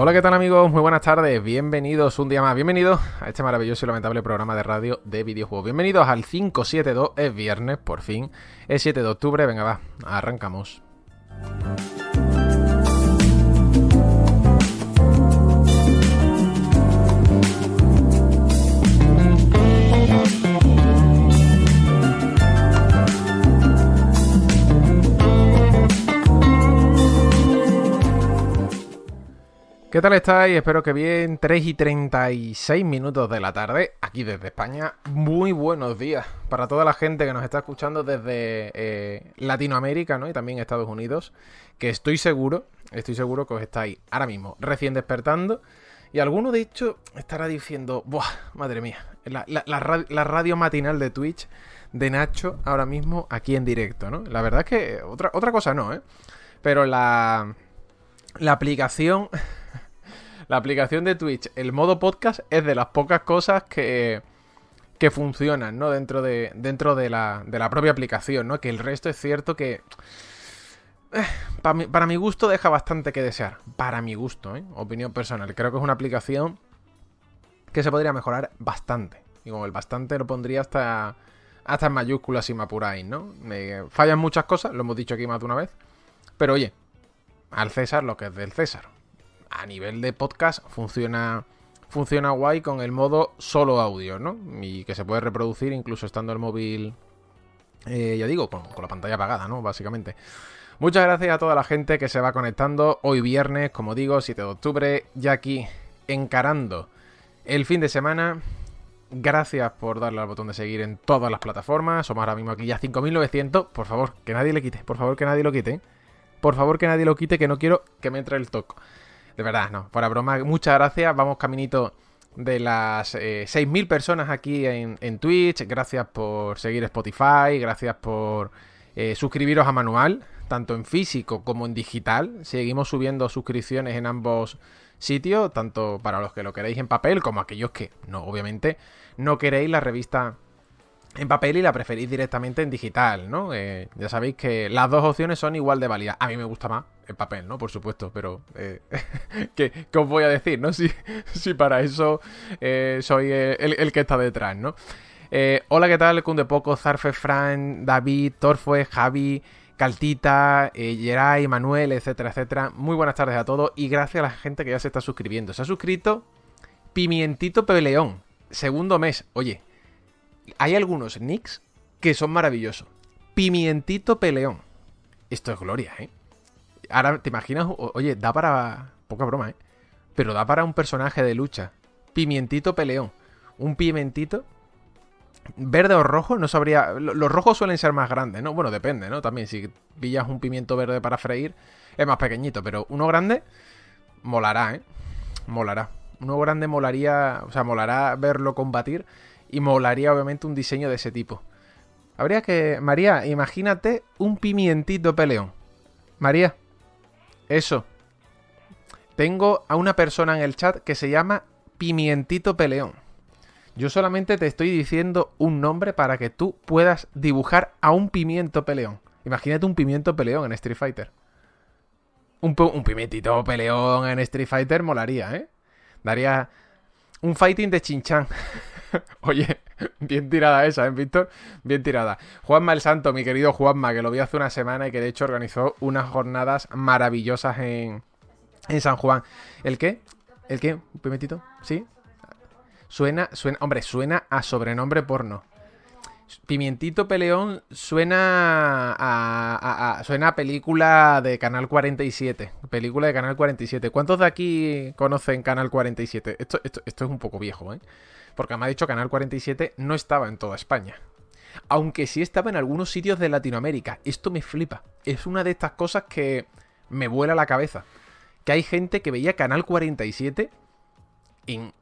Hola, ¿qué tal amigos? Muy buenas tardes, bienvenidos un día más, bienvenidos a este maravilloso y lamentable programa de radio de videojuegos. Bienvenidos al 572, es viernes, por fin, es 7 de octubre, venga va, arrancamos. ¿Qué tal estáis? Espero que bien. 3 y 36 minutos de la tarde, aquí desde España. Muy buenos días para toda la gente que nos está escuchando desde eh, Latinoamérica ¿no? y también Estados Unidos. Que estoy seguro, estoy seguro que os estáis ahora mismo recién despertando. Y alguno, de hecho, estará diciendo: ¡Buah! Madre mía, la, la- la ra- la radio matinal de Twitch de Nacho ahora mismo aquí en directo, ¿no? La verdad es que otra, otra cosa no, ¿eh? Pero la, la aplicación la aplicación de Twitch, el modo podcast, es de las pocas cosas que, que funcionan, ¿no? Dentro de, dentro de, la, de la propia aplicación, ¿no? Que el resto es cierto que... eh, para, mi, para mi gusto deja bastante que desear. Para mi gusto, ¿eh? Opinión personal. Creo que es una aplicación que se podría mejorar bastante. Y como el bastante lo pondría hasta, hasta en mayúsculas si me apuráis, ¿no? Fallan muchas cosas, lo hemos dicho aquí más de una vez. Pero oye, al César lo que es del César a nivel de podcast funciona funciona guay con el modo solo audio, ¿no? Y que se puede reproducir incluso estando el móvil, eh, ya digo, con, con la pantalla apagada, ¿no? Básicamente. Muchas gracias a toda la gente que se va conectando hoy viernes, como digo, 7 de octubre, ya aquí encarando el fin de semana. Gracias por darle al botón de seguir en todas las plataformas. Somos ahora mismo aquí ya 5900. Por favor, que nadie le quite. Por favor, que nadie lo quite. Por favor, que nadie lo quite, que no quiero que me entre el toque. De verdad, no. Fuera broma, muchas gracias. Vamos caminito de las eh, 6.000 personas aquí en, Twitch. Gracias por seguir Spotify. Gracias por eh, suscribiros a Manual, tanto en físico como en digital. Seguimos subiendo suscripciones en ambos sitios, tanto para los que lo queréis en papel como aquellos que no, obviamente, no queréis la revista en papel y la preferís directamente en digital, ¿no? Eh, ya sabéis que las dos opciones son igual de válidas. A mí me gusta más en papel, ¿no? Por supuesto, pero eh, ¿qué, qué os voy a decir, no? Si, si para eso eh, soy el, el que está detrás, ¿no? Hola, ¿qué tal? Cunde Poco, Zarfe, Fran, David, Torfue, Javi, Caltita, Geray, Manuel, etcétera, etcétera. Muy buenas tardes a todos y gracias a la gente que ya se está suscribiendo. Se ha suscrito Pimientito Peleón, segundo mes. Oye, hay algunos nicks que son maravillosos. Pimientito Peleón. Esto es gloria, ¿eh? Ahora, ¿te imaginas? Oye, da para... Poca broma, ¿eh? Pero da para un personaje de lucha. Pimientito Peleón. Un pimentito verde o rojo, no sabría. lo- Los rojos suelen ser más grandes, ¿no? Bueno, depende, ¿no? También, si pillas un pimiento verde para freír, es más pequeñito, pero uno grande, molará, ¿eh? Molará. Uno grande molaría, o sea, molará verlo combatir y molaría, obviamente, un diseño de ese tipo. Habría que. María, imagínate un pimientito peleón. María, eso. Tengo a una persona en el chat que se llama Pimientito Peleón. Yo solamente te estoy diciendo un nombre para que tú puedas dibujar a un pimiento peleón. Imagínate un pimiento peleón en Street Fighter. Un, un pimentito peleón en Street Fighter molaría, ¿eh? Daría un fighting de chinchan. Oye, bien tirada esa, ¿eh, Víctor? Bien tirada. Juanma el Santo, mi querido Juanma, que lo vi hace una semana y que de hecho organizó unas jornadas maravillosas en, en San Juan. ¿El qué? ¿El qué? ¿Un pimentito? ¿Sí? Suena, suena, hombre, suena a sobrenombre porno. Pimientito Peleón suena a, suena a película de Canal 47. Película de Canal 47. ¿Cuántos de aquí conocen Canal 47? Esto, esto, esto es un poco viejo, ¿eh? Porque me ha dicho Canal 47 no estaba en toda España. Aunque sí estaba en algunos sitios de Latinoamérica. Esto me flipa. Es una de estas cosas que me vuela la cabeza. Que hay gente que veía Canal 47 en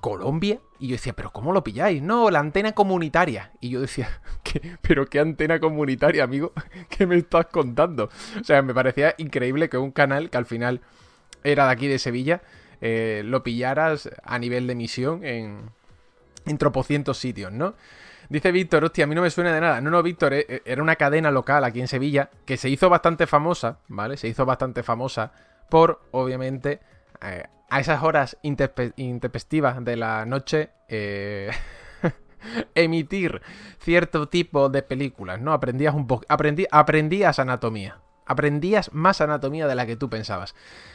Colombia. Y yo decía, ¿pero cómo lo pilláis? No, la antena comunitaria. Y yo decía, ¿Qué, ¿pero qué antena comunitaria, amigo? ¿Qué me estás contando? O sea, me parecía increíble que un canal que al final era de aquí de Sevilla, eh, lo pillaras a nivel de emisión en, en tropocientos sitios, ¿no? Dice Víctor, hostia, a mí no me suena de nada. No, no, Víctor, eh, eh, era una cadena local aquí en Sevilla que se hizo bastante famosa, ¿vale? Se hizo bastante famosa por, obviamente, a esas horas intempestivas de la noche eh, emitir cierto tipo de películas, ¿no? Aprendías un poco, aprendí, aprendías anatomía. Aprendías más anatomía de la que tú pensabas.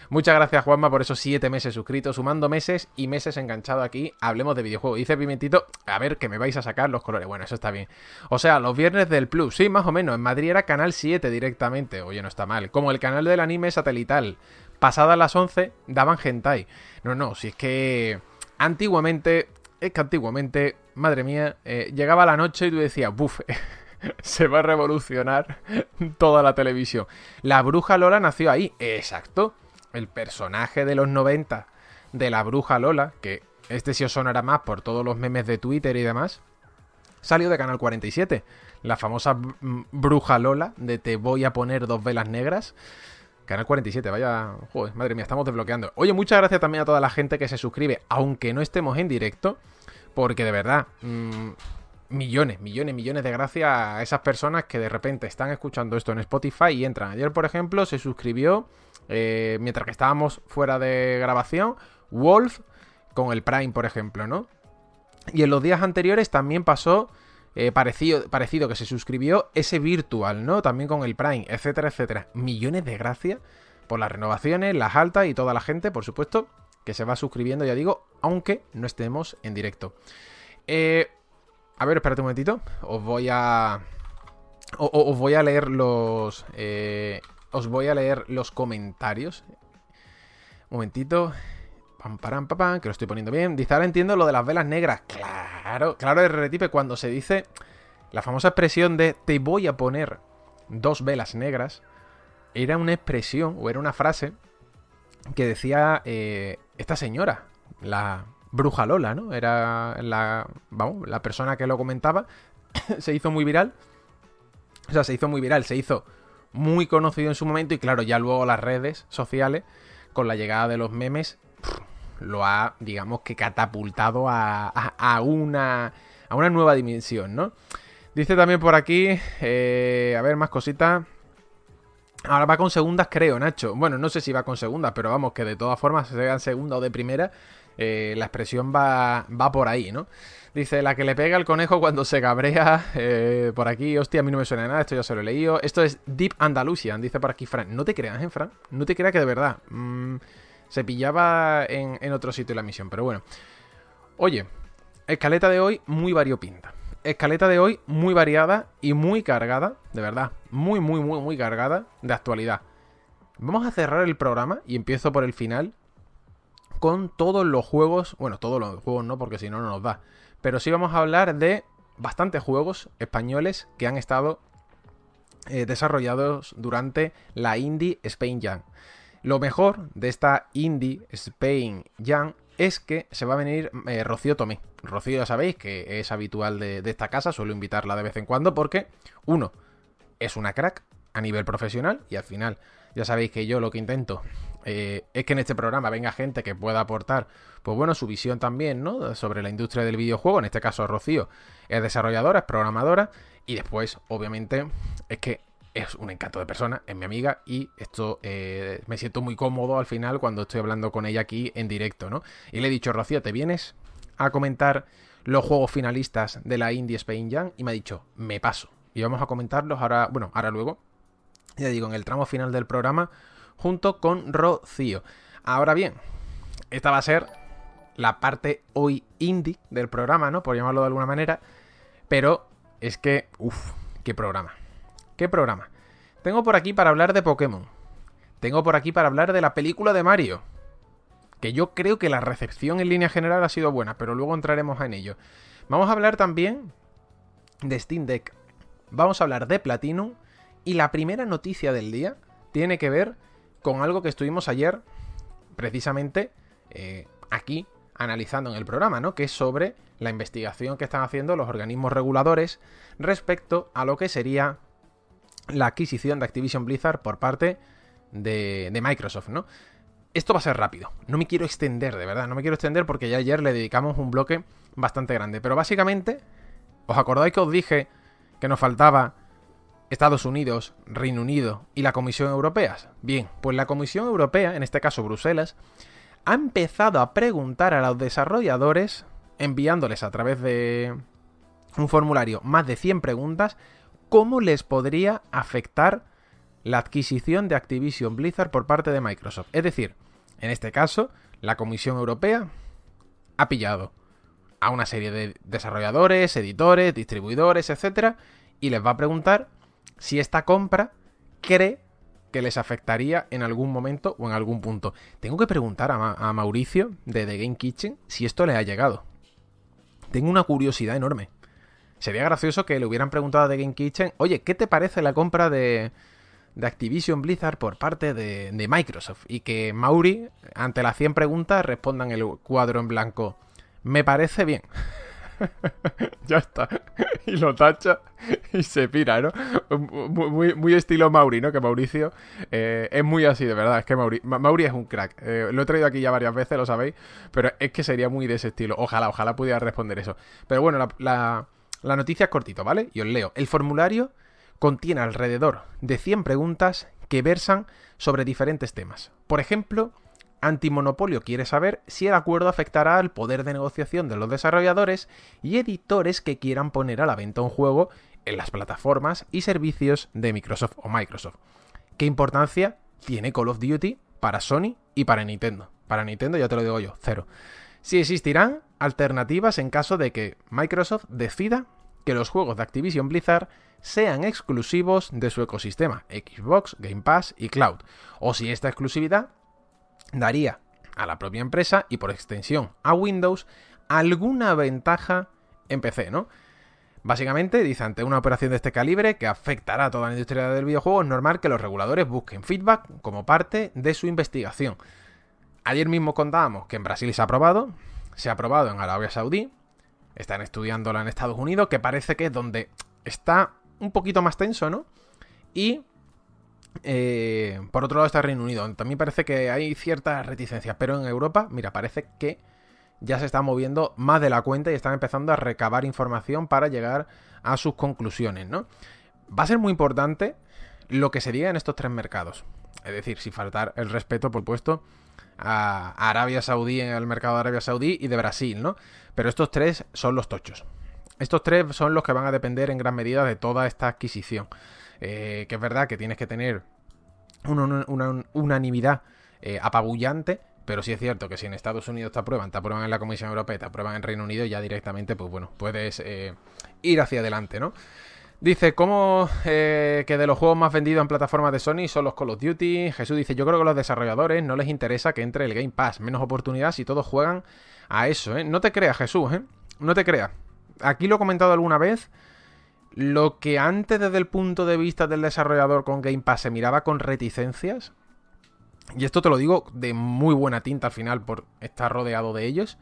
Muchas gracias, Juanma, por esos siete meses suscritos, sumando meses y meses enganchado aquí. Hablemos de videojuegos. Dice Pimentito, a ver, que me vais a sacar los colores. Bueno, eso está bien. O sea, los viernes del Plus, sí, más o menos. En Madrid era Canal 7 directamente. Oye, no está mal. Como el canal del anime satelital pasadas las 11 daban hentai. No, no, si es que antiguamente, es que antiguamente, madre mía, eh, llegaba la noche y tú decías, buf, se va a revolucionar toda la televisión. La bruja Lola nació ahí, exacto. El personaje de los 90 de la bruja Lola, que este sí os sonará más por todos los memes de Twitter y demás, salió de Canal 47. La famosa bruja Lola de te voy a poner dos velas negras. Canal 47, vaya. Joder, madre mía, estamos desbloqueando. Oye, muchas gracias también a toda la gente que se suscribe, aunque no estemos en directo, porque de verdad. Mm, millones, millones, millones de gracias a esas personas que de repente están escuchando esto en Spotify y entran. Ayer, por ejemplo, se suscribió, eh, mientras que estábamos fuera de grabación, Wolf con el Prime, por ejemplo, ¿no? Y en los días anteriores también pasó eh, parecido, parecido que se suscribió, ese virtual, ¿no? También con el Prime, etcétera, etcétera. Millones de gracias por las renovaciones, las altas y toda la gente, por supuesto, que se va suscribiendo, ya digo, aunque no estemos en directo. Eh, a ver, espérate un momentito. Os voy a. os voy a leer los. Eh, os voy a leer los comentarios. Un momentito. Pam, pam, pam, que lo estoy poniendo bien. Dice, ahora entiendo lo de las velas negras. Claro, claro, retipe cuando se dice la famosa expresión de te voy a poner dos velas negras, era una expresión o era una frase que decía eh, esta señora, la bruja Lola, ¿no? Era la, vamos, la persona que lo comentaba, se hizo muy viral. O sea, se hizo muy viral, se hizo muy conocido en su momento y claro, ya luego las redes sociales, con la llegada de los memes, lo ha, digamos que catapultado a, una, a una nueva dimensión, ¿no? Dice también por aquí, eh, a ver, más cositas. Ahora va con segundas, creo, Nacho. Bueno, no sé si va con segundas, pero vamos, que de todas formas, sea segunda o de primera, eh, la expresión va, va por ahí, ¿no? Dice, la que le pega al conejo cuando se cabrea. Eh, por aquí, hostia, a mí no me suena nada, esto ya se lo he leído. Esto es Deep Andalusian, dice por aquí Fran. No te creas, ¿eh, Fran? No te creas que de verdad. Mmm se pillaba en, otro sitio la misión, pero bueno. Oye, escaleta de hoy muy variopinta. Escaleta de hoy muy variada y muy cargada, de verdad, muy, muy, muy, muy cargada de actualidad. Vamos a cerrar el programa y empiezo por el final con todos los juegos, bueno, todos los juegos no, porque si no, no nos da. Pero sí vamos a hablar de bastantes juegos españoles que han estado eh, desarrollados durante la Indie Spain Jam. Lo mejor de esta Indie Spain Young es que se va a venir eh, Rocío Tomé. Rocío ya sabéis que es habitual de, esta casa, suelo invitarla de vez en cuando porque, uno, es una crack a nivel profesional y al final ya sabéis que yo lo que intento eh, es que en este programa venga gente que pueda aportar, pues bueno, su visión también, ¿no? Sobre la industria del videojuego, en este caso Rocío es desarrolladora, es programadora y después, obviamente, es que es un encanto de persona, es mi amiga y esto eh, me siento muy cómodo al final cuando estoy hablando con ella aquí en directo, ¿no? Y le he dicho, Rocío, ¿te vienes a comentar los juegos finalistas de la Indie Spain Jam? Y me ha dicho, me paso. Y vamos a comentarlos ahora, bueno, ahora luego, ya digo, en el tramo final del programa, junto con Rocío. Ahora bien, esta va a ser la parte hoy indie del programa, ¿no? Por llamarlo de alguna manera, pero es que, uff, qué programa. ¿Qué programa? Tengo por aquí para hablar de Pokémon. Tengo por aquí para hablar de la película de Mario. Que yo creo que la recepción en línea general ha sido buena, pero luego entraremos en ello. Vamos a hablar también de Steam Deck. Vamos a hablar de Platinum. Y la primera noticia del día tiene que ver con algo que estuvimos ayer, precisamente, eh, aquí, analizando en el programa, ¿no? Que es sobre la investigación que están haciendo los organismos reguladores respecto a lo que sería la adquisición de Activision Blizzard por parte de, de Microsoft, ¿no? Esto va a ser rápido. No me quiero extender, de verdad. No me quiero extender porque ya ayer le dedicamos un bloque bastante grande. Pero básicamente, ¿os acordáis que os dije que nos faltaba Estados Unidos, Reino Unido y la Comisión Europea? Bien, pues la Comisión Europea, en este caso Bruselas, ha empezado a preguntar a los desarrolladores, enviándoles a través de un formulario más de 100 preguntas, cómo les podría afectar la adquisición de Activision Blizzard por parte de Microsoft. Es decir, en este caso, la Comisión Europea ha pillado a una serie de desarrolladores, editores, distribuidores, etcétera, y les va a preguntar si esta compra cree que les afectaría en algún momento o en algún punto. Tengo que preguntar a, Mauricio de The Game Kitchen si esto le ha llegado. Tengo una curiosidad enorme. Sería gracioso que le hubieran preguntado a The Game Kitchen, oye, ¿qué te parece la compra de, de Activision Blizzard por parte de, de, Microsoft? Y que Mauri, ante las 100 preguntas, respondan el cuadro en blanco. Me parece bien. ya está. y lo tacha y se pira, ¿no? Muy, muy, estilo Mauri, ¿no? Que Mauricio eh, es muy así, de verdad. Es que Mauri, Mauri es un crack. Eh, lo he traído aquí ya varias veces, lo sabéis. Pero es que sería muy de ese estilo. Ojalá, ojalá pudiera responder eso. Pero bueno, la, noticia es cortito, ¿vale? Y os leo. El formulario contiene alrededor de 100 preguntas que versan sobre diferentes temas. Por ejemplo, Antimonopolio quiere saber si el acuerdo afectará al poder de negociación de los desarrolladores y editores que quieran poner a la venta un juego en las plataformas y servicios de Microsoft o Microsoft. ¿Qué importancia tiene Call of Duty para Sony y para Nintendo? Para Nintendo ya te lo digo yo, cero. Si existirán alternativas en caso de que Microsoft decida que los juegos de Activision Blizzard sean exclusivos de su ecosistema, Xbox, Game Pass y Cloud, o si esta exclusividad daría a la propia empresa y por extensión a Windows alguna ventaja en PC, ¿no? Básicamente, dice, ante una operación de este calibre que afectará a toda la industria del videojuego, es normal que los reguladores busquen feedback como parte de su investigación. Ayer mismo contábamos que en Brasil se ha aprobado, se ha aprobado en Arabia Saudí, están estudiándola en Estados Unidos, que parece que es donde está un poquito más tenso, ¿no? Y eh, por otro lado está Reino Unido. También parece que hay ciertas reticencias, pero en Europa, mira, parece que ya se está moviendo más de la cuenta y están empezando a recabar información para llegar a sus conclusiones, ¿no? Va a ser muy importante lo que se diga en estos tres mercados. Es decir, sin faltar el respeto, por puesto, a Arabia Saudí, en el mercado de Arabia Saudí y de Brasil, ¿no? Pero estos tres son los tochos. Estos tres son los que van a depender en gran medida de toda esta adquisición. Eh, que es verdad que tienes que tener una, unanimidad eh, apabullante, pero sí es cierto que si en Estados Unidos te aprueban, te aprueban en la Comisión Europea, te aprueban en Reino Unido, ya directamente, pues bueno, puedes eh, ir hacia adelante, ¿no? Dice, ¿cómo que de los juegos más vendidos en plataformas de Sony son los Call of Duty? Jesús dice, yo creo que a los desarrolladores no les interesa que entre el Game Pass, menos oportunidades y todos juegan a eso, ¿eh? No te creas, Jesús, ¿eh? No te creas. Aquí lo he comentado alguna vez, lo que antes desde el punto de vista del desarrollador con Game Pass se miraba con reticencias, y esto te lo digo de muy buena tinta al final por estar rodeado de ellos,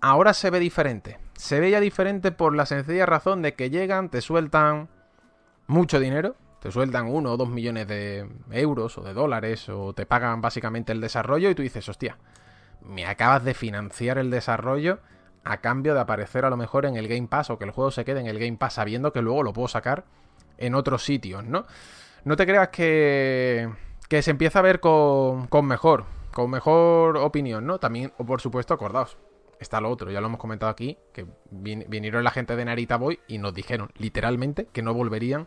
ahora se ve diferente. Se ve ya diferente por la sencilla razón de que llegan, te sueltan mucho dinero, te sueltan uno o dos millones de euros o de dólares o te pagan básicamente el desarrollo y tú dices, hostia, me acabas de financiar el desarrollo a cambio de aparecer a lo mejor en el Game Pass o que el juego se quede en el Game Pass sabiendo que luego lo puedo sacar en otros sitios, ¿no? No te creas que, que se empieza a ver con, con mejor, con mejor opinión, ¿no? También, o por supuesto, acordaos, está lo otro, ya lo hemos comentado aquí, que vinieron la gente de Narita Boy y nos dijeron literalmente que no volverían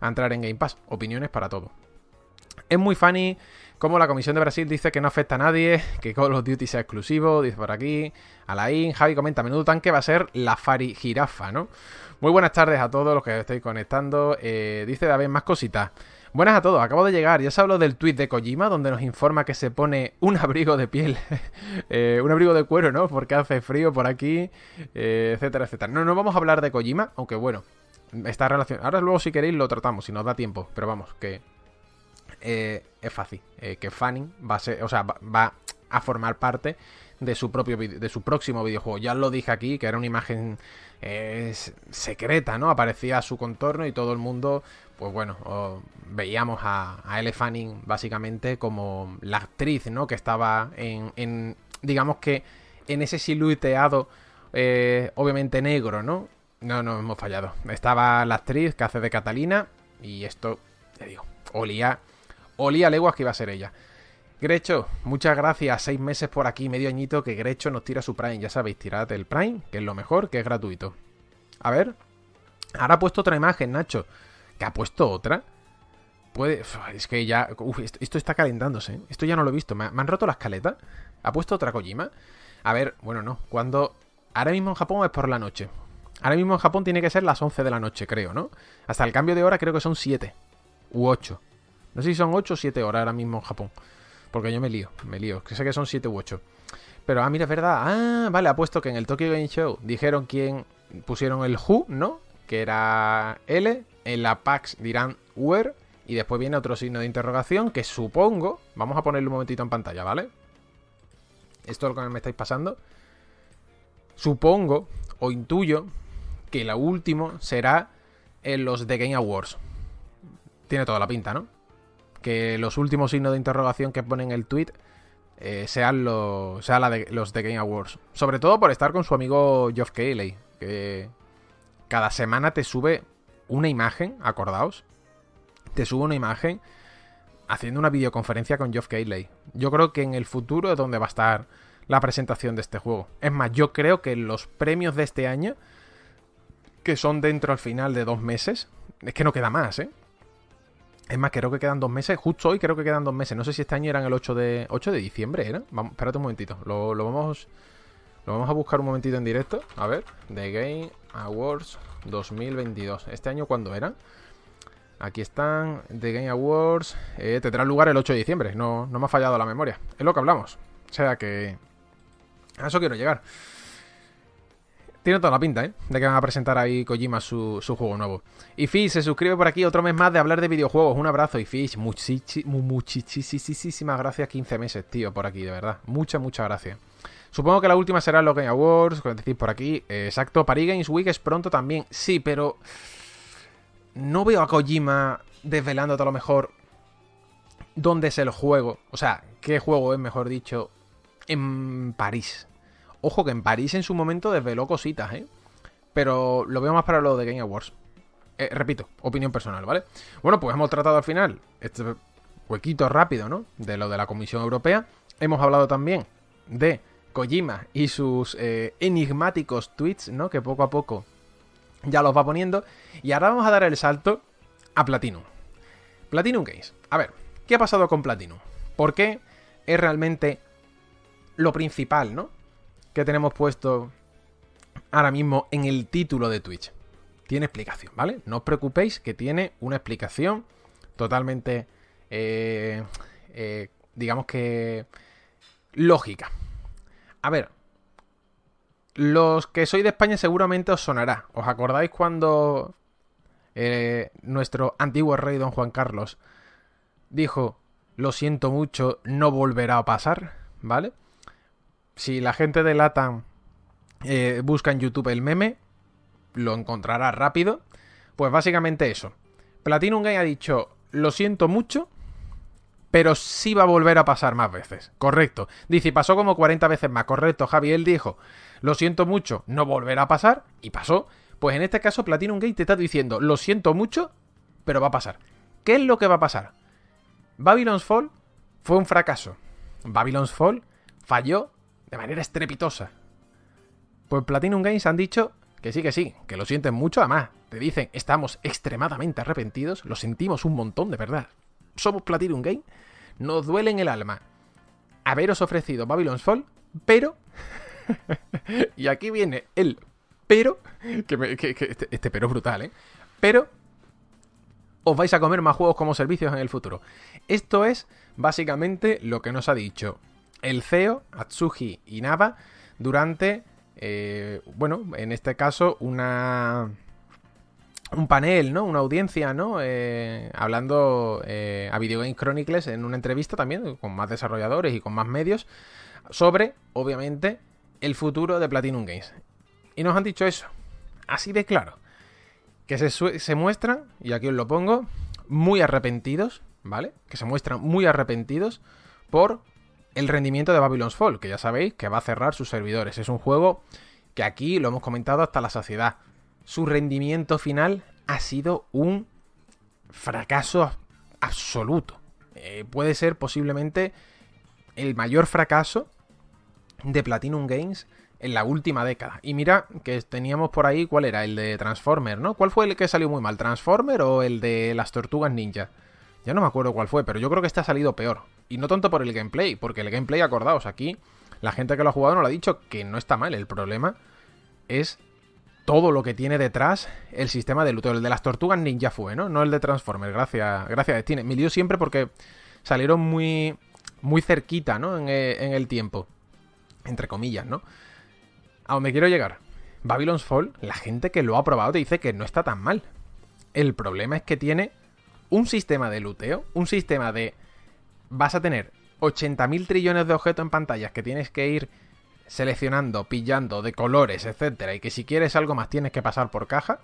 a entrar en Game Pass. Opiniones para todo. Es muy funny como la Comisión de Brasil dice que no afecta a nadie, que Call of Duty sea exclusivo, dice por aquí. Alain, Javi comenta, menudo tanque va a ser la Fari Jirafa, ¿no? Muy buenas tardes a todos los que estáis conectando. Eh, dice David, más cositas. Buenas a todos, acabo de llegar. Ya se habló del tweet de Kojima, donde nos informa que se pone un abrigo de piel, eh, un abrigo de cuero, ¿no? Porque hace frío por aquí, eh, etcétera, etcétera. No, no vamos a hablar de Kojima, aunque bueno, está relacionado. Ahora luego, si queréis, lo tratamos, si nos da tiempo. Pero vamos, que eh, es fácil. Eh, que Fanning va a ser, o sea, va, a formar parte de su propio de su próximo videojuego. Ya lo dije aquí, que era una imagen eh, secreta, ¿no? Aparecía su contorno y todo el mundo, pues bueno, veíamos a, a Fanning básicamente como la actriz, ¿no? Que estaba en, digamos que en ese silueteado, obviamente negro, ¿no? No, no hemos fallado. Estaba la actriz que hace de Catalina y esto, te digo, olía olía leguas que iba a ser ella. Grecho, muchas gracias. Seis meses por aquí, medio añito que Grecho nos tira su Prime. Ya sabéis, tirad el Prime, que es lo mejor, que es gratuito. A ver. Ahora ha puesto otra imagen, Nacho. ¿Que ha puesto otra? Puede. Es que ya. Uf, esto, está calentándose. ¿eh? Esto ya no lo he visto. ¿Me, han roto la escaleta? ¿Ha puesto otra Kojima? A ver, bueno, no. Cuando. Ahora mismo en Japón es por la noche. Ahora mismo en Japón tiene que ser las 11 de la noche, creo, ¿no? Hasta el cambio de hora creo que son 7 u 8. No sé si son 8 o 7 horas ahora mismo en Japón. Porque yo me lío, me lío. Que sé que son 7 u 8. Pero, ah, mira, es verdad. Ah, vale, ha puesto que en el Tokyo Game Show dijeron quién pusieron el Who, ¿no? Que era L. En la PAX dirán Where. Y después viene otro signo de interrogación que supongo. Vamos a ponerlo un momentito en pantalla, ¿vale? Esto es lo que me estáis pasando. Supongo o intuyo que la última será en los The Game Awards. Tiene toda la pinta, ¿no? Que los últimos signos de interrogación que ponen el tweet eh, sean, los, la de, los de Game Awards. Sobre todo por estar con su amigo Geoff Keighley, que cada semana te sube una imagen, acordaos, te sube una imagen haciendo una videoconferencia con Geoff Keighley. Yo creo que en el futuro es donde va a estar la presentación de este juego. Es más, yo creo que los premios de este año, que son dentro al final de dos meses, es que no queda más, ¿eh? Es más, creo que quedan dos meses. Justo hoy creo que quedan dos meses. No sé si este año eran el 8 de, 8 de diciembre, ¿era? Vamos, espérate un momentito. Lo, vamos, lo vamos a buscar un momentito en directo. A ver. The Game Awards 2022. ¿Este año cuándo eran? Aquí están. The Game Awards. Eh, tendrá lugar el 8 de diciembre. No, no me ha fallado la memoria. Es lo que hablamos. O sea que... A eso quiero llegar. Tiene toda la pinta, ¿eh? De que van a presentar ahí Kojima su, juego nuevo. Y Fish se suscribe por aquí otro mes más de hablar de videojuegos. Un abrazo. Y Fish, muchísimas gracias. 15 meses, tío, por aquí, de verdad. Muchas, muchas gracias. Supongo que la última será los Game Awards, como decís por aquí. exacto, Paris Games Week es pronto también. Sí, pero no veo a Kojima desvelándote a lo mejor dónde es el juego. O sea, qué juego es, mejor dicho, en París. Ojo que en París en su momento desveló cositas, ¿eh? Pero lo veo más para lo de Game Awards. Eh, repito, opinión personal, ¿vale? Bueno, pues hemos tratado al final este huequito rápido, ¿no? De lo de la Comisión Europea. Hemos hablado también de Kojima y sus eh, enigmáticos tweets, ¿no? Que poco a poco ya los va poniendo. Y ahora vamos a dar el salto a Platinum. Platinum Games. A ver, ¿qué ha pasado con Platinum? ¿Por qué es realmente lo principal, ¿no? Que tenemos puesto ahora mismo en el título de Twitch. Tiene explicación, ¿vale? No os preocupéis que tiene una explicación totalmente, eh, eh, digamos que, lógica. A ver, los que sois de España seguramente os sonará. ¿Os acordáis cuando eh, nuestro antiguo rey don Juan Carlos dijo, lo siento mucho, no volverá a pasar? ¿Vale? Si la gente de Latam eh, busca en YouTube el meme, lo encontrará rápido. Pues básicamente eso. Platinum Game ha dicho, lo siento mucho, pero sí va a volver a pasar más veces. Correcto. Dice, pasó como 40 veces más. Correcto, Javier dijo, lo siento mucho, no volverá a pasar, y pasó. Pues en este caso Platinum Game te está diciendo, lo siento mucho, pero va a pasar. ¿Qué es lo que va a pasar? Babylon's Fall fue un fracaso. Babylon's Fall falló de manera estrepitosa. Pues Platinum Games han dicho que sí, que sí, que lo sienten mucho, además. Te dicen, estamos extremadamente arrepentidos, lo sentimos un montón, de verdad. somos Platinum Game, nos duele en el alma haberos ofrecido Babylon's Fall, pero... y aquí viene el pero, que, este, este, pero brutal, ¿eh? Pero os vais a comer más juegos como servicios en el futuro. Esto es básicamente lo que nos ha dicho el CEO, Atsuhi Inaba, durante, eh, bueno, en este caso, una, un panel, ¿no? Una audiencia, ¿no? Eh, hablando eh, a Video Game Chronicles en una entrevista también con más desarrolladores y con más medios sobre, obviamente, el futuro de Platinum Games. Y nos han dicho eso, así de claro, que se, se muestran, y aquí os lo pongo, muy arrepentidos, ¿vale? Que se muestran muy arrepentidos por el rendimiento de Babylon's Fall, que ya sabéis que va a cerrar sus servidores. Es un juego que aquí lo hemos comentado hasta la saciedad su rendimiento final ha sido un fracaso absoluto. Eh, puede ser posiblemente el mayor fracaso de Platinum Games en la última década. Y mira que teníamos por ahí, ¿cuál era? El de Transformer, ¿no? ¿Cuál fue el que salió muy mal? ¿Transformer o el de las tortugas ninja? Ya no me acuerdo cuál fue, pero yo creo que este ha salido peor. Y no tanto por el gameplay, porque el gameplay, acordaos, aquí la gente que lo ha jugado no lo ha dicho que no está mal. El problema es todo lo que tiene detrás el sistema de luteo. El de las tortugas ninja fue, ¿no? No el de Transformers, gracias, gracias Destiny. Me lío siempre porque salieron muy, muy cerquita, ¿no? En, eh, en, el tiempo. Entre comillas, ¿no? A donde quiero llegar. Babylon's Fall, la gente que lo ha probado te dice que no está tan mal. El problema es que tiene un sistema de luteo, un sistema de... Vas a tener 80.000 trillones de objetos en pantallas que tienes que ir seleccionando, pillando de colores, etcétera, y que si quieres algo más tienes que pasar por caja,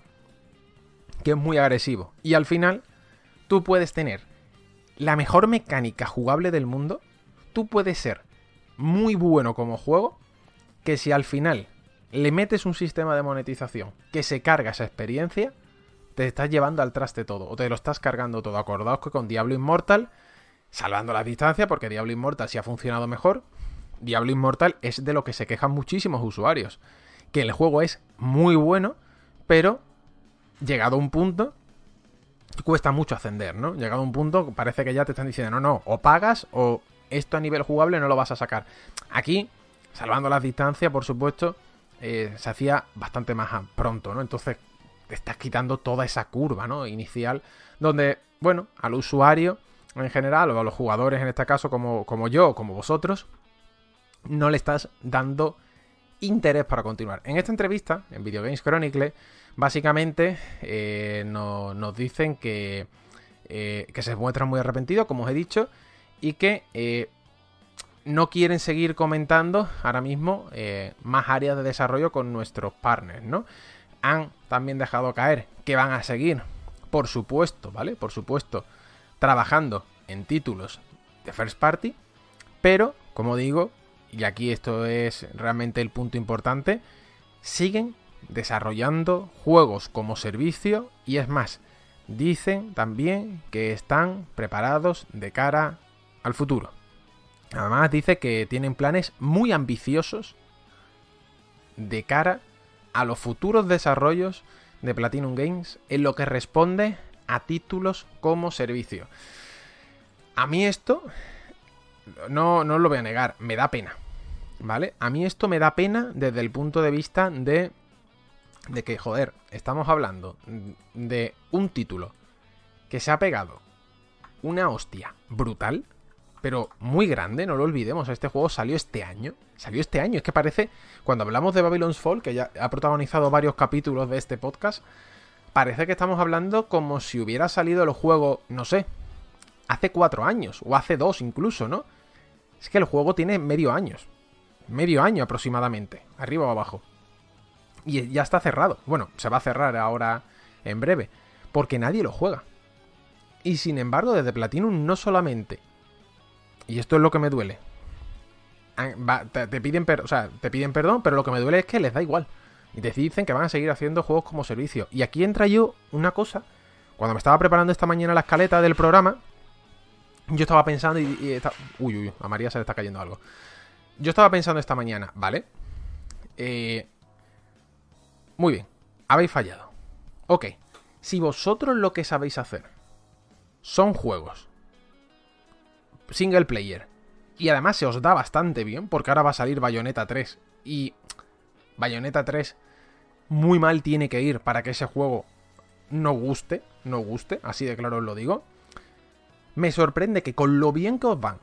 que es muy agresivo. Y al final, tú puedes tener la mejor mecánica jugable del mundo, tú puedes ser muy bueno como juego, que si al final le metes un sistema de monetización que se carga esa experiencia, te estás llevando al traste todo, o te lo estás cargando todo. Acordaos que con Diablo Immortal, salvando la distancia, porque Diablo Immortal sí ha funcionado mejor, Diablo Immortal es de lo que se quejan muchísimos usuarios. Que el juego es muy bueno, pero llegado a un punto, cuesta mucho ascender, ¿no? Llegado a un punto, parece que ya te están diciendo, no, no, o pagas o esto a nivel jugable no lo vas a sacar. Aquí, salvando las distancias, por supuesto, eh, se hacía bastante más pronto, ¿no? Entonces, te estás quitando toda esa curva, ¿no? Inicial, donde, bueno, al usuario en general, o a los jugadores en este caso, como, yo, como vosotros, no le estás dando interés para continuar. En esta entrevista, en Video Games Chronicle, básicamente eh, nos dicen que, eh, que se muestran muy arrepentidos, como os he dicho, y que eh, no quieren seguir comentando ahora mismo más áreas de desarrollo con nuestros partners, ¿no? Han también dejado caer que van a seguir, por supuesto, ¿vale? Por supuesto, trabajando en títulos de first party, pero, como digo, y aquí esto es realmente el punto importante, siguen desarrollando juegos como servicio y es más, dicen también que están preparados de cara al futuro. Además dice que tienen planes muy ambiciosos de cara a los futuros desarrollos de Platinum Games en lo que responde a títulos como servicio. A mí esto no, no lo voy a negar, me da pena. ¿Vale? A mí esto me da pena desde el punto de vista de. De que, joder, estamos hablando de un título que se ha pegado una hostia brutal, pero muy grande, no lo olvidemos. Este juego salió este año. Salió este año. Es que parece, cuando hablamos de Babylon's Fall, que ya ha protagonizado varios capítulos de este podcast, parece que estamos hablando como si hubiera salido el juego, no sé, hace cuatro años, o hace dos incluso, ¿no? Es que el juego tiene medio años. Medio año aproximadamente, arriba o abajo. Y ya está cerrado. Bueno, se va a cerrar ahora en breve. Porque nadie lo juega. Y sin embargo, desde Platinum no solamente. Y esto es lo que me duele. Te, piden, o sea, te piden perdón, pero lo que me duele es que les da igual. Y te dicen que van a seguir haciendo juegos como servicio. Y aquí entra yo una cosa. Cuando me estaba preparando esta mañana la escaleta del programa, yo estaba pensando y, uy, uy, a María se le está cayendo algo. Yo estaba pensando esta mañana, ¿vale? Eh, muy bien, habéis fallado. Ok, si vosotros lo que sabéis hacer son juegos single player. Y además se os da bastante bien, porque ahora va a salir Bayonetta 3. Y Bayonetta 3 muy mal tiene que ir para que ese juego no guste, no guste, así de claro os lo digo. Me sorprende que con lo bien que os van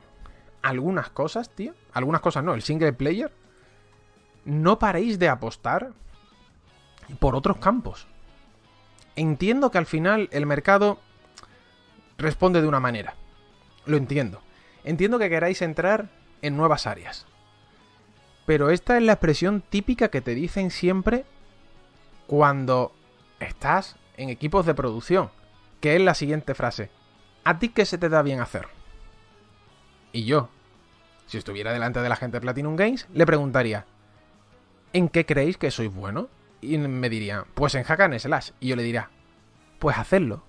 algunas cosas, tío, algunas cosas no, el single player, no paréis de apostar por otros campos. Entiendo que al final el mercado responde de una manera. Lo entiendo. Entiendo que queráis entrar en nuevas áreas. Pero esta es la expresión típica que te dicen siempre cuando estás en equipos de producción, que es la siguiente frase. ¿A ti qué se te da bien hacer? Y yo, si estuviera delante de la gente de Platinum Games, le preguntaría, ¿en qué creéis que sois bueno? Y me diría, pues en Hack and Slash. Y yo le diría, pues hacedlo.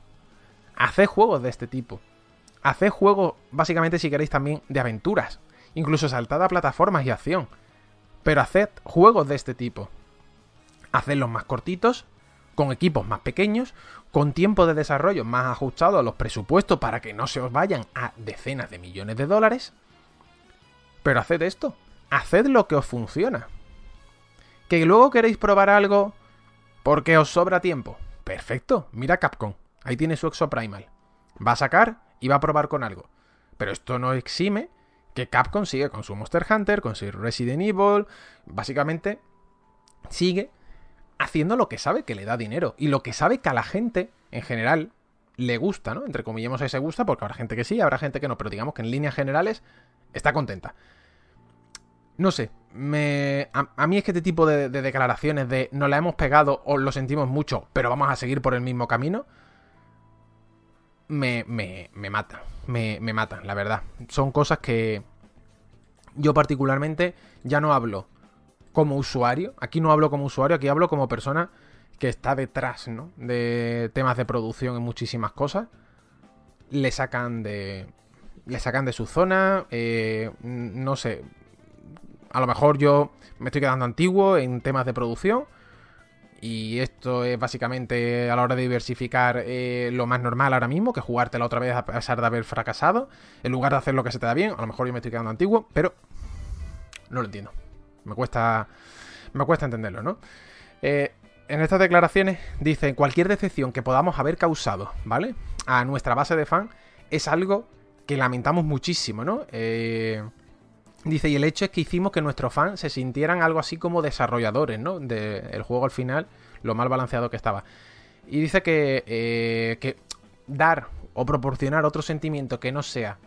Haced juegos de este tipo. Haced juegos, básicamente, si queréis también, de aventuras. Incluso saltad a plataformas y acción. Pero haced juegos de este tipo. Hacedlos más cortitos, con equipos más pequeños, con tiempo de desarrollo más ajustado a los presupuestos para que no se os vayan a decenas de millones de dólares. Pero haced esto. Haced lo que os funciona. Que luego queréis probar algo porque os sobra tiempo. Perfecto, mira Capcom. Ahí tiene su Exoprimal. Va a sacar y va a probar con algo. Pero esto no exime que Capcom sigue con su Monster Hunter, con su Resident Evil. Básicamente, sigue haciendo lo que sabe que le da dinero. Y lo que sabe que a la gente, en general, le gusta, ¿no? Entre comillas, se gusta, porque habrá gente que sí, habrá gente que no. Pero digamos que en líneas generales está contenta. No sé, me, a, mí es que este tipo de, declaraciones de nos la hemos pegado o lo sentimos mucho, pero vamos a seguir por el mismo camino, me, me, me matan, me, me matan, la verdad. Son cosas que yo particularmente ya no hablo como usuario, aquí no hablo como usuario, aquí hablo como persona que está detrás, ¿no? De temas de producción en muchísimas cosas. Le sacan de. Le sacan de su zona. Eh, no sé a lo mejor yo me estoy quedando antiguo en temas de producción. Y esto es básicamente a la hora de diversificar eh, lo más normal ahora mismo, que jugártela otra vez a pesar de haber fracasado. En lugar de hacer lo que se te da bien, a lo mejor yo me estoy quedando antiguo, pero no lo entiendo. Me cuesta, me cuesta entenderlo, ¿no? Eh, en estas declaraciones dice, cualquier decepción que podamos haber causado, ¿vale? A nuestra base de fan es algo que lamentamos muchísimo, ¿no? Eh, Dice, y el hecho es que hicimos que nuestros fans se sintieran algo así como desarrolladores, ¿no? Del juego al final, lo mal balanceado que estaba. Y dice que, eh, que dar o proporcionar otro sentimiento que no sea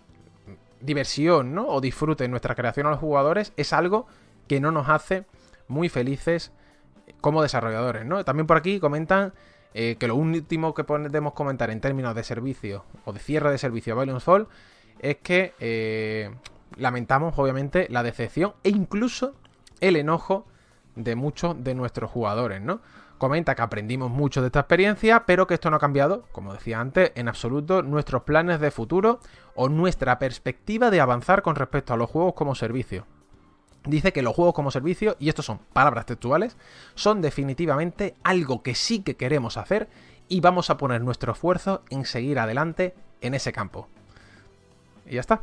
diversión, ¿no? O disfrute en nuestra creación a los jugadores es algo que no nos hace muy felices como desarrolladores, ¿no? También por aquí comentan eh, que lo último que podemos comentar en términos de servicio o de cierre de servicio a Violence Fall es que eh, lamentamos obviamente la decepción e incluso el enojo de muchos de nuestros jugadores, ¿no? Comenta que aprendimos mucho de esta experiencia, pero que esto no ha cambiado, como decía antes, en absoluto nuestros planes de futuro o nuestra perspectiva de avanzar con respecto a los juegos como servicio. Dice que los juegos como servicio, y estos son palabras textuales, son definitivamente algo que sí que queremos hacer y vamos a poner nuestro esfuerzo en seguir adelante en ese campo. Y ya está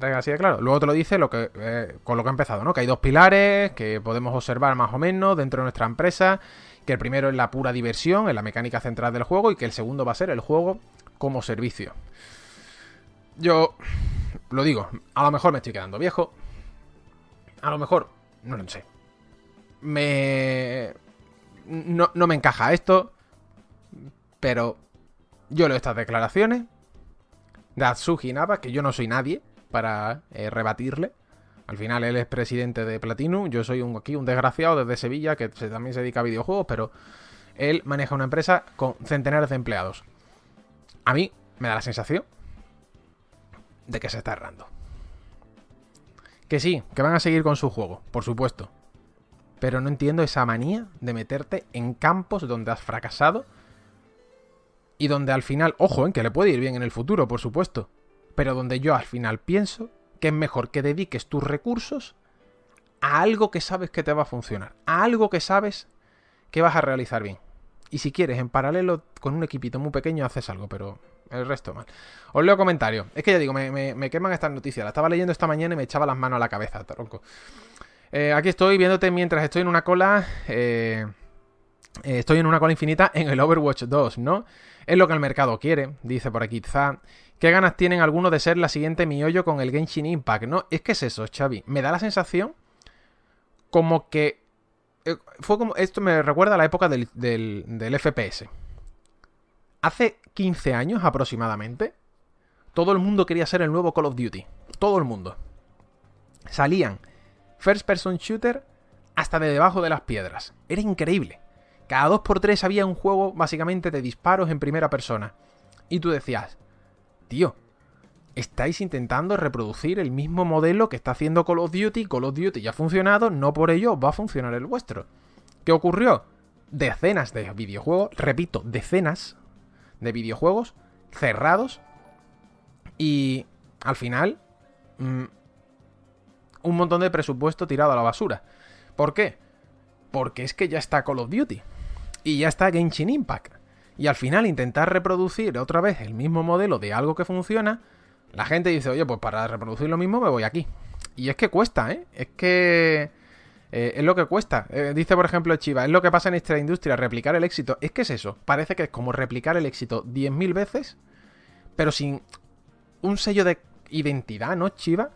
así de claro. Luego te lo dice lo que, eh, con lo que ha empezado, ¿no? Que hay dos pilares que podemos observar más o menos dentro de nuestra empresa. Que el primero es la pura diversión, en la mecánica central del juego, y que el segundo va a ser el juego como servicio. Yo lo digo, a lo mejor me estoy quedando viejo. A lo mejor, no lo sé. Me. No, no me encaja esto. Pero yo leo estas declaraciones de Atsuhi Naba, que yo no soy nadie para eh, rebatirle. Al final él es presidente de Platinum, yo soy un, aquí un desgraciado desde Sevilla que también se dedica a videojuegos, pero él maneja una empresa con centenares de empleados. A mí me da la sensación de que se está errando. Que sí, que van a seguir con su juego, por supuesto. Pero no entiendo esa manía de meterte en campos donde has fracasado y donde al final, ojo, en que le puede ir bien en el futuro, por supuesto pero donde yo al final pienso que es mejor que dediques tus recursos a algo que sabes que te va a funcionar, a algo que sabes que vas a realizar bien. Y si quieres, en paralelo con un equipito muy pequeño, haces algo, pero El resto mal. Os leo comentarios. Es que ya digo, me, queman estas noticias. La estaba leyendo esta mañana y me echaba las manos a la cabeza, tronco. Eh, aquí estoy viéndote mientras estoy en una cola. Eh, eh, estoy en una cola infinita en el Overwatch 2, ¿no? Es lo que el mercado quiere, dice por aquí. ¿Qué ganas tienen algunos de ser la siguiente miollo con el Genshin Impact? No, es que es eso, Xavi. Me da la sensación como que. fue como. Esto me recuerda a la época del, del FPS. Hace 15 años aproximadamente, todo el mundo quería ser el nuevo Call of Duty. Todo el mundo. Salían first person shooter hasta de debajo de las piedras. Era increíble. Cada 2x3 había un juego básicamente de disparos en primera persona. Y tú decías, tío, estáis intentando reproducir el mismo modelo que está haciendo Call of Duty. Call of Duty ya ha funcionado, no por ello va a funcionar el vuestro. ¿Qué ocurrió? Decenas de videojuegos, repito, decenas de videojuegos cerrados y al final mm, un montón de presupuesto tirado a la basura. ¿Por qué? Porque es que ya está Call of Duty y ya está Genshin Impact. Y al final intentar reproducir otra vez el mismo modelo de algo que funciona, la gente dice, oye, pues para reproducir lo mismo me voy aquí. Y es que cuesta, ¿eh? Es que... Eh, es lo que cuesta. Eh, dice, por ejemplo, Chiva, es lo que pasa en esta industria, replicar el éxito. Es que es eso. Parece que es como replicar el éxito 10.000 veces, pero sin un sello de identidad, ¿no, Chiva?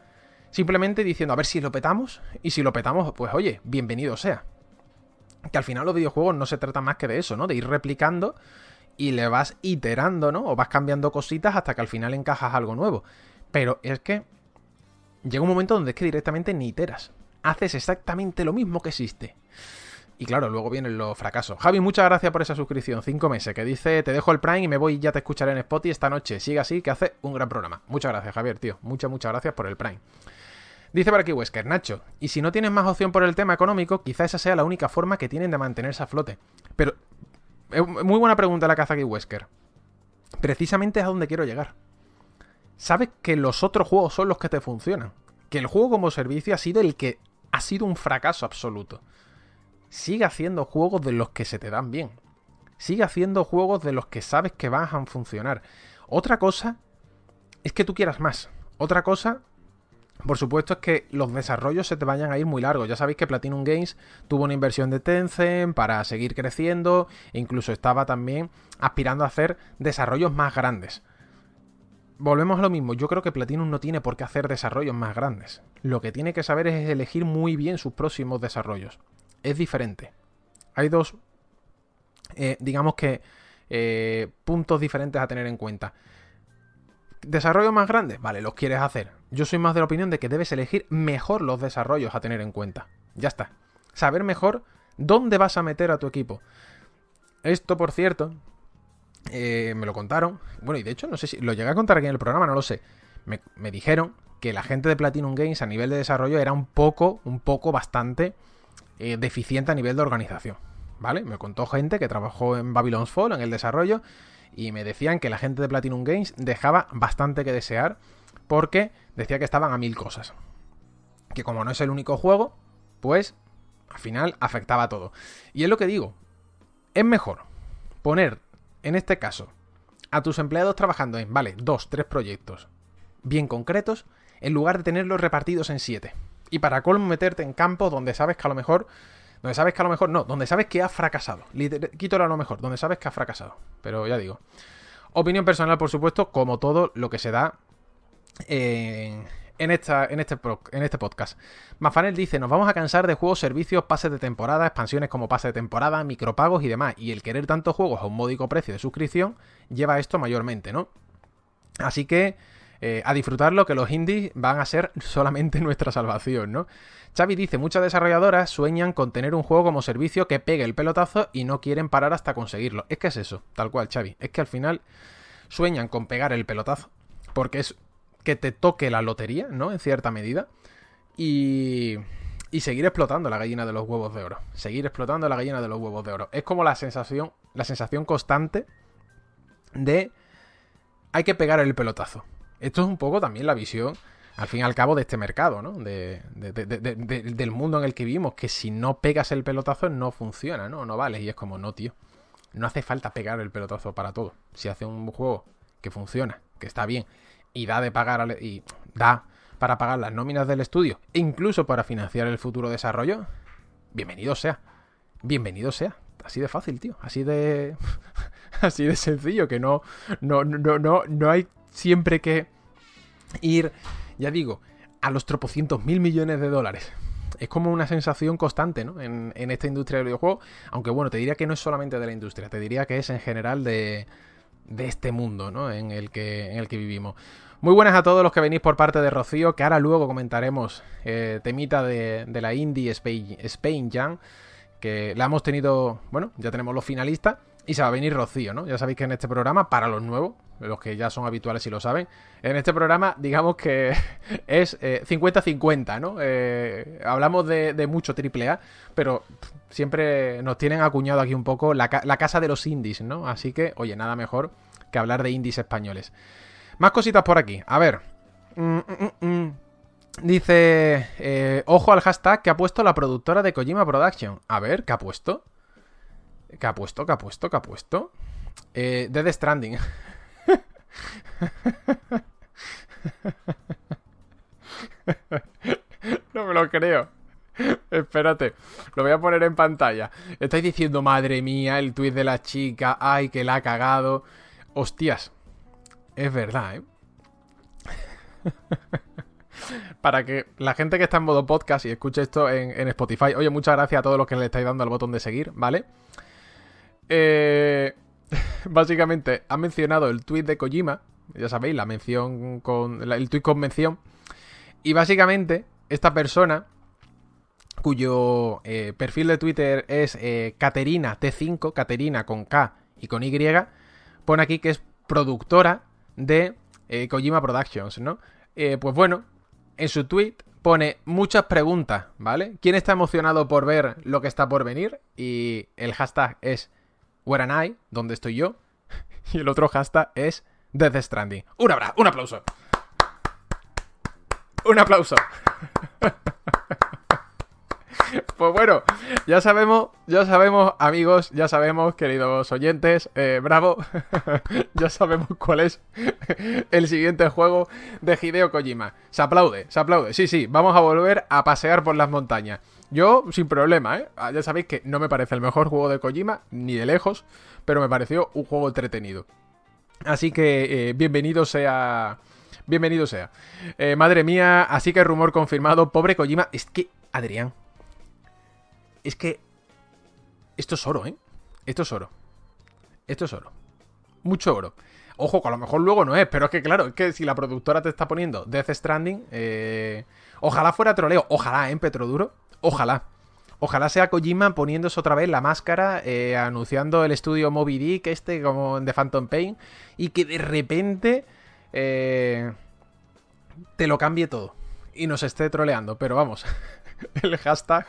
Simplemente diciendo, a ver si lo petamos, y si lo petamos, pues oye, bienvenido sea. Que al final los videojuegos no se trata más que de eso, ¿no? De ir replicando y le vas iterando, ¿no? O vas cambiando cositas hasta que al final encajas algo nuevo. Pero es que llega un momento donde es que directamente ni iteras. Haces exactamente lo mismo que existe. Y claro, luego vienen los fracasos. Javi, muchas gracias por esa suscripción. Cinco meses. Que dice, te dejo el Prime y me voy y ya te escucharé en Spotify esta noche. Sigue así, que hace un gran programa. Muchas gracias, Javier, tío. Muchas, muchas gracias por el Prime. Dice por aquí Wesker, Nacho, y si no tienes más opción por el tema económico, quizá esa sea la única forma que tienen de mantenerse a flote. Pero, muy buena pregunta la aquí Wesker. Precisamente es a donde quiero llegar. Sabes que los otros juegos son los que te funcionan. Que el juego como servicio ha sido el que ha sido un fracaso absoluto. Sigue haciendo juegos de los que se te dan bien. Sigue haciendo juegos de los que sabes que van a funcionar. Otra cosa es que tú quieras más. Otra cosa por supuesto es que los desarrollos se te vayan a ir muy largos. Ya sabéis que Platinum Games tuvo una inversión de Tencent para seguir creciendo e incluso estaba también aspirando a hacer desarrollos más grandes. Volvemos a lo mismo, yo creo que Platinum no tiene por qué hacer desarrollos más grandes. Lo que tiene que saber es elegir muy bien sus próximos desarrollos. Es diferente. Hay dos, eh, digamos que, eh, puntos diferentes a tener en cuenta. ¿Desarrollos más grandes? Vale, los quieres hacer. Yo soy más de la opinión de que debes elegir mejor los desarrollos a tener en cuenta. Ya está. Saber mejor dónde vas a meter a tu equipo. Esto, por cierto, eh, me lo contaron. Bueno, y de hecho, no sé si lo llegué a contar aquí en el programa, no lo sé. Me, dijeron que la gente de Platinum Games a nivel de desarrollo era un poco, un poco bastante eh, deficiente a nivel de organización. ¿Vale? Me contó gente que trabajó en Babylon's Fall, en el desarrollo, y me decían que la gente de Platinum Games dejaba bastante que desear porque decía que estaban a mil cosas. Que como no es el único juego, pues al final afectaba todo. Y es lo que digo, es mejor poner, en este caso, a tus empleados trabajando en, vale, dos, tres proyectos bien concretos, en lugar de tenerlos repartidos en siete. Y para colmo meterte en campos donde sabes que a lo mejor donde sabes que a lo mejor, no, donde sabes que ha fracasado. Quítalo a lo mejor, donde sabes que ha fracasado. Pero ya digo. Opinión personal, por supuesto, como todo lo que se da este, en este podcast. Mafanel dice, nos vamos a cansar de juegos, servicios, pases de temporada, expansiones como pase de temporada, micropagos y demás. Y el querer tantos juegos a un módico precio de suscripción lleva esto mayormente, ¿no? Así que eh, a disfrutarlo, que los indies van a ser solamente nuestra salvación, ¿no? Xavi dice, muchas desarrolladoras sueñan con tener un juego como servicio que pegue el pelotazo y no quieren parar hasta conseguirlo. Es que es eso, tal cual, Xavi. Es que al final sueñan con pegar el pelotazo, porque es que te toque la lotería, ¿no? En cierta medida. Y, y seguir explotando la gallina de los huevos de oro. Seguir explotando la gallina de los huevos de oro. Es como la sensación, la sensación constante de hay que pegar el pelotazo. Esto es un poco también la visión al fin y al cabo de este mercado, ¿no? De, del mundo en el que vivimos, que si no pegas el pelotazo no funciona, ¿no? No vale. Y es como, no, tío. No hace falta pegar el pelotazo para todo. Si hace un juego que funciona, que está bien, y da de pagar y da para pagar las nóminas del estudio, e incluso para financiar el futuro desarrollo, bienvenido sea. Bienvenido sea. Así de fácil, tío. Así de. así de sencillo. Que no. No, no, no, no hay siempre que ir. Ya digo, a los tropocientos mil millones de dólares. Es como una sensación constante, ¿no? En, en esta industria del videojuego. Aunque bueno, te diría que no es solamente de la industria, te diría que es en general de, de este mundo, ¿no? En el que, en el que vivimos. Muy buenas a todos los que venís por parte de Rocío, que ahora luego comentaremos eh, temita de, la Indie Spain, Spain Jam, que la hemos tenido, bueno, ya tenemos los finalistas y se va a venir Rocío, ¿no? Ya sabéis que en este programa, para los nuevos, los que ya son habituales y lo saben, en este programa digamos que es 50-50, eh, ¿no? Eh, hablamos de, mucho AAA, pero siempre nos tienen acuñado aquí un poco la, casa de los indies, ¿no? Así que, oye, nada mejor que hablar de indies españoles. Más cositas por aquí. A ver. Mm, mm, mm. Dice, eh, ojo al hashtag que ha puesto la productora de Kojima Production. A ver, ¿qué ha puesto? ¿Qué ha puesto? ¿Qué ha puesto? ¿Qué ha puesto? Eh, Dead Stranding. no me lo creo. Espérate, lo voy a poner en pantalla. Estáis diciendo, madre mía, el tuit de la chica, ay, que la ha cagado. Hostias, es verdad, ¿eh? Para que la gente que está en modo podcast y escuche esto en, Spotify, oye, muchas gracias a todos los que le estáis dando al botón de seguir, ¿vale? Eh, básicamente ha mencionado el tweet de Kojima, ya sabéis, la mención con. el tweet con mención. Y básicamente, esta persona, cuyo eh, perfil de Twitter es eh, Caterina T5, Caterina con K y con Y, pone aquí que es productora de eh, Kojima Productions, ¿no? Eh, pues bueno, en su tweet pone muchas preguntas, ¿vale? ¿Quién está emocionado por ver lo que está por venir? Y el hashtag es Where am I? ¿Dónde estoy yo? Y el otro hashtag es Death. Un abrazo, un aplauso. Un aplauso. Pues bueno, ya sabemos, ya sabemos, amigos, ya sabemos, queridos oyentes, eh, bravo, ya sabemos cuál es el siguiente juego de Hideo Kojima. Se aplaude, se aplaude. Sí, sí, vamos a volver a pasear por las montañas. Yo, sin problema, ¿eh? Ya sabéis que no me parece el mejor juego de Kojima, ni de lejos, pero me pareció un juego entretenido. Así que, eh, bienvenido sea... Bienvenido sea. Eh, madre mía, así que rumor confirmado. Pobre Kojima. Es que, Adrián, es que esto es oro, ¿eh? Esto es oro. Esto es oro. Mucho oro. Ojo, que a lo mejor luego no es, pero es que claro, es que si la productora te está poniendo Death Stranding, eh... ojalá fuera troleo, ojalá, ¿eh? Petroduro, ojalá. Ojalá sea Kojima poniéndose otra vez la máscara, eh, anunciando el estudio Moby Dick, este como de Phantom Pain, y que de repente eh, te lo cambie todo y nos esté troleando. Pero vamos, el hashtag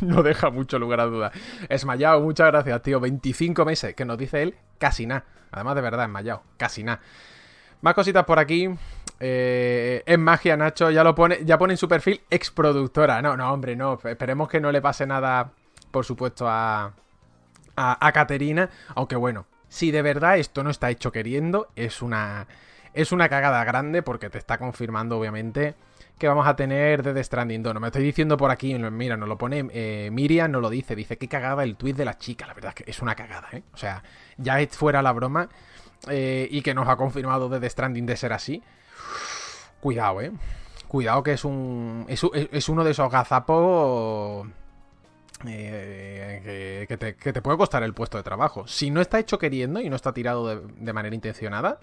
no deja mucho lugar a duda. Esmayao, muchas gracias, tío. 25 meses, que nos dice él, casi nada. Además, de verdad, Esmayao, casi nada. Más cositas por aquí. Eh, es magia, Nacho. Ya lo pone, ya pone en su perfil exproductora. No, no, hombre, no. Esperemos que no le pase nada, por supuesto, a, a, a Caterina. Aunque bueno, si de verdad esto no está hecho queriendo, es una, es una cagada grande porque te está confirmando, obviamente que vamos a tener de The Stranding 2. No me estoy diciendo por aquí, mira, nos lo pone eh, Miriam, no lo dice, dice que cagada el tweet de la chica. La verdad es que es una cagada, ¿eh? O sea, ya es fuera la broma eh, y que nos ha confirmado de The Stranding de ser así. Cuidado, ¿eh? Cuidado que es un. Es, es uno de esos gazapos. Eh, que, te, que, te, puede costar el puesto de trabajo. Si no está hecho queriendo y no está tirado de, de manera intencionada,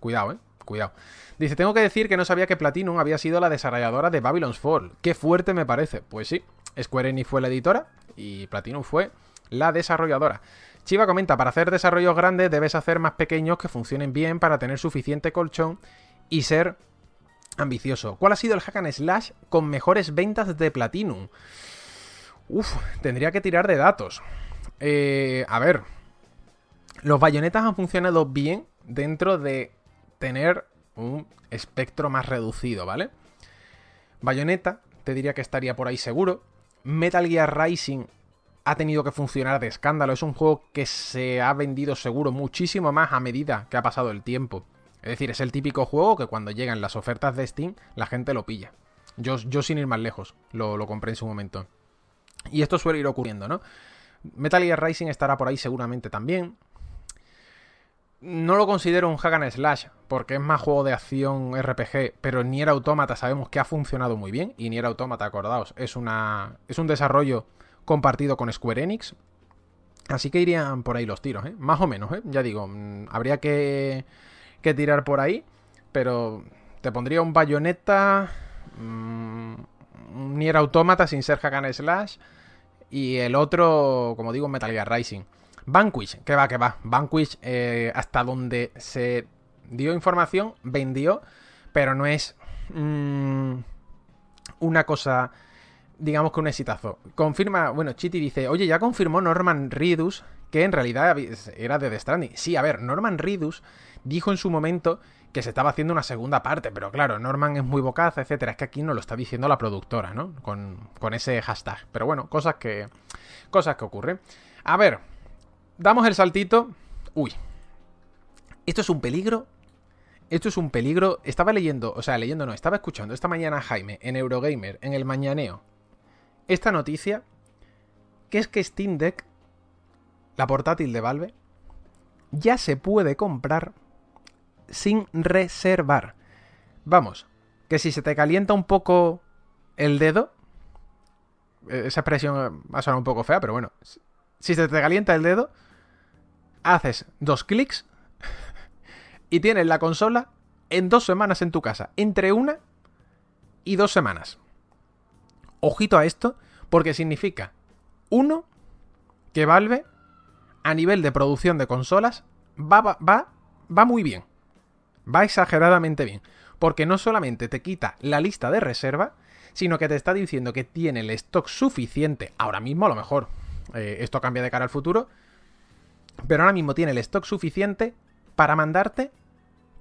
cuidado, eh. Cuidado. Dice, tengo que decir que no sabía que Platinum había sido la desarrolladora de Babylon's Fall. Qué fuerte me parece. Pues sí, Square Enix fue la editora y Platinum fue la desarrolladora. Chiva comenta, para hacer desarrollos grandes debes hacer más pequeños que funcionen bien para tener suficiente colchón y ser ambicioso. ¿Cuál ha sido el hack and slash con mejores ventas de Platinum? Uf, tendría que tirar de datos. Eh, a ver, los bayonetas han funcionado bien dentro de tener un espectro más reducido, ¿vale? Bayonetta, te diría que estaría por ahí seguro. Metal Gear Rising ha tenido que funcionar de escándalo. Es un juego que se ha vendido seguro muchísimo más a medida que ha pasado el tiempo. Es decir, es el típico juego que cuando llegan las ofertas de Steam, la gente lo pilla. Yo, yo sin ir más lejos, lo, lo compré en su momento. Y esto suele ir ocurriendo, ¿no? Metal Gear Rising estará por ahí seguramente también. No lo considero un hack and slash, porque es más juego de acción RPG, pero Nier Automata sabemos que ha funcionado muy bien, y Nier Automata, acordaos, es, una, es un desarrollo compartido con Square Enix, así que irían por ahí los tiros, ¿eh? Más o menos, ¿eh? Ya digo, mm, habría que, que tirar por ahí, pero te pondría un bayoneta, mmm, Nier Automata sin ser hack and slash, y el otro, como digo, Metal Gear Rising. Vanquish, que va, que va. Vanquish, eh, hasta donde se dio información, vendió, pero no es mmm, una cosa, digamos que un exitazo. Confirma, bueno, Chiti dice, oye, ya confirmó Norman Reedus que en realidad era de The Stranding. Sí, a ver, Norman Reedus dijo en su momento que se estaba haciendo una segunda parte, pero claro, Norman es muy bocaz, etcétera. Es que aquí no lo está diciendo la productora, ¿no? Con, con ese hashtag. Pero bueno, cosas que. Cosas que ocurren. A ver, damos el saltito. Uy. Esto es un peligro. Esto es un peligro. Estaba leyendo, o sea, leyendo no, estaba escuchando esta mañana a Jaime en Eurogamer, en el Mañaneo, esta noticia, que es que Steam Deck, la portátil de Valve, ya se puede comprar sin reservar. Vamos, que si se te calienta un poco el dedo, esa expresión va a sonar un poco fea, pero bueno, si se te calienta el dedo, haces dos clics y tienes la consola en dos semanas en tu casa, entre una y dos semanas. Ojito a esto, porque significa, uno, que Valve, a nivel de producción de consolas, va, va, va, va muy bien. Va exageradamente bien. Porque no solamente te quita la lista de reserva, sino que te está diciendo que tiene el stock suficiente, ahora mismo a lo mejor, eh, esto cambia de cara al futuro, pero ahora mismo tiene el stock suficiente para mandarte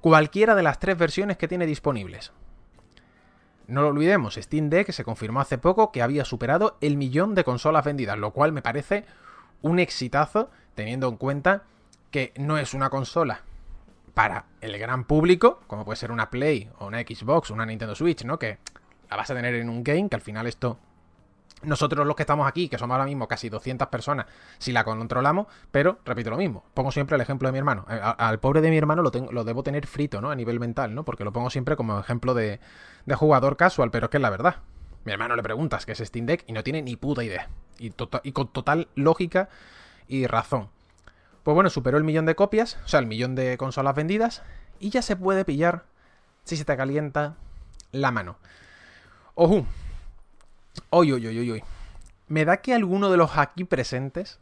cualquiera de las tres versiones que tiene disponibles. No lo olvidemos, Steam Deck se confirmó hace poco que había superado el millón de consolas vendidas, lo cual me parece un exitazo teniendo en cuenta que no es una consola para el gran público, como puede ser una Play o una Xbox una Nintendo Switch, ¿no? Que la vas a tener en un game, que al final esto nosotros los que estamos aquí, que somos ahora mismo casi 200 personas, si la controlamos, pero repito lo mismo, pongo siempre el ejemplo de mi hermano. Eh, al pobre de mi hermano lo, tengo, lo debo tener frito, ¿no? A nivel mental, ¿no? Porque lo pongo siempre como ejemplo de, de jugador casual, pero es que es la verdad. Mi hermano le preguntas qué es Steam Deck y no tiene ni puta idea. Y, tota-, y con total lógica y razón. Pues bueno, superó el millón de copias, o sea, el millón de consolas vendidas, y ya se puede pillar si se te calienta la mano. Ojo, Uy, uy, uy, uy, Me da que alguno de los aquí presentes,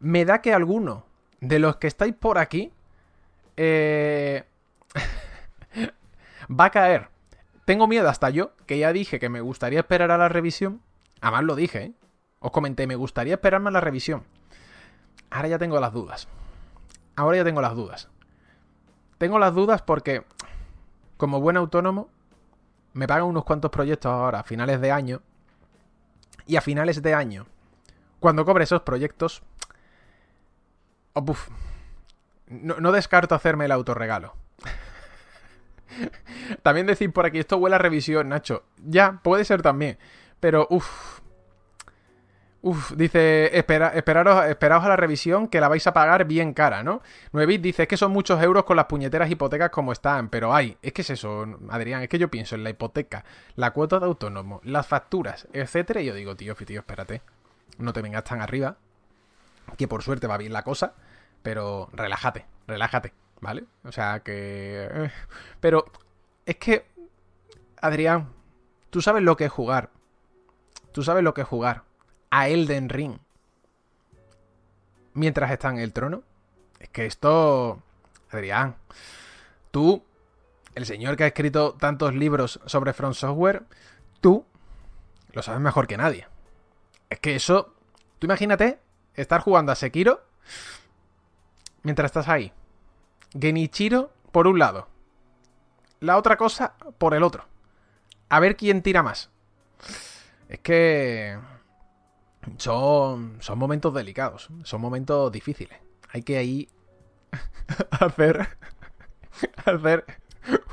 me da que alguno de los que estáis por aquí, eh... va a caer. Tengo miedo hasta yo, que ya dije que me gustaría esperar a la revisión. Además lo dije, ¿eh? Os comenté, me gustaría esperarme a la revisión. Ahora ya tengo las dudas. Ahora ya tengo las dudas. Tengo las dudas porque, como buen autónomo, me pagan unos cuantos proyectos ahora, a finales de año, y a finales de año, cuando cobre esos proyectos, oh, no, no, descarto hacerme el autorregalo. también decir por aquí, esto huele a revisión, Nacho. Ya, puede ser también. Pero, uff. Uf, dice, espera, esperaros, esperaos a la revisión que la vais a pagar bien cara, ¿no? 9 dice, es que son muchos euros con las puñeteras hipotecas como están, pero hay, es que es eso, Adrián, es que yo pienso en la hipoteca, la cuota de autónomo, las facturas, etcétera, y yo digo, tío, tío, espérate, no te vengas tan arriba, que por suerte va bien la cosa, pero relájate, relájate, ¿vale? O sea que... Eh, pero es que, Adrián, tú sabes lo que es jugar, tú sabes lo que es jugar a Elden Ring mientras está en el trono. Es que esto, Adrián, tú, el señor que ha escrito tantos libros sobre Front Software, tú lo sabes mejor que nadie. Es que eso, tú imagínate estar jugando a Sekiro mientras estás ahí. Genichiro por un lado. La otra cosa por el otro. A ver quién tira más. Es que son, son momentos delicados, son momentos difíciles. Hay que ahí hacer hacer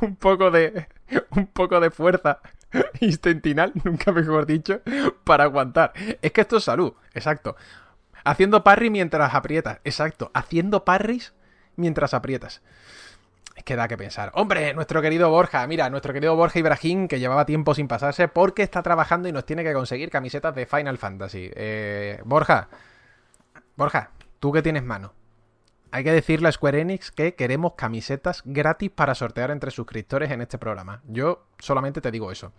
un poco de un poco de fuerza intestinal, nunca mejor dicho, para aguantar. Es que esto es salud, exacto. Haciendo parry mientras aprietas, exacto. Haciendo parries mientras aprietas. Es que da que pensar. Hombre, nuestro querido Borja, mira, nuestro querido Borja Ibrahim, que llevaba tiempo sin pasarse porque está trabajando y nos tiene que conseguir camisetas de Final Fantasy. Eh, Borja, Borja, tú que tienes mano. Hay que decirle a Square Enix que queremos camisetas gratis para sortear entre suscriptores en este programa. Yo solamente te digo eso.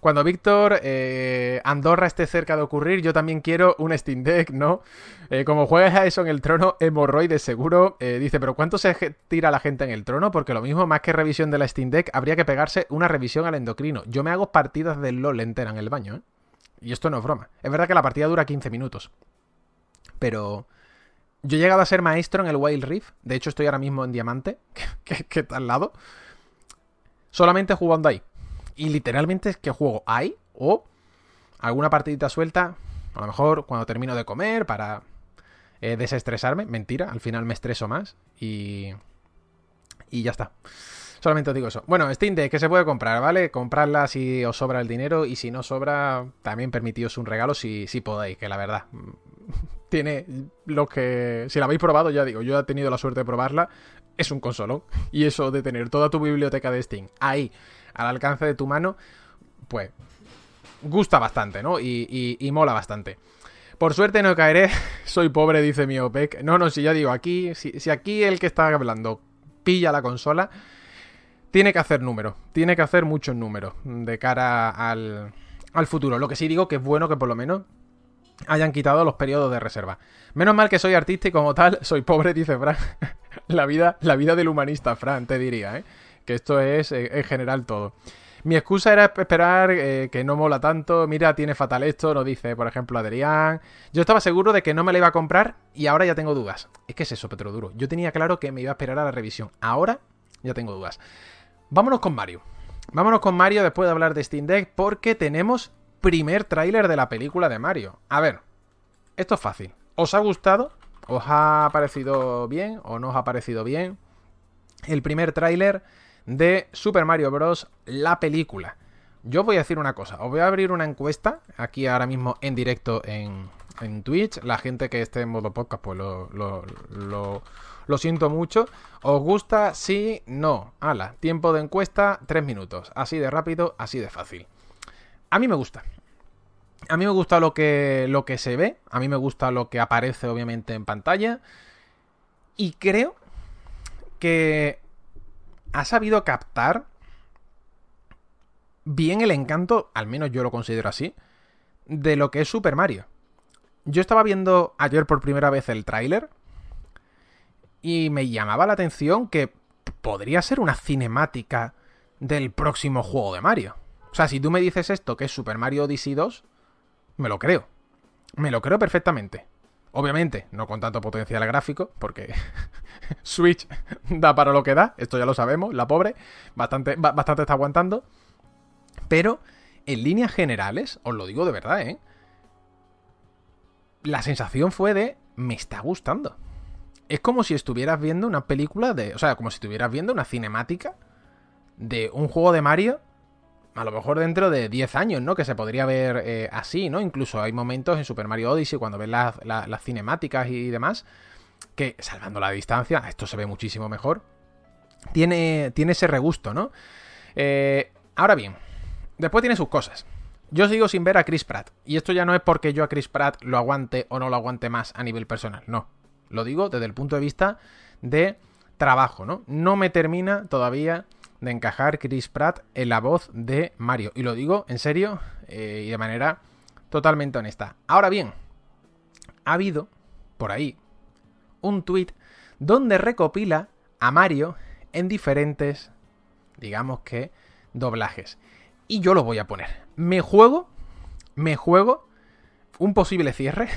Cuando Víctor eh, Andorra esté cerca de ocurrir, yo también quiero un Steam Deck, ¿no? Eh, como juegas a eso en el trono, hemorroides seguro. Eh, dice, pero ¿cuánto se tira la gente en el trono? Porque lo mismo, más que revisión de la Steam Deck, habría que pegarse una revisión al endocrino. Yo me hago partidas del LOL entera en el baño, ¿eh? Y esto no es broma. Es verdad que la partida dura 15 minutos. Pero... Yo he llegado a ser maestro en el Wild Rift. De hecho, estoy ahora mismo en Diamante, que, que está al lado. Solamente jugando ahí. Y literalmente es que juego ahí o alguna partidita suelta, a lo mejor cuando termino de comer para eh, desestresarme. Mentira, al final me estreso más y, y ya está. Solamente os digo eso. Bueno, Steam Deck, que se puede comprar, ¿vale? Comprarla si os sobra el dinero y si no sobra, también permitíos un regalo si, si podéis, que la verdad tiene lo que... Si la habéis probado, ya digo, yo he tenido la suerte de probarla, es un consolón. Y eso de tener toda tu biblioteca de Steam ahí al alcance de tu mano, pues gusta bastante, ¿no? Y, mola bastante. Por suerte no caeré, soy pobre, dice mi OPEC. No, no, si ya digo, aquí, si, aquí el que está hablando pilla la consola, tiene que hacer números, tiene que hacer muchos números de cara al, al futuro. Lo que sí digo que es bueno que por lo menos hayan quitado los periodos de reserva. Menos mal que soy artista y como tal soy pobre, dice Fran. la vida, la vida del humanista, Fran, te diría, ¿eh? Que esto es eh, en general todo. Mi excusa era esperar eh, que no mola tanto. Mira, tiene fatal esto, nos dice, por ejemplo, Adrián. Yo estaba seguro de que no me la iba a comprar y ahora ya tengo dudas. Es que es eso, Petroduro. Yo tenía claro que me iba a esperar a la revisión. Ahora ya tengo dudas. Vámonos con Mario. Vámonos con Mario después de hablar de Steam Deck porque tenemos primer tráiler de la película de Mario. A ver, esto es fácil. ¿Os ha gustado? ¿Os ha parecido bien o no os ha parecido bien? El primer tráiler de Super Mario Bros. la película. Yo voy a decir una cosa, os voy a abrir una encuesta aquí ahora mismo en directo en, Twitch. La gente que esté en modo podcast, pues lo, lo, siento mucho. ¿Os gusta? Sí, no. Ala, tiempo de encuesta, tres minutos. Así de rápido, así de fácil. A mí me gusta. A mí me gusta lo que, lo que se ve. A mí me gusta lo que aparece obviamente en pantalla. Y creo que ha sabido captar bien el encanto, al menos yo lo considero así, de lo que es Super Mario. Yo estaba viendo ayer por primera vez el tráiler y me llamaba la atención que podría ser una cinemática del próximo juego de Mario. O sea, si tú me dices esto, que es Super Mario Odyssey 2, me lo creo. Me lo creo perfectamente. Obviamente, no con tanto potencial gráfico, porque Switch da para lo que da, esto ya lo sabemos, la pobre, bastante, bastante está aguantando. Pero, en líneas generales, os lo digo de verdad, ¿eh? La sensación fue de, me está gustando. Es como si estuvieras viendo una película de, o sea, como si estuvieras viendo una cinemática de un juego de Mario a lo mejor dentro de 10 años, ¿no? Que se podría ver eh, así, ¿no? Incluso hay momentos en Super Mario Odyssey, cuando ves las, cinemáticas y demás, que salvando la distancia, esto se ve muchísimo mejor. Tiene, tiene ese regusto, ¿no? Eh, ahora bien, después tiene sus cosas. Yo sigo sin ver a Chris Pratt. Y esto ya no es porque yo a Chris Pratt lo aguante o no lo aguante más a nivel personal. No. Lo digo desde el punto de vista de trabajo, ¿no? No me termina todavía de encajar Chris Pratt en la voz de Mario. Y lo digo en serio eh, y de manera totalmente honesta. Ahora bien, ha habido por ahí un tweet donde recopila a Mario en diferentes, digamos que, doblajes. Y yo lo voy a poner. Me juego, me juego un posible cierre.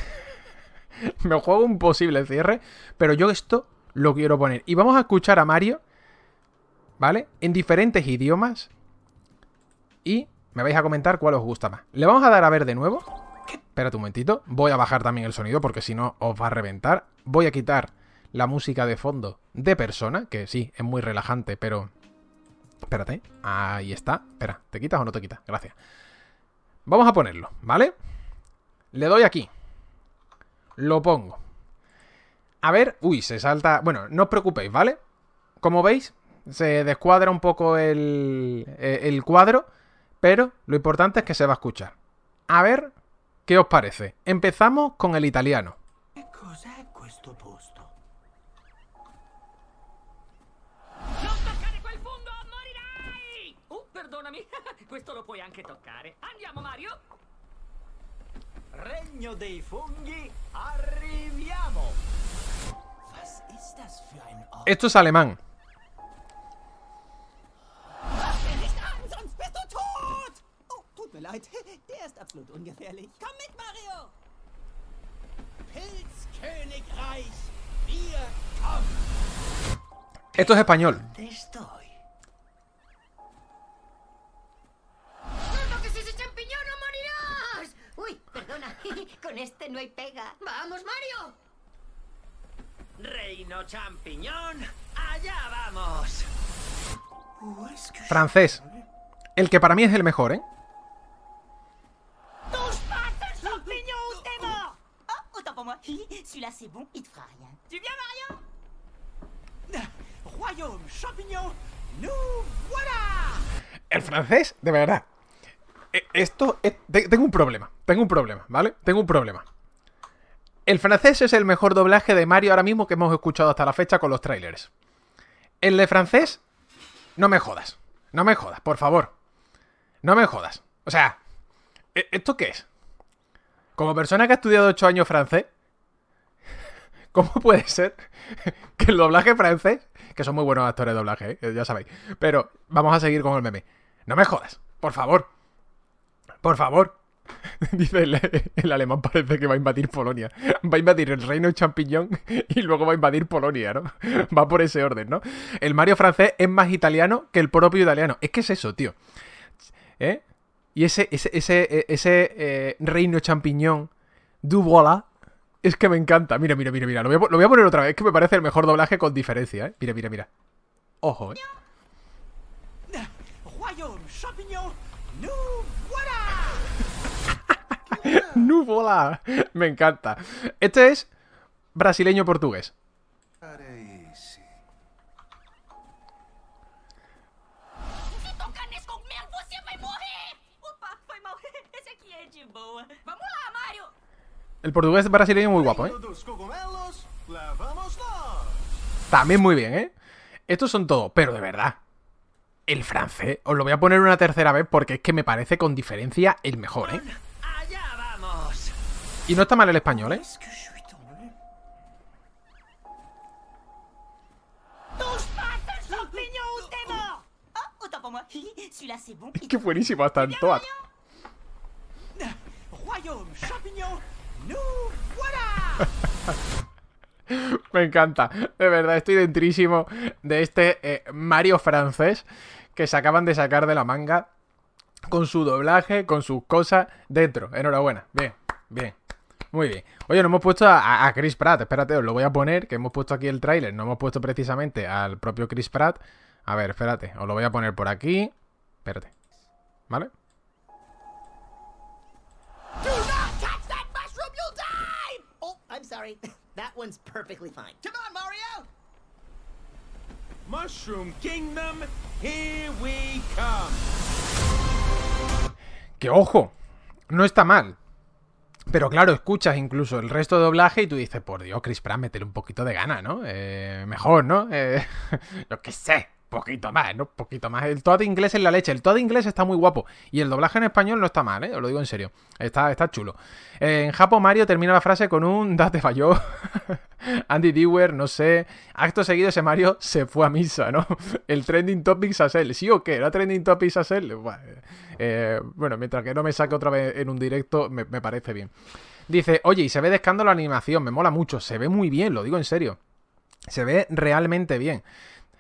me juego un posible cierre, pero yo esto lo quiero poner. Y vamos a escuchar a Mario ¿vale? En diferentes idiomas. Y me vais a comentar cuál os gusta más. Le vamos a dar a ver de nuevo. Espérate un momentito. Voy a bajar también el sonido porque si no os va a reventar. Voy a quitar la música de fondo de persona, que sí, es muy relajante, pero... Espérate, ahí está. Espera, ¿te quitas o no te quitas? Gracias. Vamos a ponerlo, ¿vale? Le doy aquí. Lo pongo. A ver, uy, se salta... Bueno, no os preocupéis, ¿vale? Como veis, se descuadra un poco el, eh, el cuadro, pero lo importante es que se va a escuchar. A ver, ¿qué os parece? Empezamos con el italiano. Cos'è questo posto? Non toccare quel fungo o morirai! Perdonami, questo lo puoi anche toccare. Andiamo, Mario! Regno dei funghi, arriviamo! Was ist das für ein Ort? Esto es alemán. Mir leid, der ist absolut ungefährlich. Komm mit, Mario! Pilzkönigreich, wir kommen! Esto es español. Estoy. ¡No toques ese champiñón o morirás! Uy, perdona. Con este no hay pega. ¡Vamos, Mario! Reino champiñón, allá vamos. Francés. El que para mí es el mejor, ¿eh? Moi. Celui-là, c'est bon, il te fera rien. Tu viens, Mario? Royaume champignon, nous voilà! El francés, de verdad. E- Esto. es- te- Tengo un problema. Tengo un problema, ¿vale? Tengo un problema. El francés es el mejor doblaje de Mario ahora mismo que hemos escuchado hasta la fecha con los trailers. El de francés. No me jodas. No me jodas, por favor. No me jodas. O sea. ¿e- ¿Esto qué es? Como persona que ha estudiado 8 años francés. ¿Cómo puede ser que el doblaje francés, que son muy buenos actores de doblaje, ¿eh? ya sabéis, pero vamos a seguir con el meme. No me jodas, por favor. Por favor. Dice el, el alemán parece que va a invadir Polonia. Va a invadir el reino champiñón y luego va a invadir Polonia, ¿no? Va por ese orden, ¿no? El Mario francés es más italiano que el propio italiano. Es que es eso, tío. ¿Eh? Y ese, ese, ese, ese eh, reino champiñón, du voilà, es que me encanta. Mira, mira, mira, mira. Lo voy, a, poner otra vez. Es que me parece el mejor doblaje con diferencia, ¿eh? Mira, mira, mira. Ojo, ¿eh? Royaume champignon, nous voilà! ¡Nu voilà! Me encanta. Este es brasileño-portugués. El portugués brasileño muy guapo, ¿eh? También muy bien, ¿eh? Estos son todos, pero de verdad. El francés, os lo voy a poner una tercera vez porque es que me parece con diferencia el mejor, ¿eh? Y no está mal el español, ¿eh? Es que buenísimo, hasta en Toad. Me encanta. De verdad, estoy dentrísimo de este eh, Mario francés que se acaban de sacar de la manga con su doblaje, con sus cosas dentro. Enhorabuena. Bien, bien. Muy bien. Oye, no hemos puesto a, a Chris Pratt. Espérate, os lo voy a poner, que hemos puesto aquí el tráiler. No hemos puesto precisamente al propio Chris Pratt. A ver, espérate. Os lo voy a poner por aquí. Espérate. ¿Vale? Sorry. That one's perfectly fine. Come on, Mario! Mushroom Kingdom, here we come. Que ojo, no está mal. Pero claro, escuchas incluso el resto de doblaje y tú dices, por Dios, Chris Pratt, métele un poquito de gana, ¿no? Eh, mejor, ¿no? Eh, yo qué sé, poquito más, ¿no? Poquito más. El Toad inglés es la leche. El Toad inglés está muy guapo. Y el doblaje en español no está mal, ¿eh? Os lo digo en serio. Está, está chulo. Eh, en Japo Mario termina la frase con un date falló. Andy Dewar, no sé. Acto seguido ese Mario se fue a misa, ¿no? El trending topic Sassel. ¿Sí o qué? ¿Era trending topic Sassel? Buah, eh, bueno, mientras que no me saque otra vez en un directo, me, me parece bien. Dice, oye, y se ve de escándalo la animación, me mola mucho, se ve muy bien, lo digo en serio. Se ve realmente bien.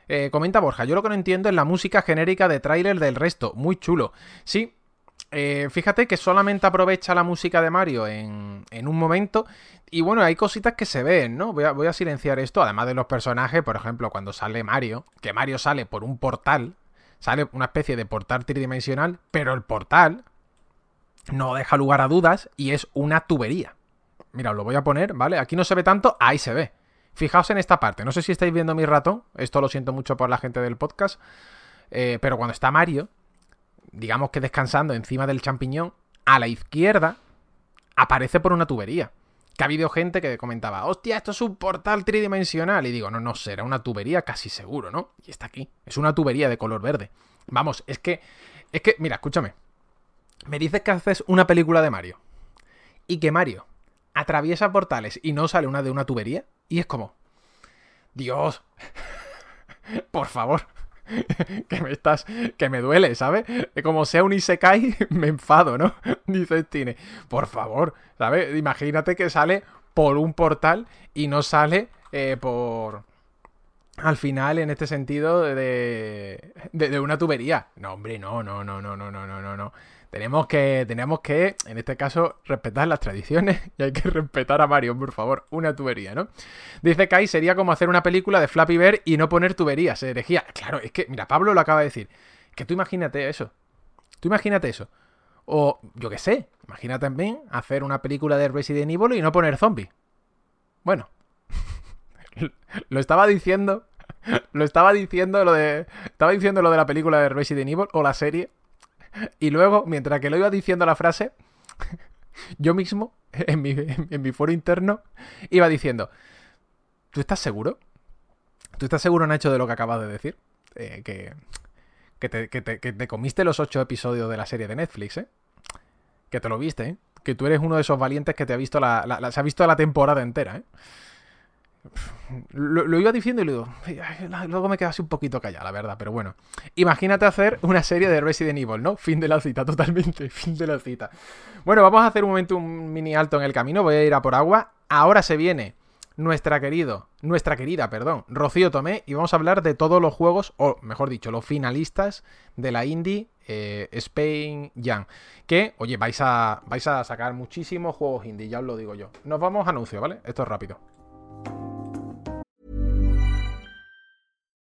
Eh, comenta Borja, yo lo que no entiendo es la música genérica de tráiler del resto, muy chulo. Sí, eh, fíjate que solamente aprovecha la música de Mario en, un momento. Y bueno, hay cositas que se ven, ¿no? Voy a, voy a silenciar esto, además de los personajes, por ejemplo, cuando sale Mario, que Mario sale por un portal, sale una especie de portal tridimensional, pero el portal no deja lugar a dudas y es una tubería. Mira, os lo voy a poner, ¿vale? Aquí no se ve tanto, ahí se ve. Fijaos en esta parte. No sé si estáis viendo mi ratón. Esto lo siento mucho por la gente del podcast. Eh, pero cuando está Mario, digamos que descansando encima del champiñón, a la izquierda aparece por una tubería. Que ha habido gente que comentaba, hostia, esto es un portal tridimensional. Y digo, no, no, será una tubería casi seguro, ¿no? Y está aquí. Es una tubería de color verde. Vamos, es que. Es que, mira, escúchame. Me dices que haces una película de Mario. Y que Mario atraviesa portales y no sale una de una tubería. Y es como. Dios. Por favor. que me estás. Que me duele, ¿sabes? Como sea un Isekai, me enfado, ¿no? Dice Stine. Por favor, ¿sabes? Imagínate que sale por un portal y no sale eh, por. Al final, en este sentido, de, de, de una tubería. No, hombre, no, no, no, no, no, no, no, no. Tenemos que, tenemos que, en este caso, respetar las tradiciones y hay que respetar a Mario, por favor. Una tubería, ¿no? Dice Kai, sería como hacer una película de Flappy Bird y no poner tuberías, herejía. Claro, es que, mira, Pablo lo acaba de decir. Que tú imagínate eso. Tú imagínate eso. O, yo qué sé, imagínate también hacer una película de Resident Evil y no poner zombies. Bueno, lo estaba diciendo. Lo estaba diciendo lo de. Estaba diciendo lo de la película de Resident Evil o la serie y luego, mientras que lo iba diciendo la frase, yo mismo, en mi, en mi foro interno, iba diciendo, ¿tú estás seguro? ¿Tú estás seguro, Nacho, de lo que acabas de decir? Eh, que, que, te, que, te, comiste los ocho episodios de la serie de Netflix, ¿eh? Que te lo viste, ¿eh? Que tú eres uno de esos valientes que te ha visto la, la, la se ha visto la temporada entera, ¿eh? Lo, iba diciendo y luego, luego me quedé así un poquito callado, la verdad, pero bueno. Imagínate hacer una serie de Resident Evil, ¿no? Fin de la cita, totalmente, fin de la cita. Bueno, vamos a hacer un momento un mini alto en el camino, voy a ir a por agua. Ahora se viene nuestra querido, nuestra querida, perdón, Rocío Tomé y vamos a hablar de todos los juegos, o mejor dicho, los finalistas de la Indie eh, Spain Jam. Que, oye, vais a, vais a sacar muchísimos juegos indie, ya os lo digo yo. Nos vamos a anuncio, ¿vale? Esto es rápido.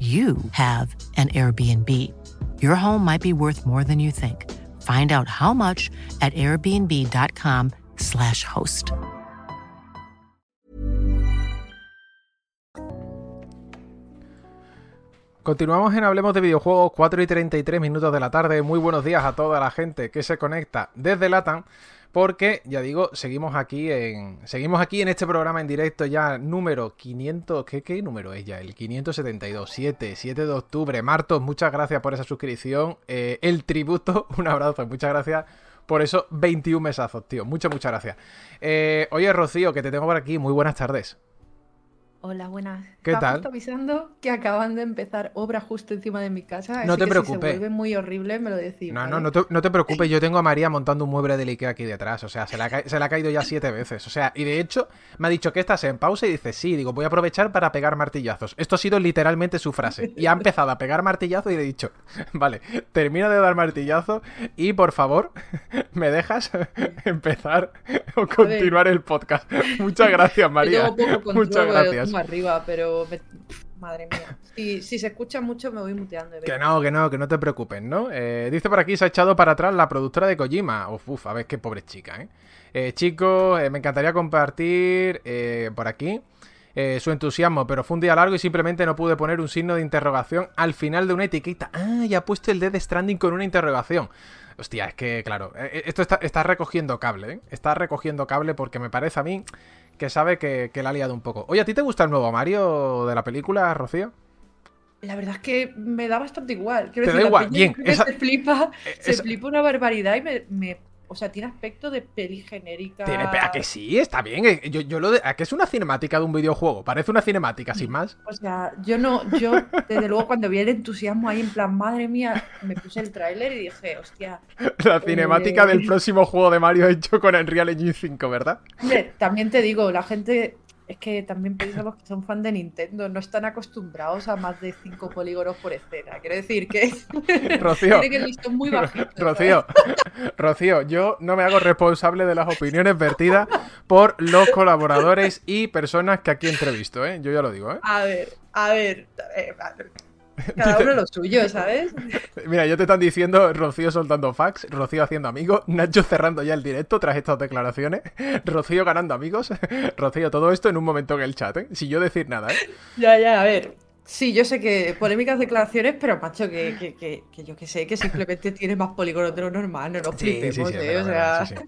you have an Airbnb. Your home might be worth more than you think. Find out how much at airbnb.com/slash host. Continuamos en Hablemos de Videojuegos, 4 y 33 minutos de la tarde. Muy buenos días a toda la gente que se conecta desde Latam. Porque, ya digo, seguimos aquí en. Seguimos aquí en este programa en directo ya número 500. ¿Qué, qué número es ya? El 572, 7, 7 de octubre. Martos, muchas gracias por esa suscripción. Eh, el tributo, un abrazo, muchas gracias por esos 21 mesazos, tío. Muchas, muchas gracias. Eh, oye, Rocío, que te tengo por aquí. Muy buenas tardes. Hola, buenas. ¿Qué tal? Estaba avisando que acaban de empezar obra justo encima de mi casa. No así te que preocupes. Si se vuelve muy horrible, me lo decís. No, ¿vale? no, no te, no te preocupes. Yo tengo a María montando un mueble de Ikea aquí detrás. O sea, se le, ha, ca- se le ha caído ya siete veces. O sea, y de hecho, me ha dicho que estás en pausa y dice, sí, digo, voy a aprovechar para pegar martillazos. Esto ha sido literalmente su frase. Y ha empezado a pegar martillazos y le he dicho, vale, termina de dar martillazos y por favor, me dejas empezar o continuar el podcast. Muchas gracias, María. Muchas gracias. Tengo arriba, pero me- madre mía. Si, si se escucha mucho, me voy muteando. de vez Que no, que no, que no te preocupes, ¿no? Eh, dice por aquí, se ha echado para atrás la productora de Kojima. Uf, uf, a ver qué pobre chica, ¿eh? Eh, chicos, eh, me encantaría compartir eh, por aquí eh, su entusiasmo, pero fue un día largo y simplemente no pude poner un signo de interrogación al final de una etiqueta. Ah, ya ha puesto el Dead Stranding con una interrogación. Hostia, es que, claro, eh, eh, esto está, está recogiendo cable, ¿eh? Está recogiendo cable porque me parece a mí que sabe que, que la ha liado un poco. Oye, ¿a ti te gusta el nuevo Mario de la película, Rocío? La verdad es que me da bastante igual. Quiero Te da decir, igual, bien, esa- Se flipa, se flipa una barbaridad y me, me- O sea, tiene aspecto de peli genérica. Tiene, a que sí, está bien. eh, Yo, yo lo de, a que es una cinemática de un videojuego. Parece una cinemática, sin más. O sea, yo no, yo desde luego cuando vi el entusiasmo ahí en plan, madre mía, me puse el tráiler y dije, hostia, La cinemática Eh. del próximo juego de Mario hecho con Unreal Engine 5, ¿verdad? hombre, también te digo, la gente es que también pensamos que son fan de Nintendo, no están acostumbrados a más de 5 polígonos por escena. Quiero decir que Rocío. tiene que el muy bajito. Rocío, Rocío, yo no me hago responsable de las opiniones vertidas por los colaboradores y personas que aquí entrevisto, ¿eh? Yo ya lo digo, ¿eh? A ver, a ver, eh, a ver, cada uno lo suyo, ¿sabes? Mira, ya te están diciendo Rocío soltando fax, Rocío haciendo amigos, Nacho cerrando ya el directo tras estas declaraciones, Rocío ganando amigos, Rocío, todo esto en un momento en el chat, ¿eh? Sin yo decir nada, ¿eh? Ya, ya, a ver. Sí, yo sé que polémicas declaraciones, pero macho, que, que, que, que yo que sé, que simplemente tiene más polígonos de lo normal, no nos flipemos, ¿eh? o sea, sí, sí.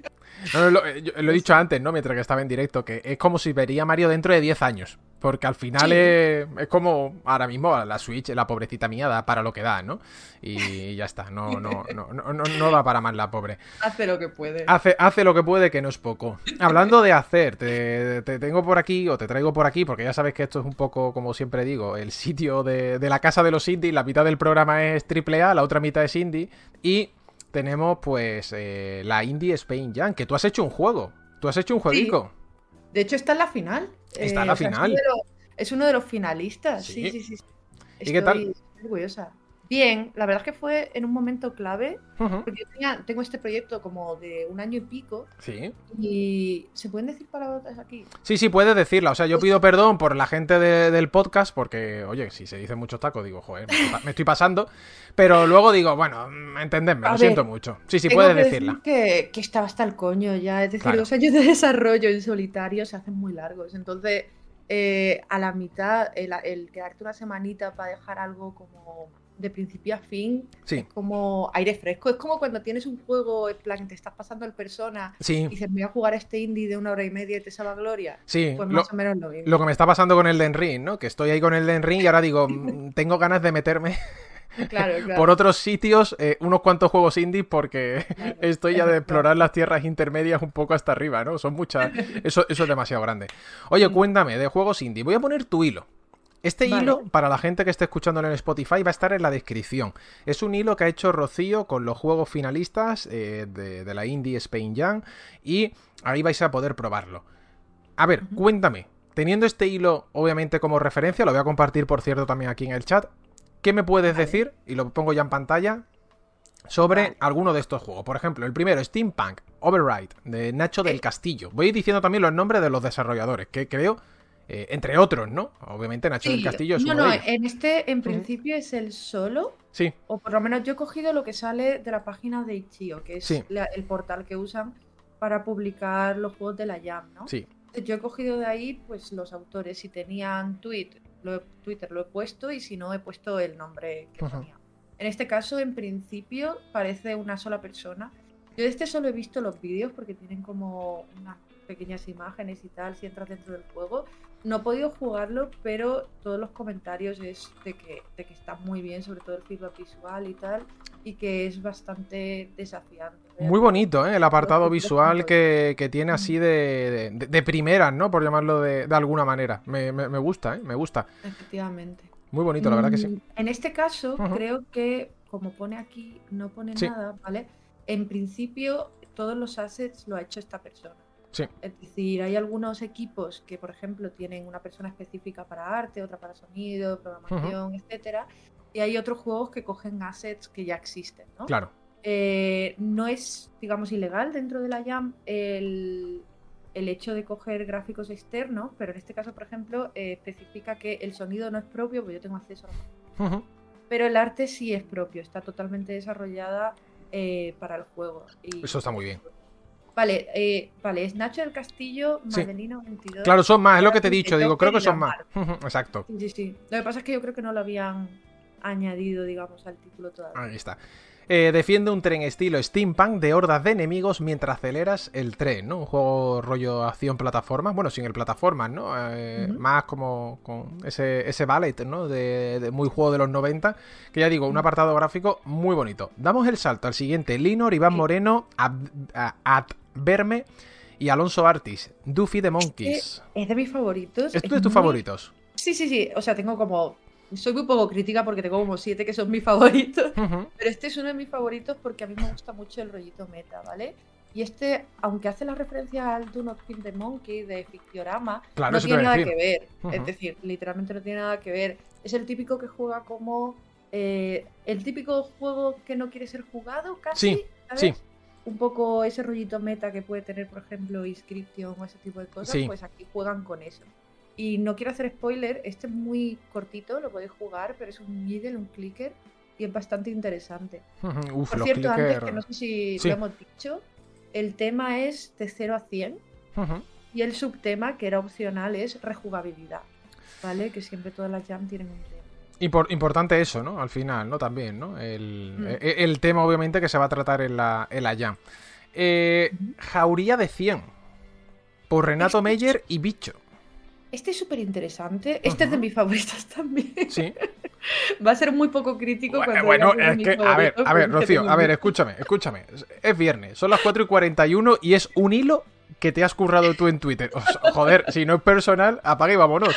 No, no, lo, eh, lo he dicho antes, ¿no? Mientras que estaba en directo, que es como si vería a Mario dentro de 10 años. Porque al final Sí. es, es como ahora mismo la Switch, la pobrecita mía, da para lo que da, ¿no? Y ya está, no, no, no, no, no, no da para más la pobre. hace lo que puede. Hace, hace lo que puede, que no es poco. Hablando de hacer, te, te tengo por aquí, o te traigo por aquí, porque ya sabes que esto es un poco, como siempre digo, el sitio de, de la casa de los indies. La mitad del programa es AAA, la otra mitad es indie. Y tenemos, pues, eh, la Indie Spain Jam, que tú has hecho un juego. Tú has hecho un jueguico. De hecho, está en la final. Está en la o sea, es final. uno los- Es uno de los finalistas. Sí, Sí. sí, sí. sí. ¿Y qué tal? Estoy orgullosa. Bien, la verdad es que fue en un momento clave, porque yo tenía- tengo este proyecto como de un año y pico, Sí. y ¿se pueden decir palabras aquí? Sí, sí, puedes decirla. O sea, yo pido perdón por la gente de- del podcast, porque, oye, si se dicen muchos tacos, digo, joder, me estoy, pa- me estoy pasando. Pero luego digo, bueno, mm, entendedme, A lo ver, siento mucho. Sí, sí, puedes que decirla. decir que, que estaba hasta el coño ya, es decir, Claro. los años de desarrollo en solitario se hacen muy largos. Entonces, eh, a la mitad, el, el quedarte una semanita para dejar algo como de principio a fin, Sí. es como aire fresco. Es como cuando tienes un juego, en plan, te estás pasando el persona Sí. y dices, me voy a jugar a este indie de una hora y media y te salva gloria. Sí, Pues lo, más o menos lo mismo. lo que me está pasando con el Den Ring, ¿no? Que estoy ahí con el Den Ring y ahora digo, mm, tengo ganas de meterme Claro, claro. por otros sitios, eh, unos cuantos juegos indie, porque Claro, estoy ya de explorar las tierras intermedias un poco hasta arriba, ¿no? Son muchas. Eso, eso es demasiado grande. Oye, cuéntame, de juegos indie. Voy a poner tu hilo. Este Vale. hilo, para la gente que esté escuchándolo en Spotify, va a estar en la descripción. Es un hilo que ha hecho Rocío con los juegos finalistas eh, de, de la Indie Spain Jam y ahí vais a poder probarlo. A ver, cuéntame. Teniendo este hilo, obviamente, como referencia, lo voy a compartir, por cierto, también aquí en el chat. ¿Qué me puedes decir? Y lo pongo ya en pantalla. Sobre Vale. alguno de estos juegos. Por ejemplo, el primero, Steampunk Override, de Nacho del Castillo. Voy diciendo también los nombres de los desarrolladores, que creo, eh, entre otros, ¿no? Obviamente Nacho del Sí, Castillo es no, uno no, de ellos. en este en principio es el solo, Sí, o por lo menos yo he cogido lo que sale de la página de Itch.io, que es Sí. la- el portal que usan para publicar los juegos de la Jam, ¿no? sí. Yo he cogido de ahí pues los autores, si tenían tweet, lo he- Twitter lo he puesto y si no he puesto el nombre que ponía. En este caso, en principio, parece una sola persona. Yo de este solo he visto los vídeos porque tienen como unas pequeñas imágenes y tal, si entras dentro del juego. No he podido jugarlo, pero todos los comentarios es de que, de que está muy bien, sobre todo el feedback visual y tal, y que es bastante desafiante. Muy bonito, ¿eh? El apartado visual que, que tiene así de, de, de primeras, ¿no? Por llamarlo de, de alguna manera. Me, me- me gusta, ¿eh? Me gusta. Efectivamente. Muy bonito, la verdad que sí. Mm, En este caso, creo que, como pone aquí, no pone Sí. nada, ¿vale? En principio, todos los assets lo ha hecho esta persona. Sí. Es decir, hay algunos equipos que, por ejemplo, tienen una persona específica para arte, otra para sonido, programación, etcétera. Y hay otros juegos que cogen assets que ya existen, ¿no? Claro. Eh, no es, digamos, ilegal dentro de la Jam el, el hecho de coger gráficos externos, pero en este caso, por ejemplo, eh, especifica que el sonido no es propio, porque yo tengo acceso a la Ujú. pero el arte sí es propio, está totalmente desarrollada eh, para el juego. Y- Eso está muy bien. Vale, eh, vale, es Nacho del Castillo, Sí. Madelino 22. Claro, son más, es lo que te he dicho. Digo, creo que son más. Exacto. Sí, sí, sí. Lo que pasa es que yo creo que no lo habían añadido, digamos, al título todavía. Ahí está. Eh, defiende un tren estilo steampunk de hordas de enemigos mientras aceleras el tren, ¿no? Un juego rollo acción plataformas, bueno, sin el plataformas, ¿no? Eh. Más como con ese, ese ballet, ¿no? De, de muy juego de los 90, que ya digo, un apartado gráfico muy bonito. Damos el salto al siguiente, Linor, Iván. Moreno, Adverme y Alonso Artis, Duffy de Monkeys. Es de mis favoritos. ¿Esto es de tus muy- favoritos? Sí, sí, sí. O sea, tengo como. Soy muy poco crítica porque tengo como siete que son mis favoritos. Pero este es uno de mis favoritos porque a mí me gusta mucho el rollito meta, ¿vale? Y este, aunque hace la referencia al Do Not Kill the Monkey de Fictiorama, Claro, no tiene nada que ver. Es decir, literalmente no tiene nada que ver. Es el típico que juega como. eh, el típico juego que no quiere ser jugado, casi. Sí, ¿sabes? sí. Un poco ese rollito meta que puede tener, por ejemplo, Inscription o ese tipo de cosas, Sí. pues aquí juegan con eso. Y no quiero hacer spoiler, este es muy cortito, lo podéis jugar, pero es un middle, un clicker, y es bastante interesante. Uf, Por cierto, antes, que no sé si Sí. lo hemos dicho, el tema es de 0 a 100 Ujú. y el subtema, que era opcional, es rejugabilidad. ¿Vale? Que siempre todas las jam tienen un tema. Impor- importante eso, ¿no? Al final, ¿no? También, ¿no? El, Mm. e- el tema, obviamente, que se va a tratar en la, en la jam. Eh, Jauría de 100. Por Renato Meyer y Bicho. Este es súper interesante. Este es de mis favoritos también. Sí. Va a ser muy poco crítico Bueno, cuando bueno, es que, a ver, a ver, Rocío, a ver, escúchame, escúchame. Es viernes, son las 4 y 41 y es un hilo que te has currado tú en Twitter. O sea, joder, si no es personal, apaga y vámonos.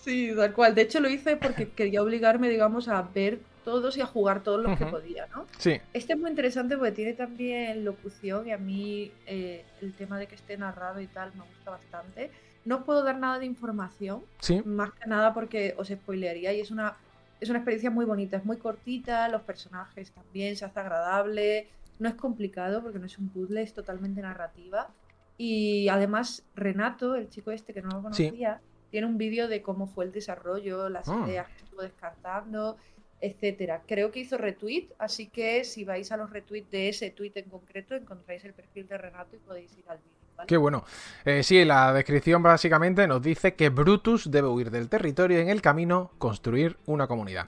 Sí, tal cual. De hecho, lo hice porque quería obligarme, digamos, a ver todos y a jugar todos los que podía, ¿no? Sí, Este es muy interesante porque tiene también locución y a mí eh, el tema de que esté narrado y tal me gusta bastante. No os puedo dar nada de información, sí. más que nada porque os spoilearía y es una, es una experiencia muy bonita, es muy cortita, los personajes también, se hace agradable, no es complicado porque no es un puzzle, es totalmente narrativa. Y además Renato, el chico este que no lo Sí. conocía, tiene un vídeo de cómo fue el desarrollo, las Ah. ideas que estuvo descartando, etcétera. Creo que hizo retweet, así que si vais a los retweets de ese tweet en concreto encontráis el perfil de Renato y podéis ir al vídeo. Qué bueno. Eh, sí, la descripción básicamente nos dice que Brutus debe huir del territorio y en el camino construir una comunidad.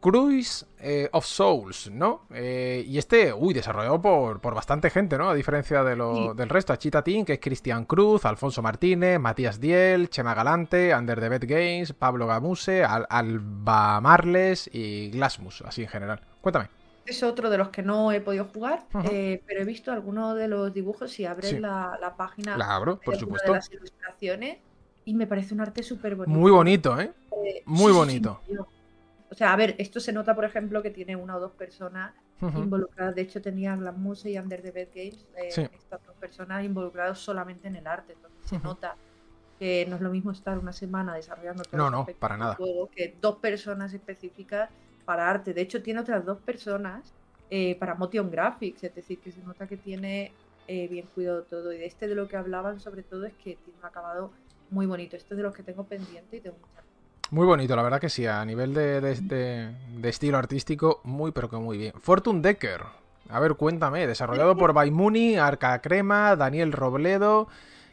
Cruise eh, of Souls, ¿no? Eh, y este, uy, desarrollado por, por bastante gente, ¿no? A diferencia de lo- Sí. del resto. Chita Team, que es Cristian Cruz, Alfonso Martínez, Matías Diel, Chema Galante, Under the Bed Games, Pablo Gamuse, Al- Alba Marles y Glasmus, así en general. Cuéntame. Es otro de los que no he podido jugar, eh, pero he visto algunos de los dibujos. Si abres Sí. la, la página, La abro, por supuesto. de las ilustraciones y me parece un arte súper bonito. Muy bonito, ¿eh? Eh, muy sí, sí, sí, bonito. O sea, a ver, esto se nota, por ejemplo, que tiene una o dos personas involucradas. De hecho, tenía Glamouse y Under the Bed Games, eh, estas dos personas involucradas solamente en el arte. Entonces se nota que no es lo mismo estar una semana desarrollando todo No, no, para nada. juego que dos personas específicas para arte. De hecho, tiene otras dos personas eh, para motion graphics, es decir, que se nota que tiene eh, bien cuidado todo. Y de este de lo que hablaban sobre todo es que tiene un acabado muy bonito. Este es de los que tengo pendiente y tengo muchas Muy bonito, la verdad que sí, a nivel de, de- de- de estilo artístico, muy pero que muy bien. Fortune Decker, a ver, cuéntame, desarrollado por Baimuni, Arca Crema, Daniel Robledo,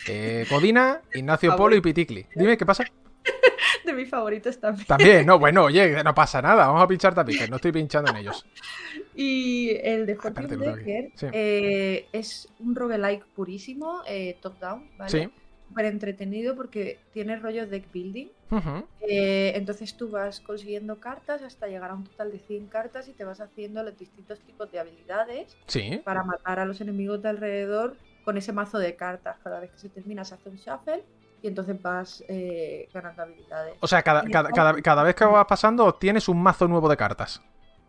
eh, Codina, Ignacio Polo y Piticli. Dime, ¿qué pasa? de mis favoritos también. También, no, bueno, oye, no pasa nada, vamos a pinchar tapices, no estoy pinchando en ellos. Y el de Fortune Sí. eh, es un roguelike purísimo, eh, top-down, ¿vale? Sí. Súper entretenido porque tiene rollo deck building. Eh, entonces tú vas consiguiendo cartas hasta llegar a un total de 100 cartas y te vas haciendo los distintos tipos de habilidades Sí, para matar a los enemigos de alrededor con ese mazo de cartas. Cada vez que se termina se hace un shuffle y entonces vas eh, ganando habilidades. o sea, cada, cada, cada- cada vez que vas pasando tienes un mazo nuevo de cartas.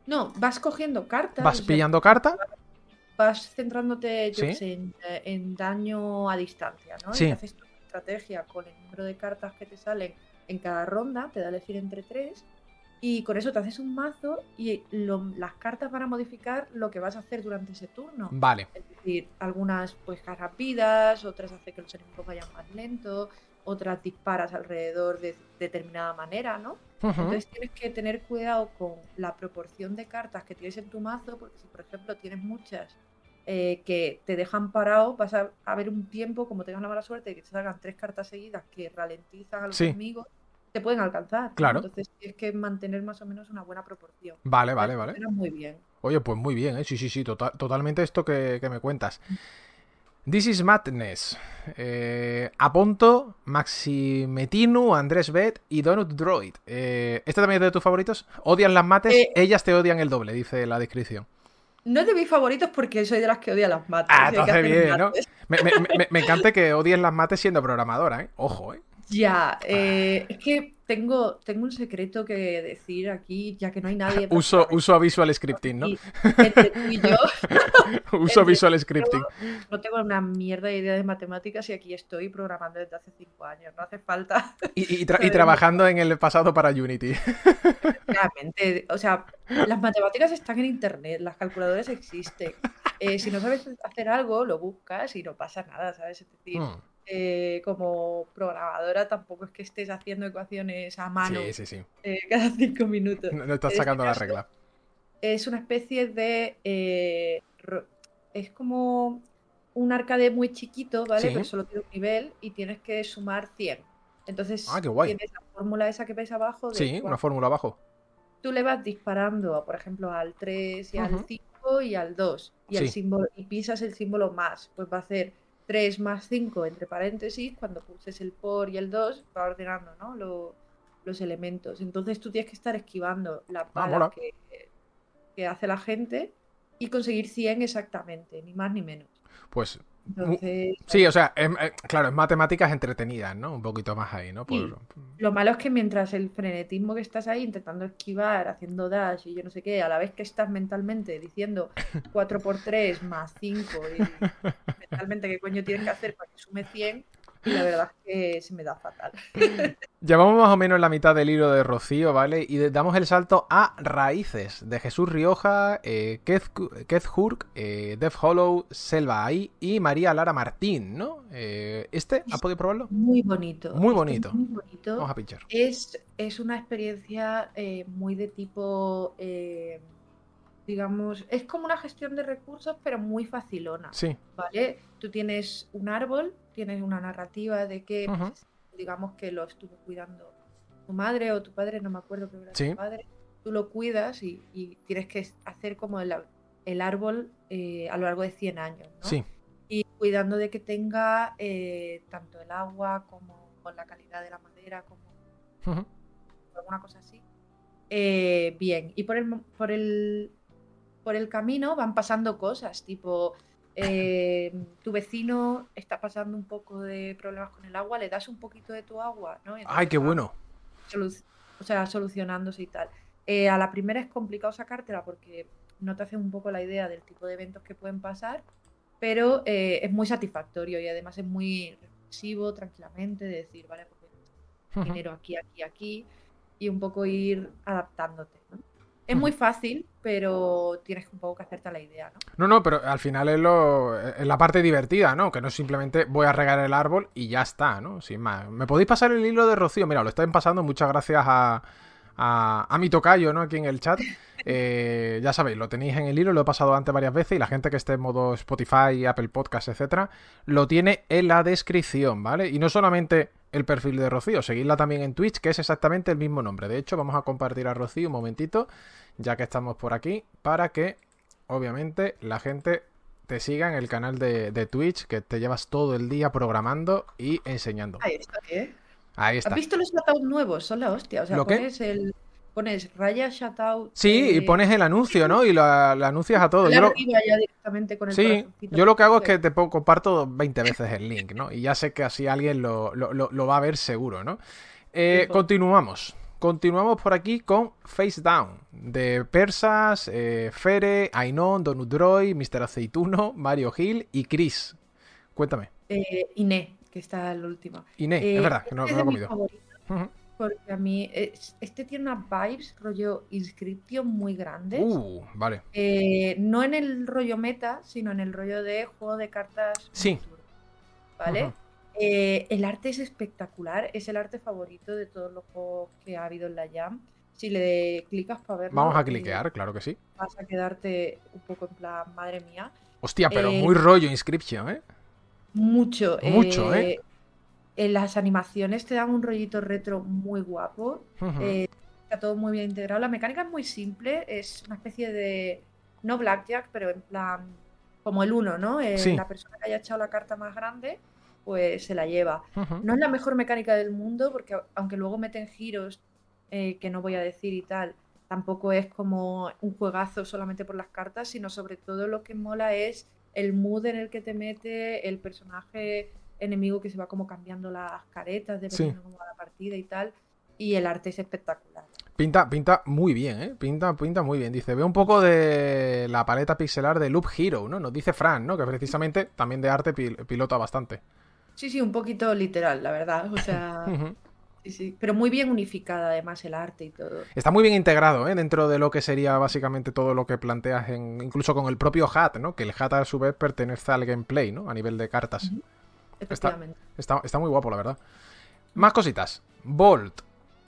No, vas cogiendo cartas. Vas pillando cartas, vas centrándote yo Sí. sé, en, en daño a distancia, ¿no? Sí. Y haces tu estrategia con el número de cartas que te salen en cada ronda, te da a elegir entre tres, y con eso te haces un mazo y lo- las cartas van a modificar lo que vas a hacer durante ese turno. Vale. Es decir, algunas pues rápidas, otras hace que los enemigos vayan más lentos, otras disparas alrededor de determinada manera, ¿no? Entonces tienes que tener cuidado con la proporción de cartas que tienes en tu mazo, porque si por ejemplo tienes muchas eh, que te dejan parado, vas a haber un tiempo, como tengas la mala suerte, de que te salgan tres cartas seguidas que ralentizan a los Sí. enemigos, te pueden alcanzar. Claro. Entonces tienes que mantener más o menos una buena proporción. Vale, vale, vale. muy bien. Oye, pues muy bien, ¿eh? Sí, sí, sí, tota- totalmente esto que, que me cuentas. This is Madness. Eh, Aponto, Maximetinu, Andrés Bet y Donut Droid. Eh, ¿Este también es de tus favoritos? ¿Odian las mates? Eh, Ellas te odian el doble, dice la descripción. No es de mis favoritos porque soy de las que odia las mates. Ah, entonces bien, ¿no? mates. Me, me- me- me encanta que odies las mates siendo programadora, ¿eh? Ojo, ¿eh? Ya, eh, es que tengo, tengo un secreto que decir aquí, ya que no hay nadie. Uso, uso a Visual Scripting, ¿no? Y entre tú y yo, Uso Visual Scripting. no tengo una mierda de idea de matemáticas y aquí estoy programando desde hace cinco años. No hace falta. Y, y tra- y saber trabajando en el pasado para Unity. Realmente, o sea, las matemáticas están en internet, las calculadoras existen. Eh, si no sabes hacer algo, lo buscas y no pasa nada, ¿sabes? Es decir, Mm. Eh, como programadora tampoco es que estés haciendo ecuaciones a mano Sí, sí, sí. eh, cada cinco minutos. No, no estás En este sacando la regla. Es una especie de... eh, es como un arcade muy chiquito, ¿vale? Pero solo tiene un nivel y tienes que sumar 100. Entonces Ah, qué guay. tienes la fórmula esa que ves abajo de Sí, una fórmula abajo. tú le vas disparando, por ejemplo, al 3 y al Ujú. 5 y al 2 y, el Sí. símbolo, y pisas el símbolo más, pues va a hacer 3 más 5 entre paréntesis, cuando pulses el por y el 2 va ordenando ¿no? Lo- los elementos. Entonces tú tienes que estar esquivando Ah, balas mola. que, que hace la gente y conseguir 100 exactamente, ni más ni menos. Pues Entonces, Sí, o sea, em- eh, claro, es matemáticas entretenidas, ¿no? Un poquito más ahí, ¿no? Sí. Por- Lo malo es que mientras el frenetismo que estás ahí intentando esquivar, haciendo dash y yo no sé qué, a la vez que estás mentalmente diciendo 4x3 más 5 y mentalmente qué coño tienes que hacer para que sume 100 y la verdad es que se me da fatal. Llevamos más o menos la mitad del hilo de Rocío, ¿vale? Y de- damos el salto a Raíces, de Jesús Rioja, eh, Keith, Hurk, eh, Dev Hollow, Selva Ahí y María Lara Martín, ¿no? Eh, ¿Este? ¿Has podido probarlo? Muy bonito. Muy Esto es bonito. Muy bonito. Vamos a pinchar. Es, es una experiencia eh, muy de tipo, eh, digamos, es como una gestión de recursos, pero muy facilona. Sí. ¿Vale? Tú tienes un árbol, tienes una narrativa de que, Ujú. pues, digamos que lo estuvo cuidando tu madre o tu padre, no me acuerdo, pero era Sí. tu padre. Tú lo cuidas y, y tienes que hacer como el, el árbol eh, a lo largo de 100 años, ¿no? Sí. Y cuidando de que tenga eh, tanto el agua como con la calidad de la madera, como Ujú. alguna cosa así. Eh, bien, y por el, por el por el camino van pasando cosas, tipo eh, tu vecino está pasando un poco de problemas con el agua, le das un poquito de tu agua, ¿no? ¡Ay, qué bueno! o sea, solucionándose y tal. Eh, a la primera es complicado sacártela porque no te hace un poco la idea del tipo de eventos que pueden pasar, pero eh, es muy satisfactorio y además es muy reflexivo, tranquilamente, de decir, vale, pues dinero aquí, aquí, aquí, y un poco ir adaptándote. ¿no? Es muy fácil, pero tienes un poco que hacerte la idea, ¿no? No, no, pero al final es, lo, es la parte divertida, ¿no? Que no es simplemente voy a regar el árbol y ya está, ¿no? Sin más. ¿Me podéis pasar el hilo de Rocío? Mira, lo están pasando. Muchas gracias a, a, a mi tocayo, ¿no? Aquí en el chat. Eh, ya sabéis, lo tenéis en el hilo, lo he pasado antes varias veces y la gente que esté en modo Spotify, Apple Podcast, etcétera, lo tiene en la descripción, ¿vale? Y no solamente el perfil de Rocío, seguidla también en Twitch, que es exactamente el mismo nombre. De hecho, vamos a compartir a Rocío un momentito, ya que estamos por aquí, para que, obviamente, la gente te siga en el canal de, de Twitch, que te llevas todo el día programando y enseñando. Ahí está, ¿eh? Ahí está. ¿Has visto los shutouts nuevos? Son la hostia. O sea, ¿Lo qué? pones el. Pones raya shutout. Sí, y eh, pones el anuncio, ¿no? Y lo, lo anuncias a todo. Yo lo- ya directamente con el Sí, yo lo que hago es que te pongo- comparto 20 veces el link, ¿no? Y ya sé que así alguien lo, lo- va a ver seguro, ¿no? Eh, continuamos. Continuamos por aquí con Face Down, de Persas, eh, Fere, Ainon, Donudroy, Mr. Aceituno, Mario Gil y Chris. Cuéntame. Iné, que está el último. Iné, es verdad, que no, este no lo he comido. Ujú. Porque a mí es- este tiene unas vibes rollo Inscription muy grandes. Uh, vale. Eh, no en el rollo meta, sino en el rollo de juego de cartas. Sí. ¿Vale? Eh, el arte es espectacular, es el arte favorito de todos los juegos que ha habido en la Jam. Si le clicas para verlo, Vamos a eh, cliquear, claro que sí. vas a quedarte un poco en plan, madre mía. Hostia, pero eh, muy rollo Inscription, ¿eh? Mucho. Mucho, ¿eh? En las animaciones te dan un rollito retro muy guapo. Eh, está todo muy bien integrado. La mecánica es muy simple, es una especie de. No blackjack, pero en plan. Como el uno, ¿no? Eh, Sí. La persona que haya echado la carta más grande, pues se la lleva. No es la mejor mecánica del mundo, porque aunque luego meten giros eh, que no voy a decir y tal, tampoco es como un juegazo solamente por las cartas, sino sobre todo lo que mola es el mood en el que te mete, el personaje enemigo que se va como cambiando las caretas dependiendo cómo va la partida y tal, y el arte es espectacular. Pinta, pinta muy bien, ¿eh? Pinta, pinta muy bien. Dice, ve un poco de la paleta pixelar de Loop Hero, ¿no? Nos dice Fran, ¿no? Que precisamente también de arte pil- pilota bastante. Sí, sí, un poquito literal, la verdad. O sea, sí. Pero muy bien unificada además el arte y todo. Está muy bien integrado, ¿eh? Dentro de lo que sería básicamente todo lo que planteas, en, incluso con el propio HAT, ¿no? Que el HAT a su vez pertenece al gameplay, ¿no? A nivel de cartas. Está, Efectivamente. está, está muy guapo, la verdad. Más cositas. Bolt.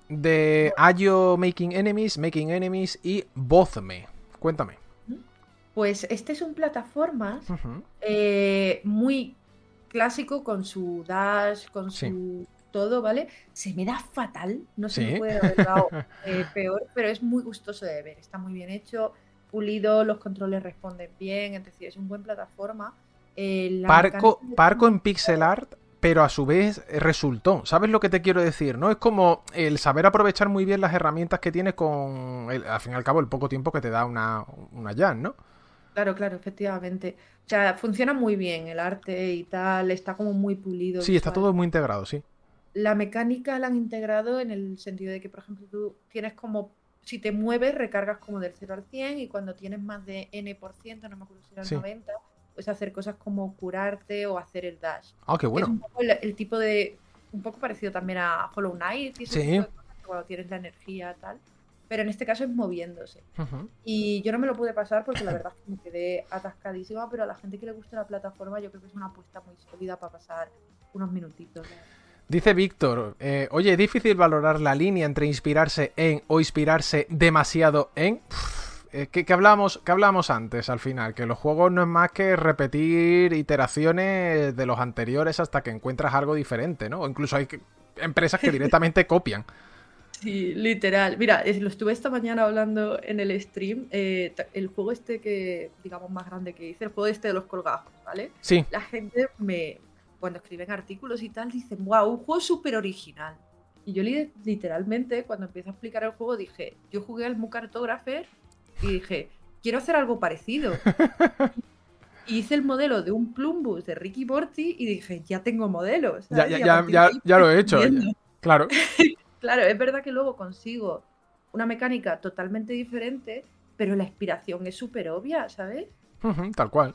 De Ayo Making Enemies, Making Enemies y Bozme. Cuéntame. Pues este es un plataformas Ujú. eh, muy clásico con su dash, con Sí. su todo, ¿vale? Se me da fatal, no se Sí. me puede haber dado eh, peor, pero es muy gustoso de ver, está muy bien hecho, pulido, los controles responden bien, es decir, es un buen plataforma. Eh, Parco, mecánica de- parco en pixel art, pero a su vez resultó. ¿Sabes lo que te quiero decir? No es como el saber aprovechar muy bien las herramientas que tienes con, el- al fin y al cabo, el poco tiempo que te da una, una Jan, ¿no? Claro, claro, efectivamente. O sea, funciona muy bien el arte y tal, está como muy pulido. Sí, está visual. todo muy integrado, sí. La mecánica la han integrado en el sentido de que, por ejemplo, tú tienes como, si te mueves, recargas como del 0 al 100 y cuando tienes más de N%, no me acuerdo si era el Sí. 90, puedes hacer cosas como curarte o hacer el dash. Ah, qué Es bueno. un poco el, el tipo de, un poco parecido también a Hollow Knight y ese Sí. tipo de cosas, cuando tienes la energía tal, pero en este caso es moviéndose. Y yo no me lo pude pasar porque la verdad es que me quedé atascadísima, pero a la gente que le gusta la plataforma yo creo que es una apuesta muy sólida para pasar unos minutitos. Dice Víctor, eh, oye, ¿es difícil valorar la línea entre inspirarse en o inspirarse demasiado en? Uf, eh, ¿qué, qué hablamos, qué hablamos antes al final? Que los juegos no es más que repetir iteraciones de los anteriores hasta que encuentras algo diferente, ¿no? O incluso hay que- empresas que directamente copian. Sí, literal. Mira, lo estuve esta mañana hablando en el stream. eh, el juego este que, digamos, más grande que hice, el juego este de los colgajos, ¿vale? Sí, La gente me, cuando escriben artículos y tal, dicen, wow, un juego súper original. Y yo li- literalmente, cuando empiezo a explicar el juego, dije, yo jugué al Mook Cartographer y dije, quiero hacer algo parecido. Y hice el modelo de un Plumbus de Ricky Morty y dije, ya tengo modelos. ya, ya, ya, lo he hecho. Claro. Claro, es verdad que luego consigo una mecánica totalmente diferente, pero la inspiración es súper obvia, ¿sabes? Tal cual.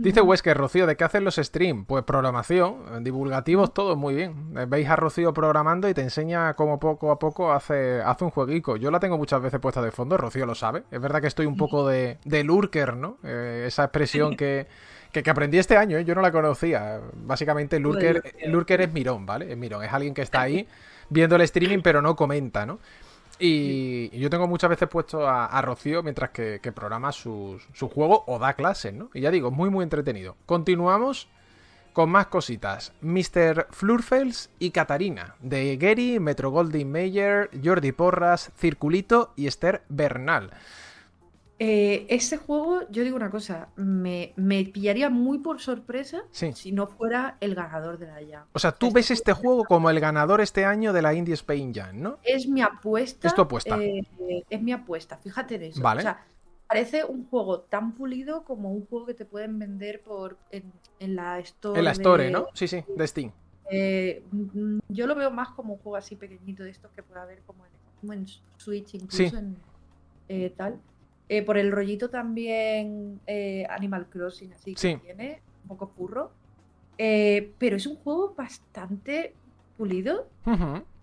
Dice Wesker, Rocío, ¿de qué hacen los streams? Pues programación, divulgativos, todo muy bien. Veis a Rocío programando y te enseña cómo poco a poco hace, hace un jueguico. Yo la tengo muchas veces puesta de fondo, Rocío lo sabe. Es verdad que estoy un poco de, de lurker, ¿no? Eh, esa expresión que, que, que aprendí este año, ¿eh? yo no la conocía. Básicamente, lurker, lurker es mirón, ¿vale? Es mirón, es alguien que está ahí viendo el streaming pero no comenta, ¿no? Y, y yo tengo muchas veces puesto a, a Rocío mientras que, que programa sus- su juego o da clases, ¿no? Y ya digo, muy muy entretenido. Continuamos con más cositas. Mr. Flurfels y Catarina, de Gary, Metro Golding Mayer, Jordi Porras, Circulito y Esther Bernal. Eh, ese juego, yo digo una cosa, me, me pillaría muy por sorpresa Sí. si no fuera el ganador de la Jam. O sea, tú ves este juego como el ganador este año de la Indie Spain Jam, ¿no? Es mi apuesta. Es tu apuesta. eh, es mi apuesta, fíjate en eso. Vale. O sea, parece un juego tan pulido como un juego que te pueden vender por en, en la Store. En la Store, de- ¿no? Sí, sí, de Steam. Eh, mm, yo lo veo más como un juego así pequeñito de estos que puede haber como en, como en Switch, incluso Sí. en eh, tal. Eh, por el rollito también eh, Animal Crossing, así que Sí. tiene, un poco furro. Eh, pero es un juego bastante pulido.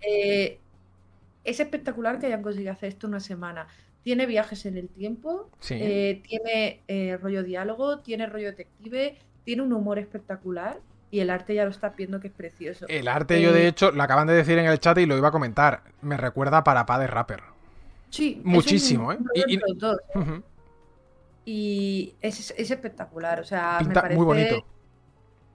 Es espectacular que hayan conseguido hacer esto una semana. Tiene viajes en el tiempo, Sí. tiene rollo diálogo, tiene rollo detective, tiene un humor espectacular y el arte ya lo estás viendo que es precioso. El arte, yo de hecho, lo acaban de decir en el chat y lo iba a comentar. Me recuerda a Parapá de Rapper. Sí, es muchísimo, un- ¿eh? Y- es, es espectacular, o sea, me parece... muy bonito.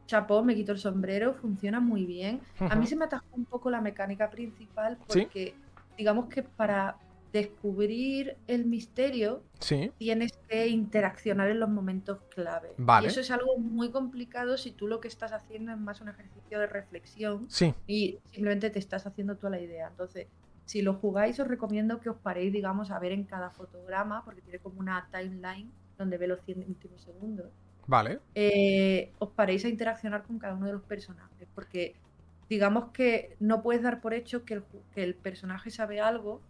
Chapó, me quito el sombrero, funciona muy bien. A mí se me atajó un poco la mecánica principal Sí. porque, digamos que para descubrir el misterio Sí. tienes que interaccionar en los momentos clave. Vale. Y eso es algo muy complicado si tú lo que estás haciendo es más un ejercicio de reflexión Sí. y simplemente te estás haciendo tú la idea. Entonces, si lo jugáis, os recomiendo que os paréis, digamos, a ver en cada fotograma, porque tiene como una timeline donde ve los 100 últimos segundos. Vale. eh, os paréis a interaccionar con cada uno de los personajes, porque digamos que no puedes dar por hecho que el, ju- que el personaje sabe algo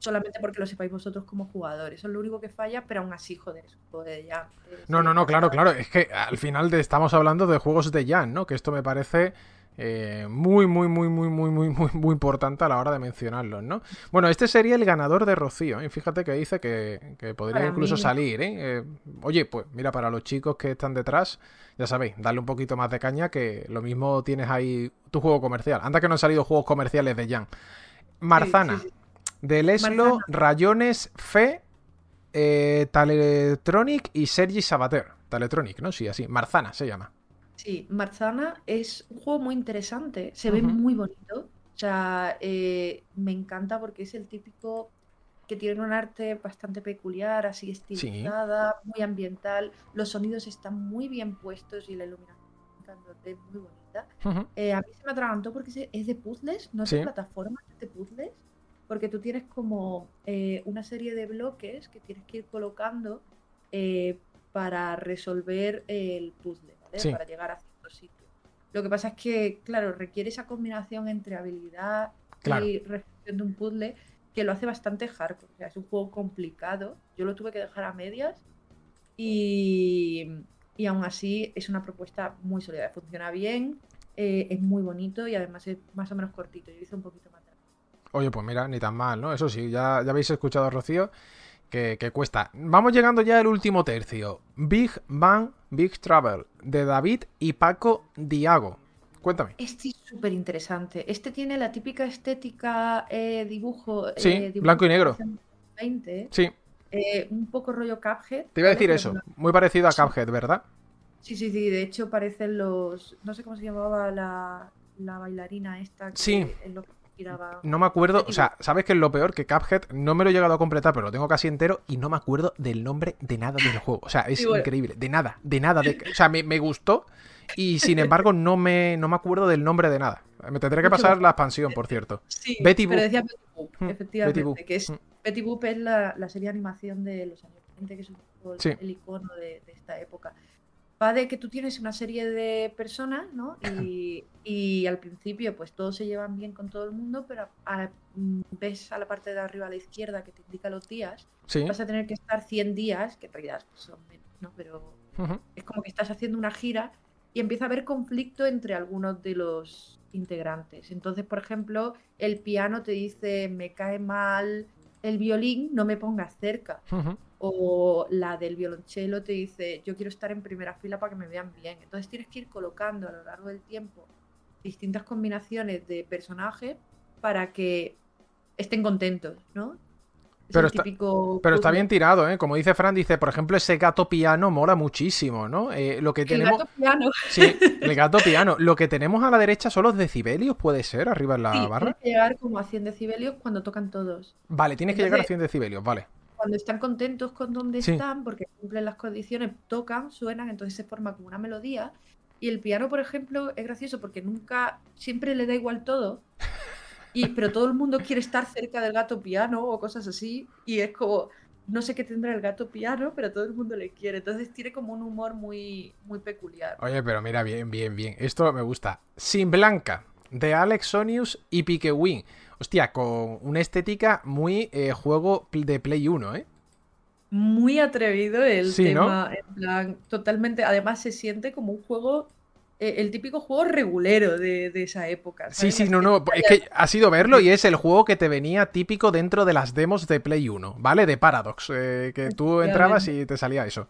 solamente porque lo sepáis vosotros como jugadores. Eso es lo único que falla, pero aún así, joder, es un juego de ya. eh, No, no, no, claro, claro. Es que al final de- estamos hablando de juegos de Jan, ¿no? Que esto me parece eh, muy, muy, muy, muy, muy, muy, muy, muy importante a la hora de mencionarlos, ¿no? Bueno, este sería el ganador de Rocío, ¿eh? Fíjate que dice que, que podría Para incluso mí. salir, ¿eh? Eh, Oye, pues mira, para los chicos que están detrás, ya sabéis, darle un poquito más de caña, que lo mismo tienes ahí tu juego comercial. Anda que no han salido juegos comerciales de Jan. Marzana, sí, sí. de Leslo, Marzana. Rayones, Fe, eh, Taletronic y Sergi Sabater. Taletronic, ¿no? Sí, así. Marzana se llama. Sí, Marzana es un juego muy interesante, se ve muy bonito. O sea, eh, me encanta porque es el típico que tiene un arte bastante peculiar, así estilizada, muy ambiental. Los sonidos están muy bien puestos y la iluminación es muy bonita. Eh, a mí se me atragantó porque es- de puzzles, no es de Sí. plataformas, es de puzzles. Porque tú tienes como eh, una serie de bloques que tienes que ir colocando eh, para resolver el puzzle, Sí. Para llegar a cierto sitio. Lo que pasa es que, claro, requiere esa combinación entre habilidad Claro. y resolución de un puzzle que lo hace bastante hardcore. O sea, es un juego complicado. Yo lo tuve que dejar a medias y, y aún así es una propuesta muy sólida. Funciona bien, eh, es muy bonito y además es más o menos cortito. Yo hice un poquito más. tarde. Oye, pues mira, ni tan mal, ¿no? Eso sí, ya, ya habéis escuchado a Rocío que, que cuesta. Vamos llegando ya al último tercio. Big Bang Big Travel, de David y Paco Diago. Cuéntame. Este es súper interesante. Este tiene la típica estética eh, dibujo. Sí, eh, dibujo blanco y negro. 20, Sí, eh, un poco rollo Cuphead. te iba a decir eso. Muy parecido a Cuphead, ¿verdad? Sí, sí, sí. De hecho, parecen los. No sé cómo se llamaba la, la bailarina esta que Sí. en No me acuerdo, o sea, ¿sabes qué es lo peor? Que Cuphead no me lo he llegado a completar, pero lo tengo casi entero y no me acuerdo del nombre de nada del juego. O sea, es bueno. increíble. De nada, de nada. De... O sea, me, me gustó y sin embargo no me, no me acuerdo del nombre de nada. Me tendré que pasar la expansión, por cierto. Sí, Betty pero Boop. decía Betty Boop, Mm, efectivamente. Betty Boop. Que es, Mm. Betty Boop es la, la serie de animación de los años 20, que es un poco el, Sí. el icono de, de esta época. Va de que tú tienes una serie de personas, ¿no? Y, y al principio, pues todos se llevan bien con todo el mundo, pero a- mm, ves a la parte de arriba a la izquierda que te indica los días, Sí. vas a tener que estar 100 días, que en realidad pues, son menos, ¿no? Pero es como que estás haciendo una gira y empieza a haber conflicto entre algunos de los integrantes. Entonces, por ejemplo, el piano te dice, me cae mal el violín, no me pongas cerca. O la del violonchelo te dice, yo quiero estar en primera fila para que me vean bien. Entonces tienes que ir colocando a lo largo del tiempo distintas combinaciones de personajes para que estén contentos, ¿no? Pero el está- típico Pero está puzzle. bien tirado, ¿eh? Como dice Fran, dice, por ejemplo, ese gato piano mola muchísimo, ¿no? Eh, lo que El tenemos... gato piano. Sí, el gato piano. Lo que tenemos a la derecha son los decibelios, puede ser, arriba en la Sí, barra. tienes que llegar como a 100 decibelios cuando tocan todos. Vale, tienes que llegar a Entonces- 100 decibelios, vale. Cuando están contentos con donde Sí. están, porque cumplen las condiciones, tocan, suenan, entonces se forma como una melodía. Y el piano, por ejemplo, es gracioso porque nunca, siempre le da igual todo. Y, pero todo el mundo quiere estar cerca del gato piano o cosas así. Y es como, no sé qué tendrá el gato piano, pero todo el mundo le quiere. Entonces tiene como un humor muy, muy peculiar. Oye, pero mira, bien, bien, bien. Esto me gusta. Sin Blanca, de Alex Sonius y Pique Win. Hostia, con una estética muy eh, juego de Play 1, ¿eh? Muy atrevido el Sí, ¿no? tema, en plan, totalmente. Además, se siente como un juego el típico juego regulero de, de esa época. Sí, ¿sabes? sí, no, no, es que ha sido verlo y es el juego que te venía típico dentro de las demos de Play 1, ¿vale? De Paradox, eh, que tú entrabas y te salía eso.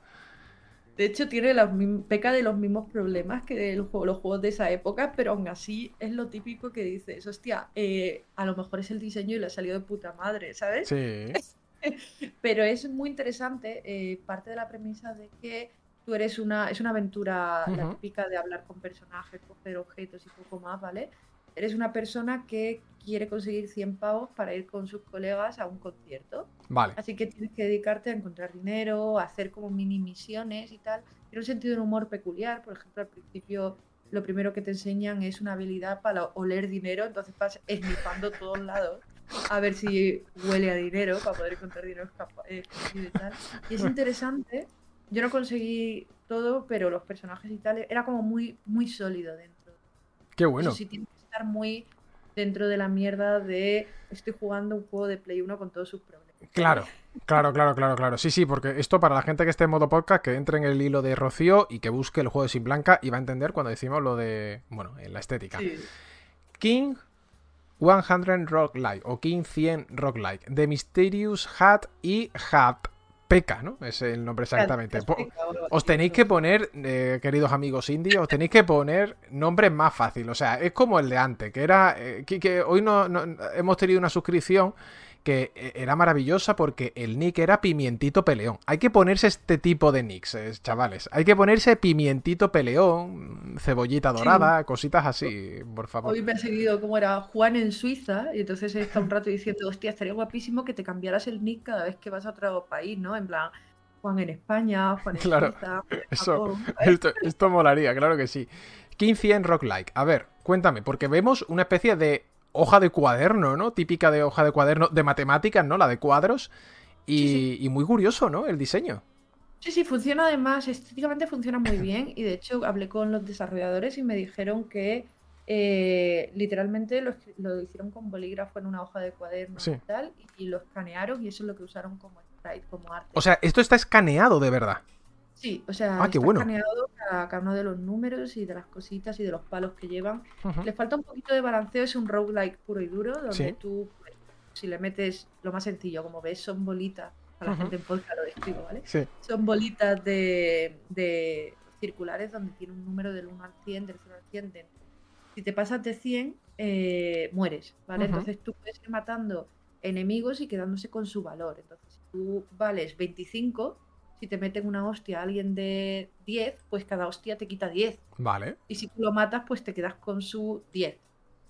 De hecho, tiene los peca de los mismos problemas que el juego- los juegos de esa época, pero aún así es lo típico que dices, hostia, eh, a lo mejor es el diseño y le ha salido de puta madre, ¿sabes? Sí. Pero es muy interesante, eh, parte de la premisa de que tú eres una, es una aventura, la Ujú. típica de hablar con personajes, coger objetos y poco más, ¿vale? Eres una persona que quiere conseguir 100 pavos para ir con sus colegas a un concierto. Vale. Así que tienes que dedicarte a encontrar dinero, a hacer como mini misiones y tal. Tiene un sentido de humor peculiar. Por ejemplo, al principio lo primero que te enseñan es una habilidad para oler dinero, entonces vas esnifando todos lados a ver si huele a dinero para poder encontrar dinero escapa- eh, y tal. Y es interesante. Yo no conseguí todo, pero los personajes y tal era como muy, muy sólido dentro. Qué bueno. Eso sí, tienes que estar muy dentro de la mierda de estoy jugando un juego de Play 1 con todos sus problemas. Claro, claro, claro, claro, claro. Sí, sí, porque esto para la gente que esté en modo podcast, que entre en el hilo de Rocío y que busque el juego de Sin Blanca y va a entender cuando decimos lo de, bueno, en la estética. Sí. King 100 Rock Like o King 100 Rock Like, The Mysterious Hat y Hat Peca, ¿no? Es el nombre exactamente. Os tenéis que poner, eh, queridos amigos indios, os tenéis que poner nombres más fáciles. O sea, es como el de antes, que era. eh, que, que hoy no, no- hemos tenido una suscripción que eh, era maravillosa porque el nick era Pimientito Peleón. Hay que ponerse este tipo de nicks, eh, chavales. Hay que ponerse Pimientito Peleón, cebollita dorada, cositas así, por favor. Hoy me ha seguido como era Juan en Suiza y entonces estado un rato diciendo, hostia, estaría guapísimo que te cambiaras el nick cada vez que vas a otro país, ¿no? En plan, Juan en España, Juan en Claro, Suiza, Juan en Eso, esto, esto molaría, claro que sí. King 100 Rock Like. A ver, cuéntame, porque vemos una especie de hoja de cuaderno, ¿no? Típica de hoja de cuaderno de matemáticas, ¿no? La de cuadros. Y, y muy curioso, ¿no? El diseño. Sí, sí, funciona además, estéticamente funciona muy bien y de hecho hablé con los desarrolladores y me dijeron que eh, literalmente lo, lo hicieron con bolígrafo en una hoja de cuaderno Sí. y tal y lo escanearon y eso es lo que usaron como sprite, como arte. O sea, esto está escaneado de verdad. Sí, o sea, Ah, qué está bueno. escaneado cada, cada uno de los números y de las cositas y de los palos que llevan. Ujú. Le falta un poquito de balanceo, es un roguelike puro y duro, donde Sí. tú, pues, si le metes lo más sencillo, como ves, son bolitas, para la Ujú. gente en podcast lo describo, ¿vale? Sí. Son bolitas de, de circulares donde tiene un número del 1 al 100, del 0 al 100. dentro. Si te pasas de 100, eh, mueres, ¿vale? Ujú. Entonces tú puedes ir matando enemigos y quedándose con su valor. Entonces, si tú vales 25, si te meten una hostia a alguien de 10, pues cada hostia te quita 10. Vale. Y si tú lo matas, pues te quedas con su 10.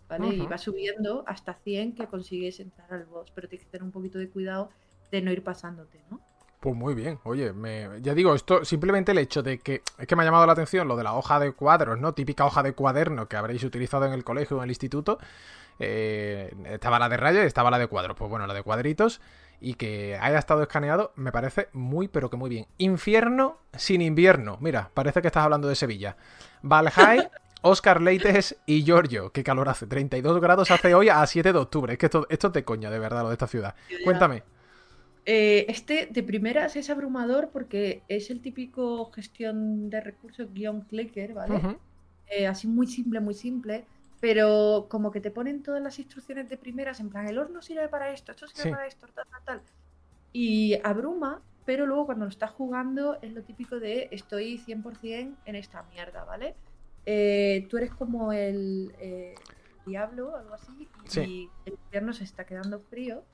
¿Vale? Y va subiendo hasta 100 que consigues entrar al boss. Pero tienes que tener un poquito de cuidado de no ir pasándote, ¿no? Pues muy bien, oye, me, ya digo, esto simplemente el hecho de que es que me ha llamado la atención lo de la hoja de cuadros, ¿no? Típica hoja de cuaderno que habréis utilizado en el colegio o en el instituto. Eh, estaba la de raya y estaba la de cuadros. Pues bueno, la de cuadritos y que haya estado escaneado me parece muy, pero que muy bien. Infierno sin invierno. Mira, parece que estás hablando de Sevilla. Valhalla, Oscar Leites y Giorgio. Qué calor hace. 32 grados hace hoy a 7 de octubre. Es que esto, esto es de coña, de verdad, lo de esta ciudad. Cuéntame. Eh, este de primeras es abrumador porque es el típico gestión de recursos guion clicker, ¿vale? Eh, así muy simple, muy simple. Pero como que te ponen todas las instrucciones de primeras, en plan, el horno sirve para esto, esto sirve Sí. para esto, tal, tal, tal. Y abruma, pero luego cuando lo estás jugando es lo típico de estoy 100% en esta mierda, ¿vale? Eh, tú eres como el eh, diablo o algo así, y Sí. el invierno se está quedando frío,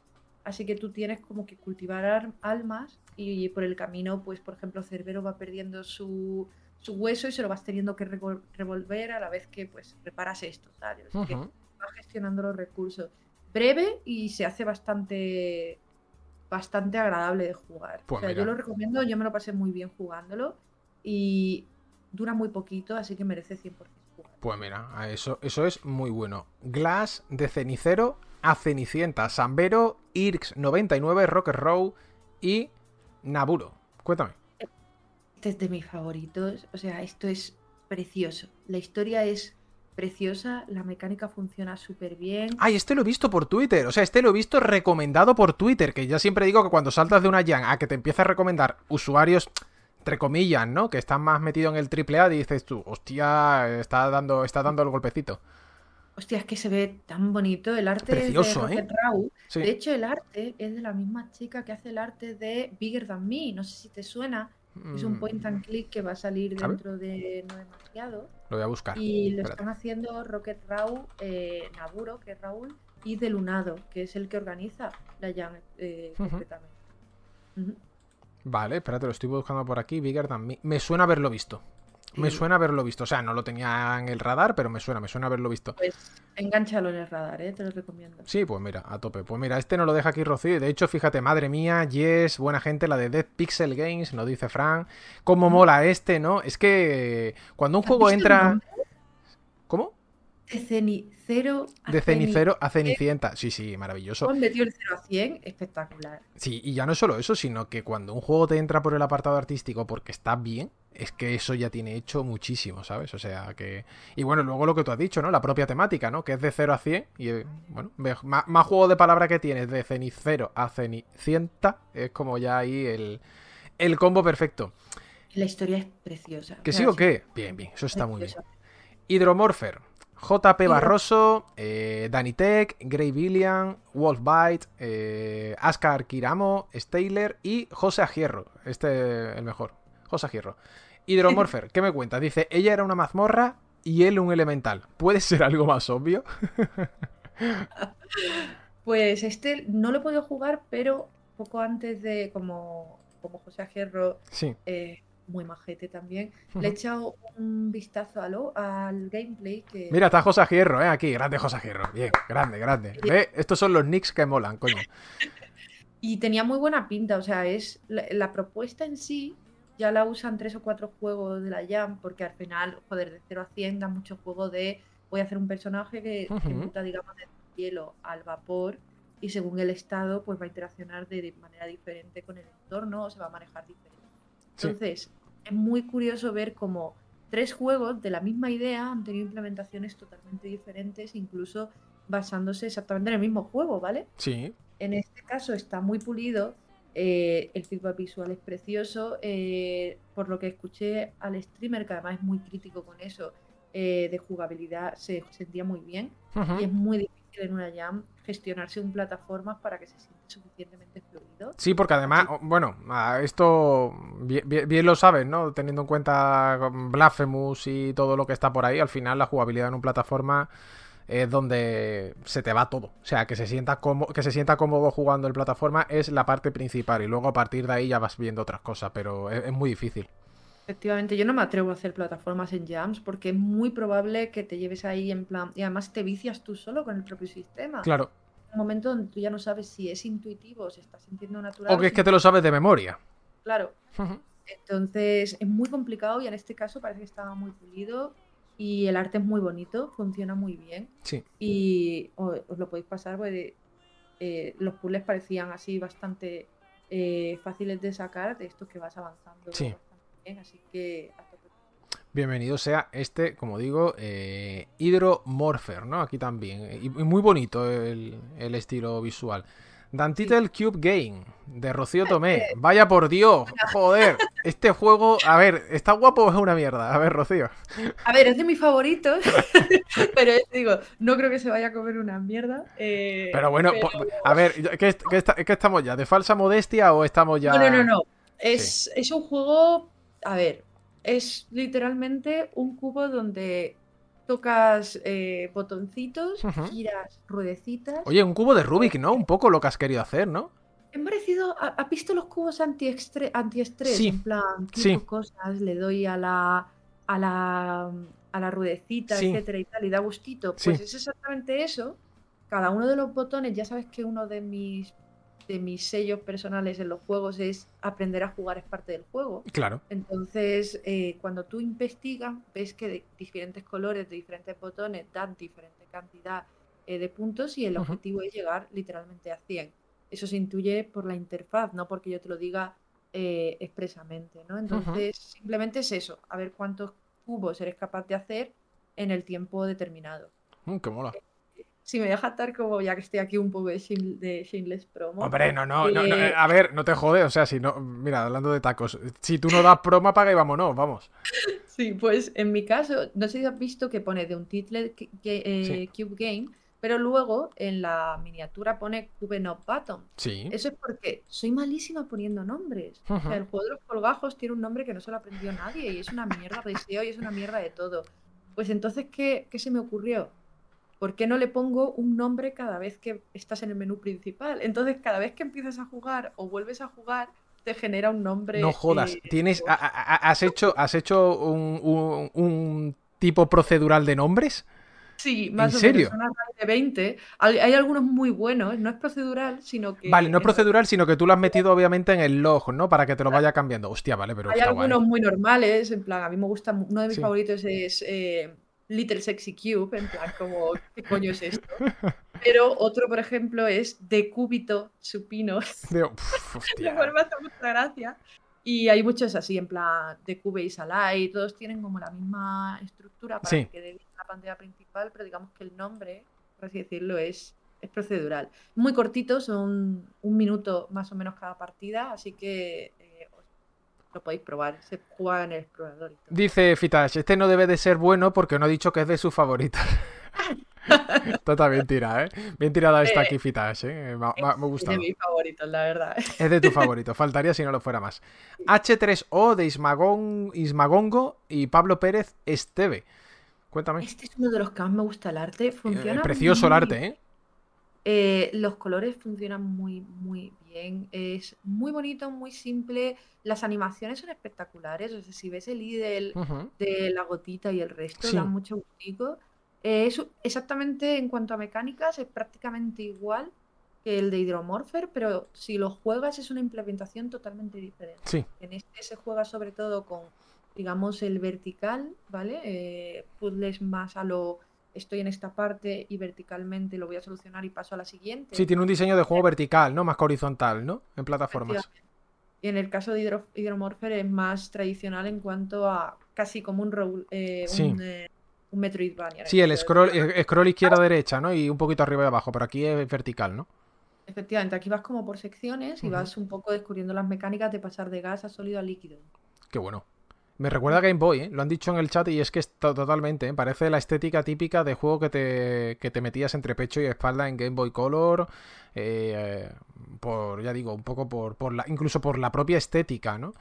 así que tú tienes como que cultivar ar- almas y por el camino, pues por ejemplo, Cerbero va perdiendo su, su hueso y se lo vas teniendo que revol- revolver a la vez que pues reparas esto, tal. Que Ujú. vas gestionando los recursos. Breve y se hace bastante bastante agradable de jugar. Pues o sea, yo lo recomiendo, yo me lo pasé muy bien jugándolo y dura muy poquito, así que merece 100% jugar. Pues mira, eso, eso es muy bueno. Glass de Cenicero a Cenicienta, Sambero, Irx 99, Rocket Row y Naburo. Cuéntame. Este es de mis favoritos, o sea, esto es precioso. La historia es preciosa, la mecánica funciona súper bien. Ay, este lo he visto por Twitter. O sea, este lo he visto recomendado por Twitter. Que ya siempre digo que cuando saltas de una jam a que te empieza a recomendar usuarios entre comillas, ¿no? Que están más metido en el triple A, dices tú, hostia, está dando, está dando el golpecito. Hostia, es que se ve tan bonito. El arte Precioso, es de ¿eh? Rocket Rau. Sí. De hecho, el arte es de la misma chica que hace el arte de Bigger Than Me. No sé si te suena. Es un point and click que va a salir. A dentro de no demasiado. Lo voy a buscar. Y lo Espérate. están haciendo Rocket Rau, eh, Naburo, que es Raúl, y De Lunado, que es el que organiza la Jam eh, concretamente. Vale, espérate, lo estoy buscando por aquí. Bigger me. Me suena haberlo visto. Me suena haberlo visto. O sea, no lo tenía en el radar, pero me suena, me suena haberlo visto. Pues enganchalo en el radar, ¿eh? te lo recomiendo. Sí, pues mira, a tope. Pues mira, este no lo deja aquí Rocío. De hecho, fíjate, madre mía, Yes, buena gente, la de Dead Pixel Games, nos dice Fran. ¿Cómo mola este, no? Es que cuando un ¿Has juego entra. ¿Cómo? De cenicero a De cenicero a ceni- cenicienta. Sí, sí, maravilloso. Metido el 0 a 100, espectacular. Sí, y ya no es solo eso, sino que cuando un juego te entra por el apartado artístico porque está bien, es que eso ya tiene hecho muchísimo, ¿sabes? O sea que... Y bueno, luego lo que tú has dicho, ¿no? La propia temática, ¿no? Que es de 0 a 100. Y eh, bueno, más, más juego de palabra que tienes de cenicero a cenicienta, es como ya ahí el, el combo perfecto. La historia es preciosa. ¿Que sí o qué? Bien, bien, eso está muy bien. preciosa. JP Barroso, eh, Danny Tech, Grey Billian, Wolfbite, eh, Askar Kiramo, Steyler y José Agierro. Este el mejor. José Agierro. Hydromorpher, ¿qué me cuenta? Dice, ella era una mazmorra y él un elemental. ¿Puede ser algo más obvio? Pues este no lo he podido jugar, pero poco antes de, como, como José Ajerro, Sí. eh, muy majete también, le he echado un vistazo a lo- al gameplay que... Mira, está José Agierro, ¿eh? Aquí, grande José Agierro. Bien, grande, grande. ¿Ve? Estos son los nicks que molan, coño. Y tenía muy buena pinta, o sea, es la, la propuesta en sí ya la usan tres o cuatro juegos de la Jam, porque al final, joder, de 0 a 100 da mucho juego de voy a hacer un personaje que, muta, digamos, del hielo al vapor y según el estado, pues va a interaccionar de, manera diferente con el entorno o se va a manejar diferente. Sí. Es muy curioso ver cómo tres juegos de la misma idea han tenido implementaciones totalmente diferentes, incluso basándose exactamente en el mismo juego, ¿vale? Sí. En este caso está muy pulido, eh, el feedback visual es precioso, eh, por lo que escuché al streamer, que además es muy crítico con eso, eh, de jugabilidad, se sentía muy bien Ujú. y es muy difícil en una jam gestionarse un plataformas para que se sienta suficientemente fluido. Sí, porque además, bueno, esto bien, lo sabes, ¿no? Teniendo en cuenta con Blasphemous y todo lo que está por ahí, al final la jugabilidad en un plataforma es donde se te va todo. O sea, que se sienta cómodo, que se sienta cómodo jugando el plataforma es la parte principal y luego a partir de ahí ya vas viendo otras cosas, pero es, es muy difícil. Efectivamente, yo no me atrevo a hacer plataformas en jams porque es muy probable que te lleves ahí en plan, y además te vicias tú solo con el propio sistema. Claro. Momento donde tú ya no sabes si es intuitivo o se está sintiendo natural. O que es que te lo sabes de memoria. Claro. Entonces es muy complicado y en este caso parece que estaba muy pulido y el arte es muy bonito, funciona muy bien Sí. y os lo podéis pasar porque eh, los puzzles parecían así bastante eh, fáciles de sacar de estos que vas avanzando Sí. bien, así que. Bienvenido sea este, como digo, eh, Hydromorpher, ¿no? Aquí también. Y muy bonito el, el estilo visual. Dantitel Cube Game, de Rocío Tomé. Vaya por Dios, joder. Este juego, a ver, ¿está guapo o es una mierda? A ver, Rocío. A ver, es de mis favoritos, pero digo, no creo que se vaya a comer una mierda. eh, Pero bueno, pero- a ver, ¿qué, est- qué está- qué estamos ya? ¿De falsa modestia o estamos ya...? No, no, no, no. Es, es un juego, a ver, es literalmente un cubo donde tocas eh, botoncitos, Ujú. giras ruedecitas. Oye, un cubo de Rubik, ¿no? Un poco lo que has querido hacer, ¿no? Es parecido, ¿ha- ¿has visto los cubos antiestrés? Sí, En plan, sí. cosas, le doy a la, a la, a la ruedecita, Sí. etcétera y tal, y da gustito. Sí. Pues es exactamente eso. Cada uno de los botones, ya sabes que uno de mis, de mis sellos personales en los juegos es aprender a jugar es parte del juego. Claro. Entonces, eh, cuando tú investigas, ves que de diferentes colores, de diferentes botones, dan diferente cantidad eh, de puntos y el objetivo es llegar literalmente a 100. Eso se intuye por la interfaz, no porque yo te lo diga eh, expresamente, ¿no? Entonces, simplemente es eso, a ver cuántos cubos eres capaz de hacer en el tiempo determinado. Mm, qué mola. Si me deja estar como ya que estoy aquí un poco de, shame- de Shameless Promo. Hombre, no, no, no, no, eh, a ver, no te jode, o sea, si no, mira, hablando de tacos, si tú no das promo, apaga y vámonos, vamos. Sí, pues en mi caso, no sé si has visto que pone de un título eh, Sí. Cube Game, pero luego en la miniatura pone Cube Not Button. Sí. Eso es porque soy malísima poniendo nombres. O sea, el juego de los colgajos tiene un nombre que no se lo aprendió nadie y es una mierda de SEO y es una mierda de todo. Pues entonces, ¿qué, qué se me ocurrió? ¿Por qué no le pongo un nombre cada vez que estás en el menú principal? Entonces, cada vez que empiezas a jugar o vuelves a jugar, te genera un nombre. No jodas, eh, tienes, a- a- a- has hecho, has hecho un, un- un tipo procedural de nombres. Sí, más o serio? menos, de 20. Hay, hay algunos muy buenos, no es procedural, sino que Vale, no es en- procedural, sino que tú lo has metido obviamente en el log, ¿no? Para que te lo vaya cambiando. Hostia, vale, pero Hay está guay. algunos muy normales, en plan, a mí me gusta, uno de mis Sí. favoritos es eh, Little Sexy Cube, en plan, como, ¿qué coño es esto? Pero otro, por ejemplo, es Decúbito Supino, Digo, pf, lo hostia. cual me hace mucha gracia. Y hay muchos así, en plan, Decube y Salai, todos tienen como la misma estructura para Sí. que bien la pantalla principal, pero digamos que el nombre, por así decirlo, es, es procedural. Muy cortito, son un minuto más o menos cada partida, así que lo podéis probar. Se juega en el explorador. Dice Fitash, este no debe de ser bueno porque no ha dicho que es de sus favoritas. Está bien tirada, ¿eh? Bien tirada esta Eh, aquí, Fitash, ¿eh? Me, Es de mis favoritos, la verdad. Es de tu favorito, faltaría si no lo fuera más. H3O de Ismagón, Ismagongo y Pablo Pérez Esteve. Cuéntame. Este es uno de los que más me gusta el arte. Eh, Funciona precioso el arte, ¿eh? Eh, los colores funcionan muy, muy Es muy bonito, muy simple. Las animaciones son espectaculares. O sea, si ves el Ujú. de la gotita y el resto, Sí. da mucho gustico. Eh, es exactamente en cuanto a mecánicas, es prácticamente igual que el de Hydromorpher, pero si lo juegas es una implementación totalmente diferente. Sí. En este se juega sobre todo con, digamos, el vertical, ¿vale? Eh, puzzles más a lo estoy en esta parte y verticalmente lo voy a solucionar y paso a la siguiente. Sí, tiene un diseño de juego vertical, ¿no? Más que horizontal, ¿no? En plataformas. Y en el caso de Hydro- Hydromorpher es más tradicional en cuanto a casi como un, eh, Sí. un, eh, un Metroidvania. Sí, el caso de- scroll, el scroll izquierda-derecha, ¿no? Y un poquito arriba y abajo, pero aquí es vertical, ¿no? Efectivamente, aquí vas como por secciones y vas un poco descubriendo las mecánicas de pasar de gas a sólido a líquido. Qué bueno. Me recuerda a Game Boy, ¿eh? Lo han dicho en el chat y es que es to- totalmente, ¿eh? Parece la estética típica de juego que te, que te metías entre pecho y espalda en Game Boy Color. eh, por, ya digo, un poco por, por la, incluso por la propia estética, ¿no?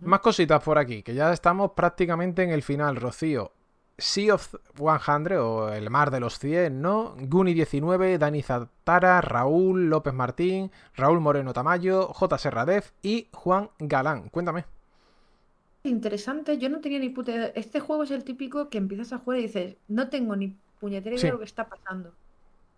Más cositas por aquí, que ya estamos prácticamente en el final, Rocío. Sea of 100 o El Mar de los 100, ¿no? Guni 19, Dani Zatara, Raúl López Martín, Raúl Moreno Tamayo, J. Serradev y Juan Galán. Cuéntame. Interesante, yo no tenía ni puta idea. Este juego es el típico que empiezas a jugar y dices, no tengo ni puñetera idea Sí. de lo que está pasando.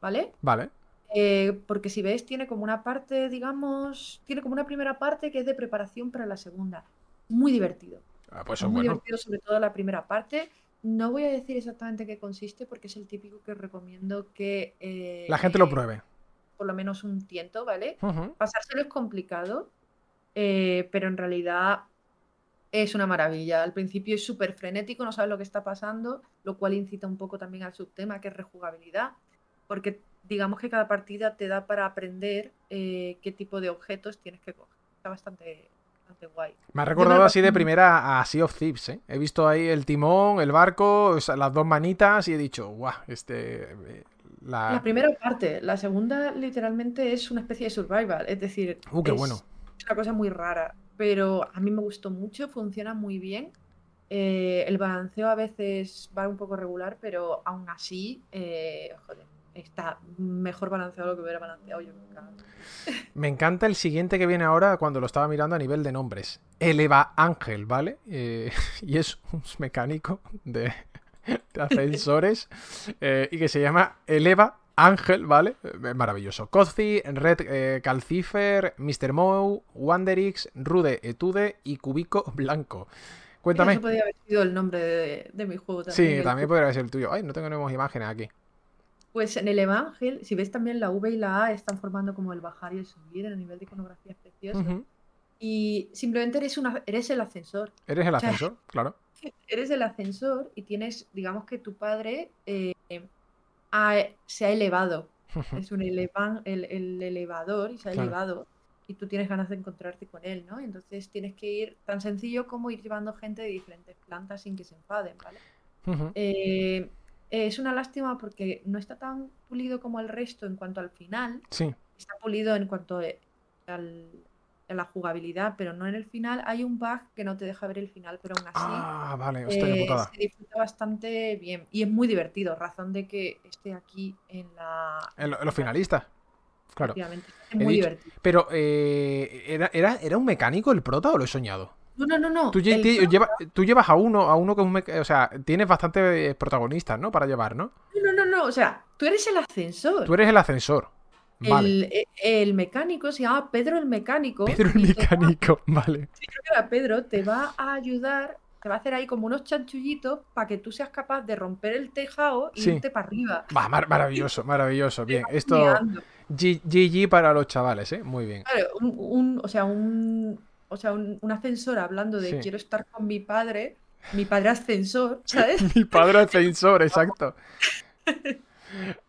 ¿Vale? Vale. Eh, porque si ves, tiene como una parte, digamos, tiene como una primera parte que es de preparación para la segunda. Muy divertido. Ah, pues muy bueno. divertido, sobre todo la primera parte. No voy a decir exactamente qué consiste porque es el típico que recomiendo que eh, La gente lo pruebe. por lo menos un tiento, ¿vale? Pasárselo es complicado, eh, pero en realidad es una maravilla. Al principio es súper frenético, no sabes lo que está pasando, lo cual incita un poco también al subtema, que es rejugabilidad, porque digamos que cada partida te da para aprender eh, qué tipo de objetos tienes que coger. Está bastante, bastante guay. Me ha recordado así de primera a Sea of Thieves, ¿eh? He visto ahí el timón, el barco, o sea, las dos manitas y he dicho, guau, este... eh, La... La primera parte, la segunda literalmente es una especie de survival, es decir, Uh, qué es bueno. una cosa muy rara, pero a mí me gustó mucho, funciona muy bien. Eh, el balanceo a veces va un poco regular, pero aún así, eh, joder, está mejor balanceado lo que hubiera balanceado yo nunca. Me encanta el siguiente que viene ahora cuando lo estaba mirando a nivel de nombres. Eleva Ángel, ¿vale? Eh, y es un mecánico de, de ascensores y que se llama Eleva Ángel, ¿vale? Eh, Maravilloso. Cozy, Red eh, Calcifer, Mr. Moe, Wanderix, Rude Etude y Cubico Blanco. Cuéntame. Eso podría haber sido el nombre de, de mi juego también. Sí, también podría ser el tuyo. Ay, no tenemos imágenes aquí. Pues en el Evangel, si ves también la V y la A están formando como el bajar y el subir, en el nivel de iconografía es precioso. Y simplemente eres, una, eres el ascensor. Eres el O sea, ascensor, claro. Eres el ascensor y tienes, digamos que tu padre eh, ha- se ha elevado. Es un elevan, el, el elevador y se ha Claro. elevado y tú tienes ganas de encontrarte con él, ¿no? Entonces tienes que ir tan sencillo como ir llevando gente de diferentes plantas sin que se enfaden, ¿vale? Eh, es una lástima porque no está tan pulido como el resto en cuanto al final. Sí. Está pulido en cuanto eh, al- a la jugabilidad, pero no en el final. Hay un bug que no te deja ver el final, pero aún así Ah, vale, hostia, eh, putada. se disfruta bastante bien y es muy divertido, razón de que esté aquí en la... En lo- en los finalistas. Claro. Es muy dicho- divertido. Pero, eh, ¿era, era, ¿era un mecánico el prota o lo he soñado? No, no, no, no. Tú, prota- lleva- llevas a uno, a uno que es un meca- O sea, tienes bastantes protagonistas, ¿no? Para llevar, ¿no? No, no, no, o sea, tú eres el ascensor. Tú eres el ascensor. Vale. El, e- el mecánico se llama Pedro el mecánico. Pedro el va- mecánico, vale. sí, creo que era Pedro, te va a ayudar, te va a hacer ahí como unos chanchullitos para que tú seas capaz de romper el tejado y Sí. irte para arriba. Va, mar- maravilloso, maravilloso. Bien, esto. GG para los chavales, ¿eh? Muy bien. Claro, un, un- o sea, un, o sea, un, un ascensor hablando de Sí. quiero estar con mi padre, mi padre ascensor, ¿sabes? Mi padre ascensor, exacto.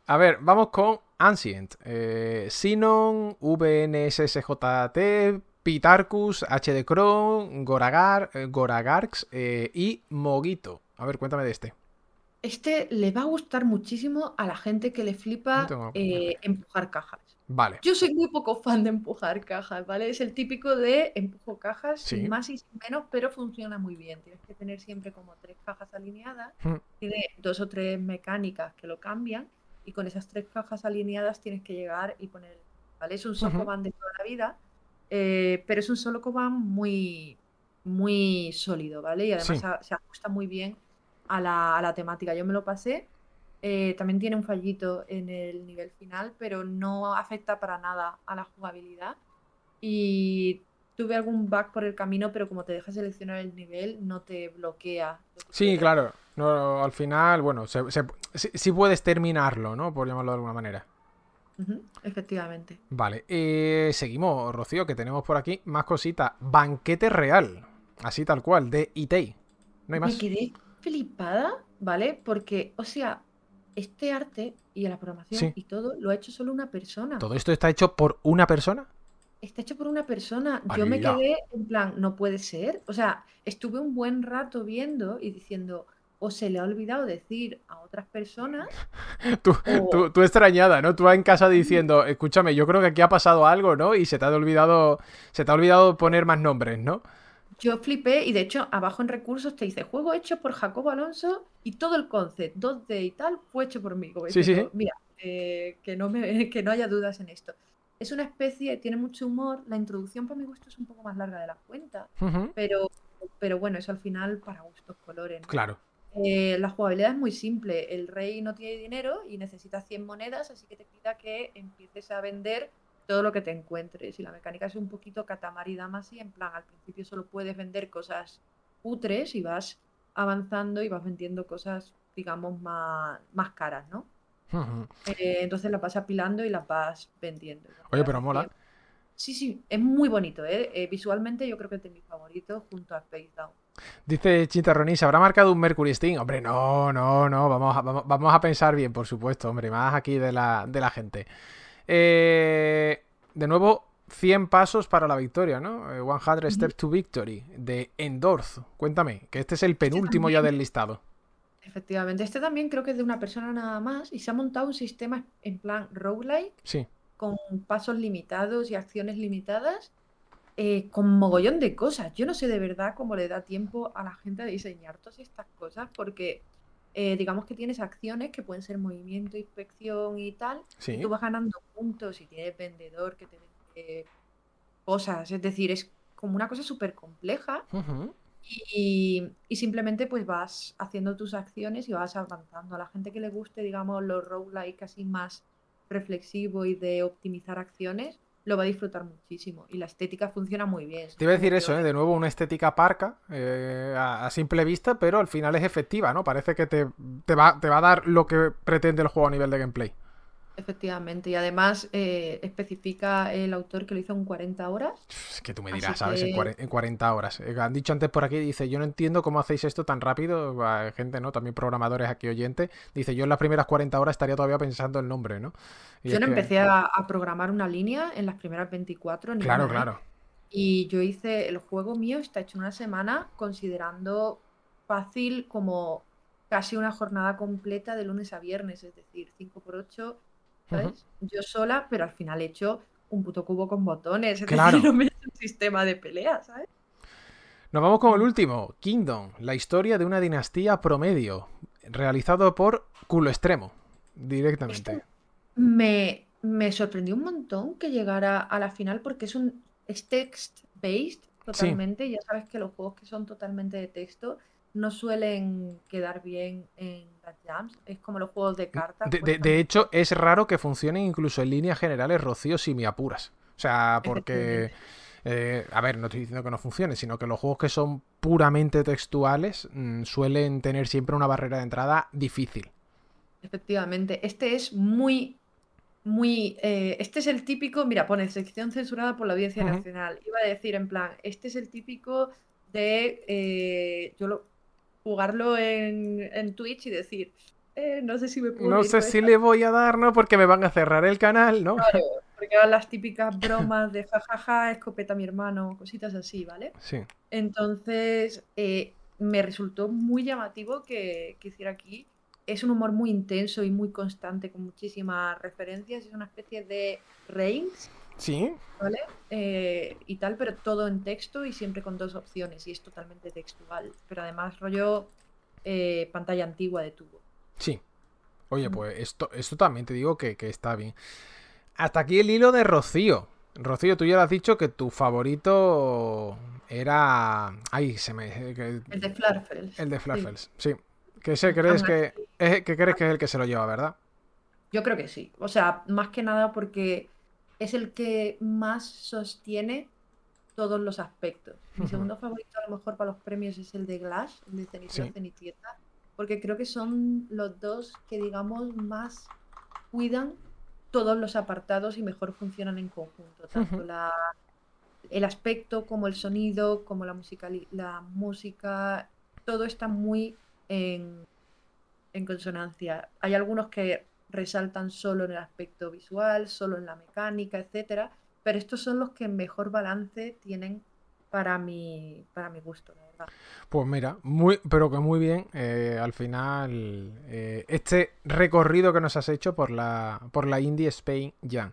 A ver, vamos con Ancient. Eh, Sinon, VNSSJT, Pitarcus, HD Cron, Goragar, eh, Goragarx eh, y Mogito. A ver, cuéntame de este. Este le va a gustar muchísimo a la gente que le flipa No eh, empujar cajas. Vale. Yo soy muy poco fan de empujar cajas, ¿vale? Es el típico de empujo cajas Sí. sin más y sin menos, pero funciona muy bien. Tienes que tener siempre como tres cajas alineadas, Mm. tiene dos o tres mecánicas que lo cambian y con esas tres cajas alineadas tienes que llegar y poner, ¿vale? Es un Ujú. Sokoban de toda la vida, eh, pero es un Sokoban muy, muy sólido, ¿vale? Y además Sí. a- se ajusta muy bien a la, a la temática. Yo me lo pasé. eh, también tiene un fallito en el nivel final, pero no afecta para nada a la jugabilidad. Y tuve algún bug por el camino, pero como te deja seleccionar el nivel, no te bloquea. lo que Sí, claro. No, al final, bueno, se, se- sí, sí puedes terminarlo, ¿no? Por llamarlo de alguna manera. Efectivamente. Vale. eh, seguimos, Rocío, que tenemos por aquí más cositas. Banquete real. Así tal cual, de Itei. No hay Me más. quedé flipada, ¿vale? Porque, o sea, este arte y la programación Sí. y todo lo ha hecho solo una persona. ¿Todo esto está hecho por una persona? Está hecho por una persona. Yo me quedé en plan, no puede ser. O sea, estuve un buen rato viendo y diciendo, o se le ha olvidado decir a otras personas, Tú, o tú, tú extrañada, ¿no? Tú en casa diciendo, escúchame, yo creo que aquí ha pasado algo, ¿no? Y se te ha olvidado, se te ha olvidado poner más nombres, ¿no? yo flipé y de hecho abajo en recursos te dice, juego hecho por Jacobo Alonso y todo el concept 2D y tal fue hecho por mí. Sí, sí, sí. Mira, eh, que, no me, que no haya dudas en esto. Es una especie, tiene mucho humor. La introducción para mi gusto es un poco más larga de la cuenta, pero, pero bueno, eso al final para gustos colores. ¿no? Claro. Eh, la jugabilidad es muy simple. El rey no tiene dinero y necesita 100 monedas, así que te pida que empieces a vender todo lo que te encuentres. Y la mecánica es un poquito Katamari Damacy, en plan, al principio solo puedes vender cosas putres y vas avanzando y vas vendiendo cosas, digamos, más, más caras, ¿no? Eh, entonces las vas apilando y las vas vendiendo. Oye, pero mola. Sí, sí, es muy bonito, ¿eh? Eh, visualmente yo creo que es de mis favoritos junto a Face Down. Dice Chintarroni, ¿se habrá marcado un Mercury Steam? Hombre, no, no, no. Vamos a, vamos, vamos a pensar bien, por supuesto, hombre. Más aquí de la, de la gente. Eh, de nuevo, 100 pasos para la victoria, ¿no? Eh, 100 Steps to Victory, de Endorth. Cuéntame, que este es el penúltimo ya del listado. Efectivamente, este también creo que es de una persona nada más y se ha montado un sistema en plan roguelike Sí. con pasos limitados y acciones limitadas eh, con mogollón de cosas. Yo no sé de verdad cómo le da tiempo a la gente a diseñar todas estas cosas porque eh, digamos que tienes acciones que pueden ser movimiento, inspección y tal Sí. y tú vas ganando puntos y tienes vendedor que te vende cosas. Es decir, es como una cosa súper compleja y simplemente pues vas haciendo tus acciones y vas avanzando. A la gente que le guste, digamos, los roguelike así más reflexivo y de optimizar acciones, lo va a disfrutar muchísimo. Y la estética funciona muy bien. Te iba a decir eso, ¿eh? De nuevo, una estética parca eh, a, a simple vista, pero al final es efectiva, ¿no? Parece que te, te va, te va a dar lo que pretende el juego a nivel de gameplay. Efectivamente, y además eh, especifica el autor que lo hizo en 40 horas. Es que tú me Así dirás, ¿sabes? En, que- en 40 horas. Eh, Han dicho antes por aquí, dice, yo no entiendo cómo hacéis esto tan rápido. Gente, ¿no? También programadores aquí oyentes. Dice, yo en las primeras 40 horas estaría todavía pensando el nombre, ¿no? Y Yo no que- empecé a, a programar una línea en las primeras 24, ni Claro, ¿eh? claro. Y yo hice, el juego mío está hecho en una semana, considerando fácil como casi una jornada completa de lunes a viernes, es decir, 5 por 8 ¿sabes? Yo sola, pero al final he hecho un puto cubo con botones, es Claro. decir, no me he hecho un sistema de pelea, ¿sabes? Nos vamos con el último, Kingdom, la historia de una dinastía promedio, realizado por Culo Extremo, directamente. Me, me sorprendió un montón que llegara a la final porque es un es text-based totalmente. Ya sabes que los juegos que son totalmente de texto no suelen quedar bien en las jams. Es como los juegos de cartas. De, de- de también. hecho, es raro que funcionen incluso en líneas generales, Rocío, si me apuras. O sea, porque... eh, a ver, no estoy diciendo que no funcione, sino que los juegos que son puramente textuales mm, suelen tener siempre una barrera de entrada difícil. Efectivamente. Este es muy, muy. eh, este es el típico. Mira, pone sección censurada por la Audiencia. Nacional. Iba a decir en plan, este es el típico de eh, yo lo, jugarlo en, en Twitch y decir, eh, no sé si me puedo No sé si le voy a dar, ¿no? Porque me van a cerrar el canal, ¿no? Claro, porque eran las típicas bromas de jajaja, escopeta a mi hermano, cositas así, ¿vale? Sí. Entonces, eh, me resultó muy llamativo que, que hiciera aquí. Es un humor muy intenso y muy constante, con muchísimas referencias. Es una especie de Reigns, Sí. ¿vale? Eh, y tal, pero todo en texto y siempre con dos opciones. Y es totalmente textual. Pero además, rollo eh, pantalla antigua de tubo. Sí. Oye, pues esto, esto también te digo que, que está bien. Hasta aquí el hilo de Rocío. Rocío, tú ya lo has dicho que tu favorito era. Ay, se me. que- El de Flarfels. El de sí. Flarfels, sí. Que ese crees que. es- que crees que es el que se lo lleva, ¿verdad? Yo creo que sí. O sea, más que nada porque es el que más sostiene todos los aspectos. Mi segundo favorito a lo mejor para los premios es el de Glash, el de Cenicienta Sí. Cenicienta, porque creo que son los dos que digamos más cuidan todos los apartados y mejor funcionan en conjunto, tanto la, el aspecto como el sonido, como la, musicali- la música, todo está muy en, en consonancia. Hay algunos que resaltan solo en el aspecto visual, solo en la mecánica, etcétera, pero estos son los que mejor balance tienen para mi, para mi gusto, la verdad. Pues mira, muy, pero que muy bien. eh, al final, eh, este recorrido que nos has hecho por la, por la Indie Spain Jam.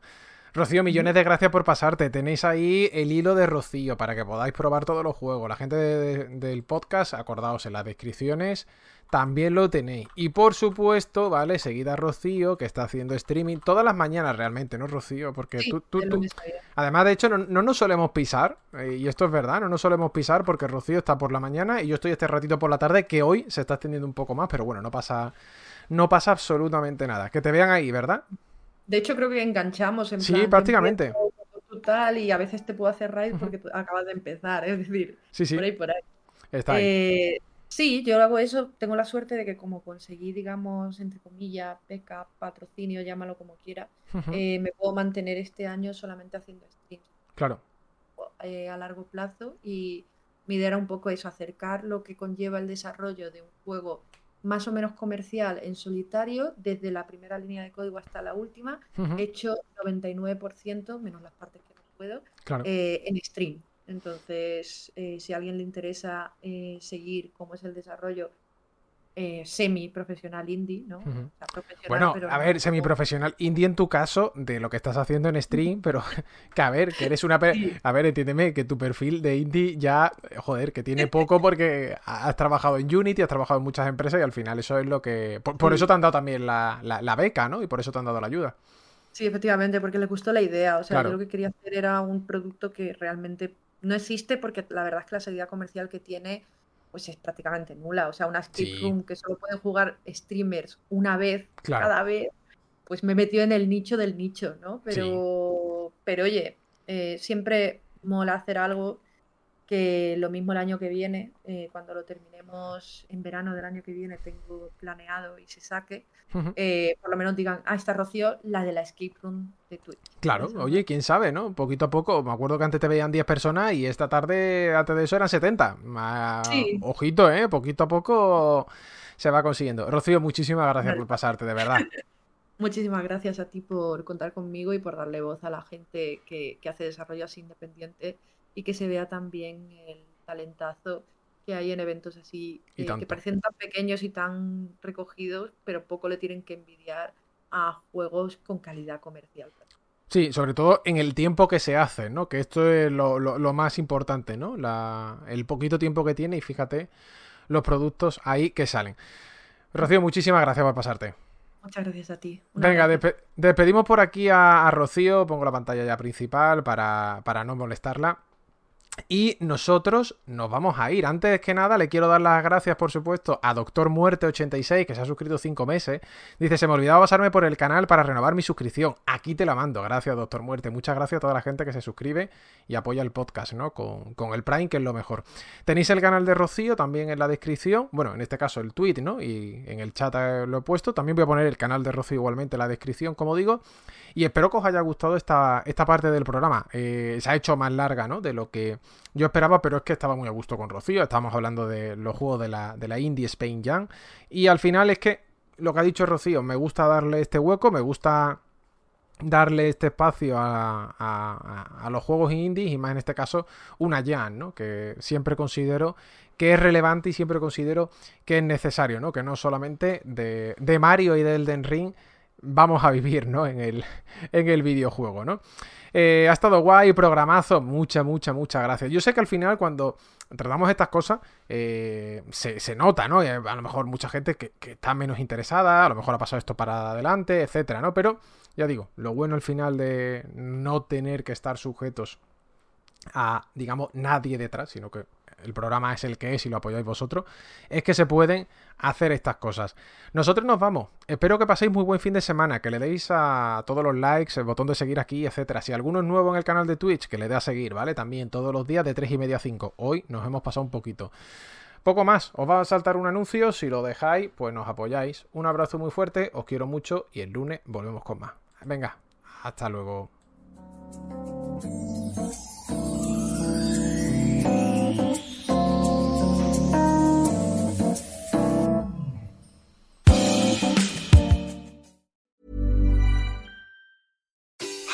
Rocío, millones de gracias por pasarte. Tenéis ahí el hilo de Rocío para que podáis probar todos los juegos. La gente de- de- del podcast, acordaos en las descripciones, también lo tenéis. Y por supuesto, ¿vale? Seguid a Rocío, que está haciendo streaming todas las mañanas realmente, ¿no, Rocío? Porque Sí, tú, tú- tú-. Además, de hecho, no, no nos solemos pisar, eh, y esto es verdad, no nos solemos pisar porque Rocío está por la mañana y yo estoy este ratito por la tarde, que hoy se está extendiendo un poco más, pero bueno, no pasa, no pasa absolutamente nada. Que te vean ahí, ¿verdad? De hecho, creo que enganchamos en Sí, plan, prácticamente. empiezo, tú tal, y a veces te puedo hacer raid porque acabas de empezar, es decir, Sí, sí, por ahí, por ahí. está ahí. Eh, sí, yo hago eso, tengo la suerte de que como conseguí, digamos, entre comillas, beca, patrocinio, llámalo como quiera, eh, me puedo mantener este año solamente haciendo streams Claro, eh, a largo plazo y mi idea era un poco eso, acercar lo que conlleva el desarrollo de un juego más o menos comercial en solitario, desde la primera línea de código hasta la última, ujú, hecho 99%, menos las partes que no puedo, claro. eh, en stream. Entonces, eh, si a alguien le interesa eh, seguir cómo es el desarrollo eh, semi-profesional indie, ¿no? O sea, Bueno, pero a ver, semiprofesional indie en tu caso, de lo que estás haciendo en stream, pero que a ver, que eres una... A ver, entiéndeme, que tu perfil de indie ya, eh, joder, que tiene poco porque has trabajado en Unity, has trabajado en muchas empresas y al final eso es lo que... Por, por Sí. eso te han dado también la, la- la beca, ¿no? Y por eso te han dado la ayuda. Sí, efectivamente, porque le gustó la idea. O sea, Claro. yo lo que quería hacer era un producto que realmente no existe porque la verdad es que la salida comercial que tiene pues es prácticamente nula. O sea, una Sí. room que solo pueden jugar streamers una vez Claro. cada vez, pues me he metido en el nicho del nicho, ¿no? Pero, pero oye, eh, siempre mola hacer algo que lo mismo el año que viene, eh, cuando lo terminemos en verano del año que viene, tengo planeado y se saque, eh, por lo menos digan, ah, está Rocío, la de la escape room de Twitch. Claro, oye, quién sabe, ¿no? Poquito a poco, me acuerdo que antes te veían 10 personas y esta tarde, antes de eso, eran 70. Ojito, ¿eh? Poquito a poco se va consiguiendo. Rocío, muchísimas gracias por pasarte, de verdad. Muchísimas gracias a ti por contar conmigo y por darle voz a la gente que, que hace desarrollo así independiente y que se vea también el talentazo que hay en eventos así, que parecen tan pequeños y tan recogidos, pero poco le tienen que envidiar a juegos con calidad comercial. Sí, sobre todo en el tiempo que se hace, ¿no? Que esto es lo, más importante, ¿no? el poquito tiempo que tiene y fíjate los productos ahí que salen. Rocío, muchísimas gracias por pasarte. Muchas gracias a ti. Venga, despedimos por aquí a, Rocío, pongo la pantalla ya principal para, para no molestarla. Y nosotros nos vamos a ir. Antes que nada, le quiero dar las gracias, por supuesto, a Doctor Muerte86, que se ha suscrito 5 meses. Dice, se me olvidaba pasarme por el canal para renovar mi suscripción. Aquí te la mando. Gracias, Doctor Muerte. Muchas gracias a toda la gente que se suscribe y apoya el podcast, ¿no? Con, con, el Prime, que es lo mejor. Tenéis el canal de Rocío también en la descripción. Bueno, en este caso el tweet, ¿no? Y en el chat lo he puesto. También voy a poner el canal de Rocío igualmente en la descripción, como digo. Y espero que os haya gustado esta, esta parte del programa. Eh, se ha hecho más larga, ¿no? De lo que yo esperaba, pero es que estaba muy a gusto con Rocío. Estábamos hablando de los juegos de la, de la Indie Spain Jam. Y al final es que lo que ha dicho Rocío, me gusta darle este hueco, me gusta darle este espacio a, los juegos indies y más en este caso una Jam, ¿no? Que siempre considero que es relevante y siempre considero que es necesario, ¿no? Que no solamente de, de Mario y de Elden Ring vamos a vivir, ¿no? En el, en el videojuego, ¿no? Eh, ha estado guay, programazo, mucha, mucha, muchas gracias. Yo sé que al final cuando tratamos estas cosas eh, se, nota, ¿no? a lo mejor mucha gente que, está menos interesada, a lo mejor ha pasado esto para adelante, etcétera, ¿no? Pero ya digo, lo bueno al final de no tener que estar sujetos a, digamos, nadie detrás, sino que el programa es el que es y lo apoyáis vosotros, es que se pueden hacer estas cosas. Nosotros nos vamos. Espero que paséis muy buen fin de semana, que le deis a todos los likes, el botón de seguir aquí, etcétera. Si alguno es nuevo en el canal de Twitch, que le dé a seguir, ¿vale? También todos los días de 3 y media a 5. Hoy nos hemos pasado un poquito. Poco más, os va a saltar un anuncio, si lo dejáis, pues nos apoyáis. Un abrazo muy fuerte, os quiero mucho y el lunes volvemos con más. Venga, hasta luego.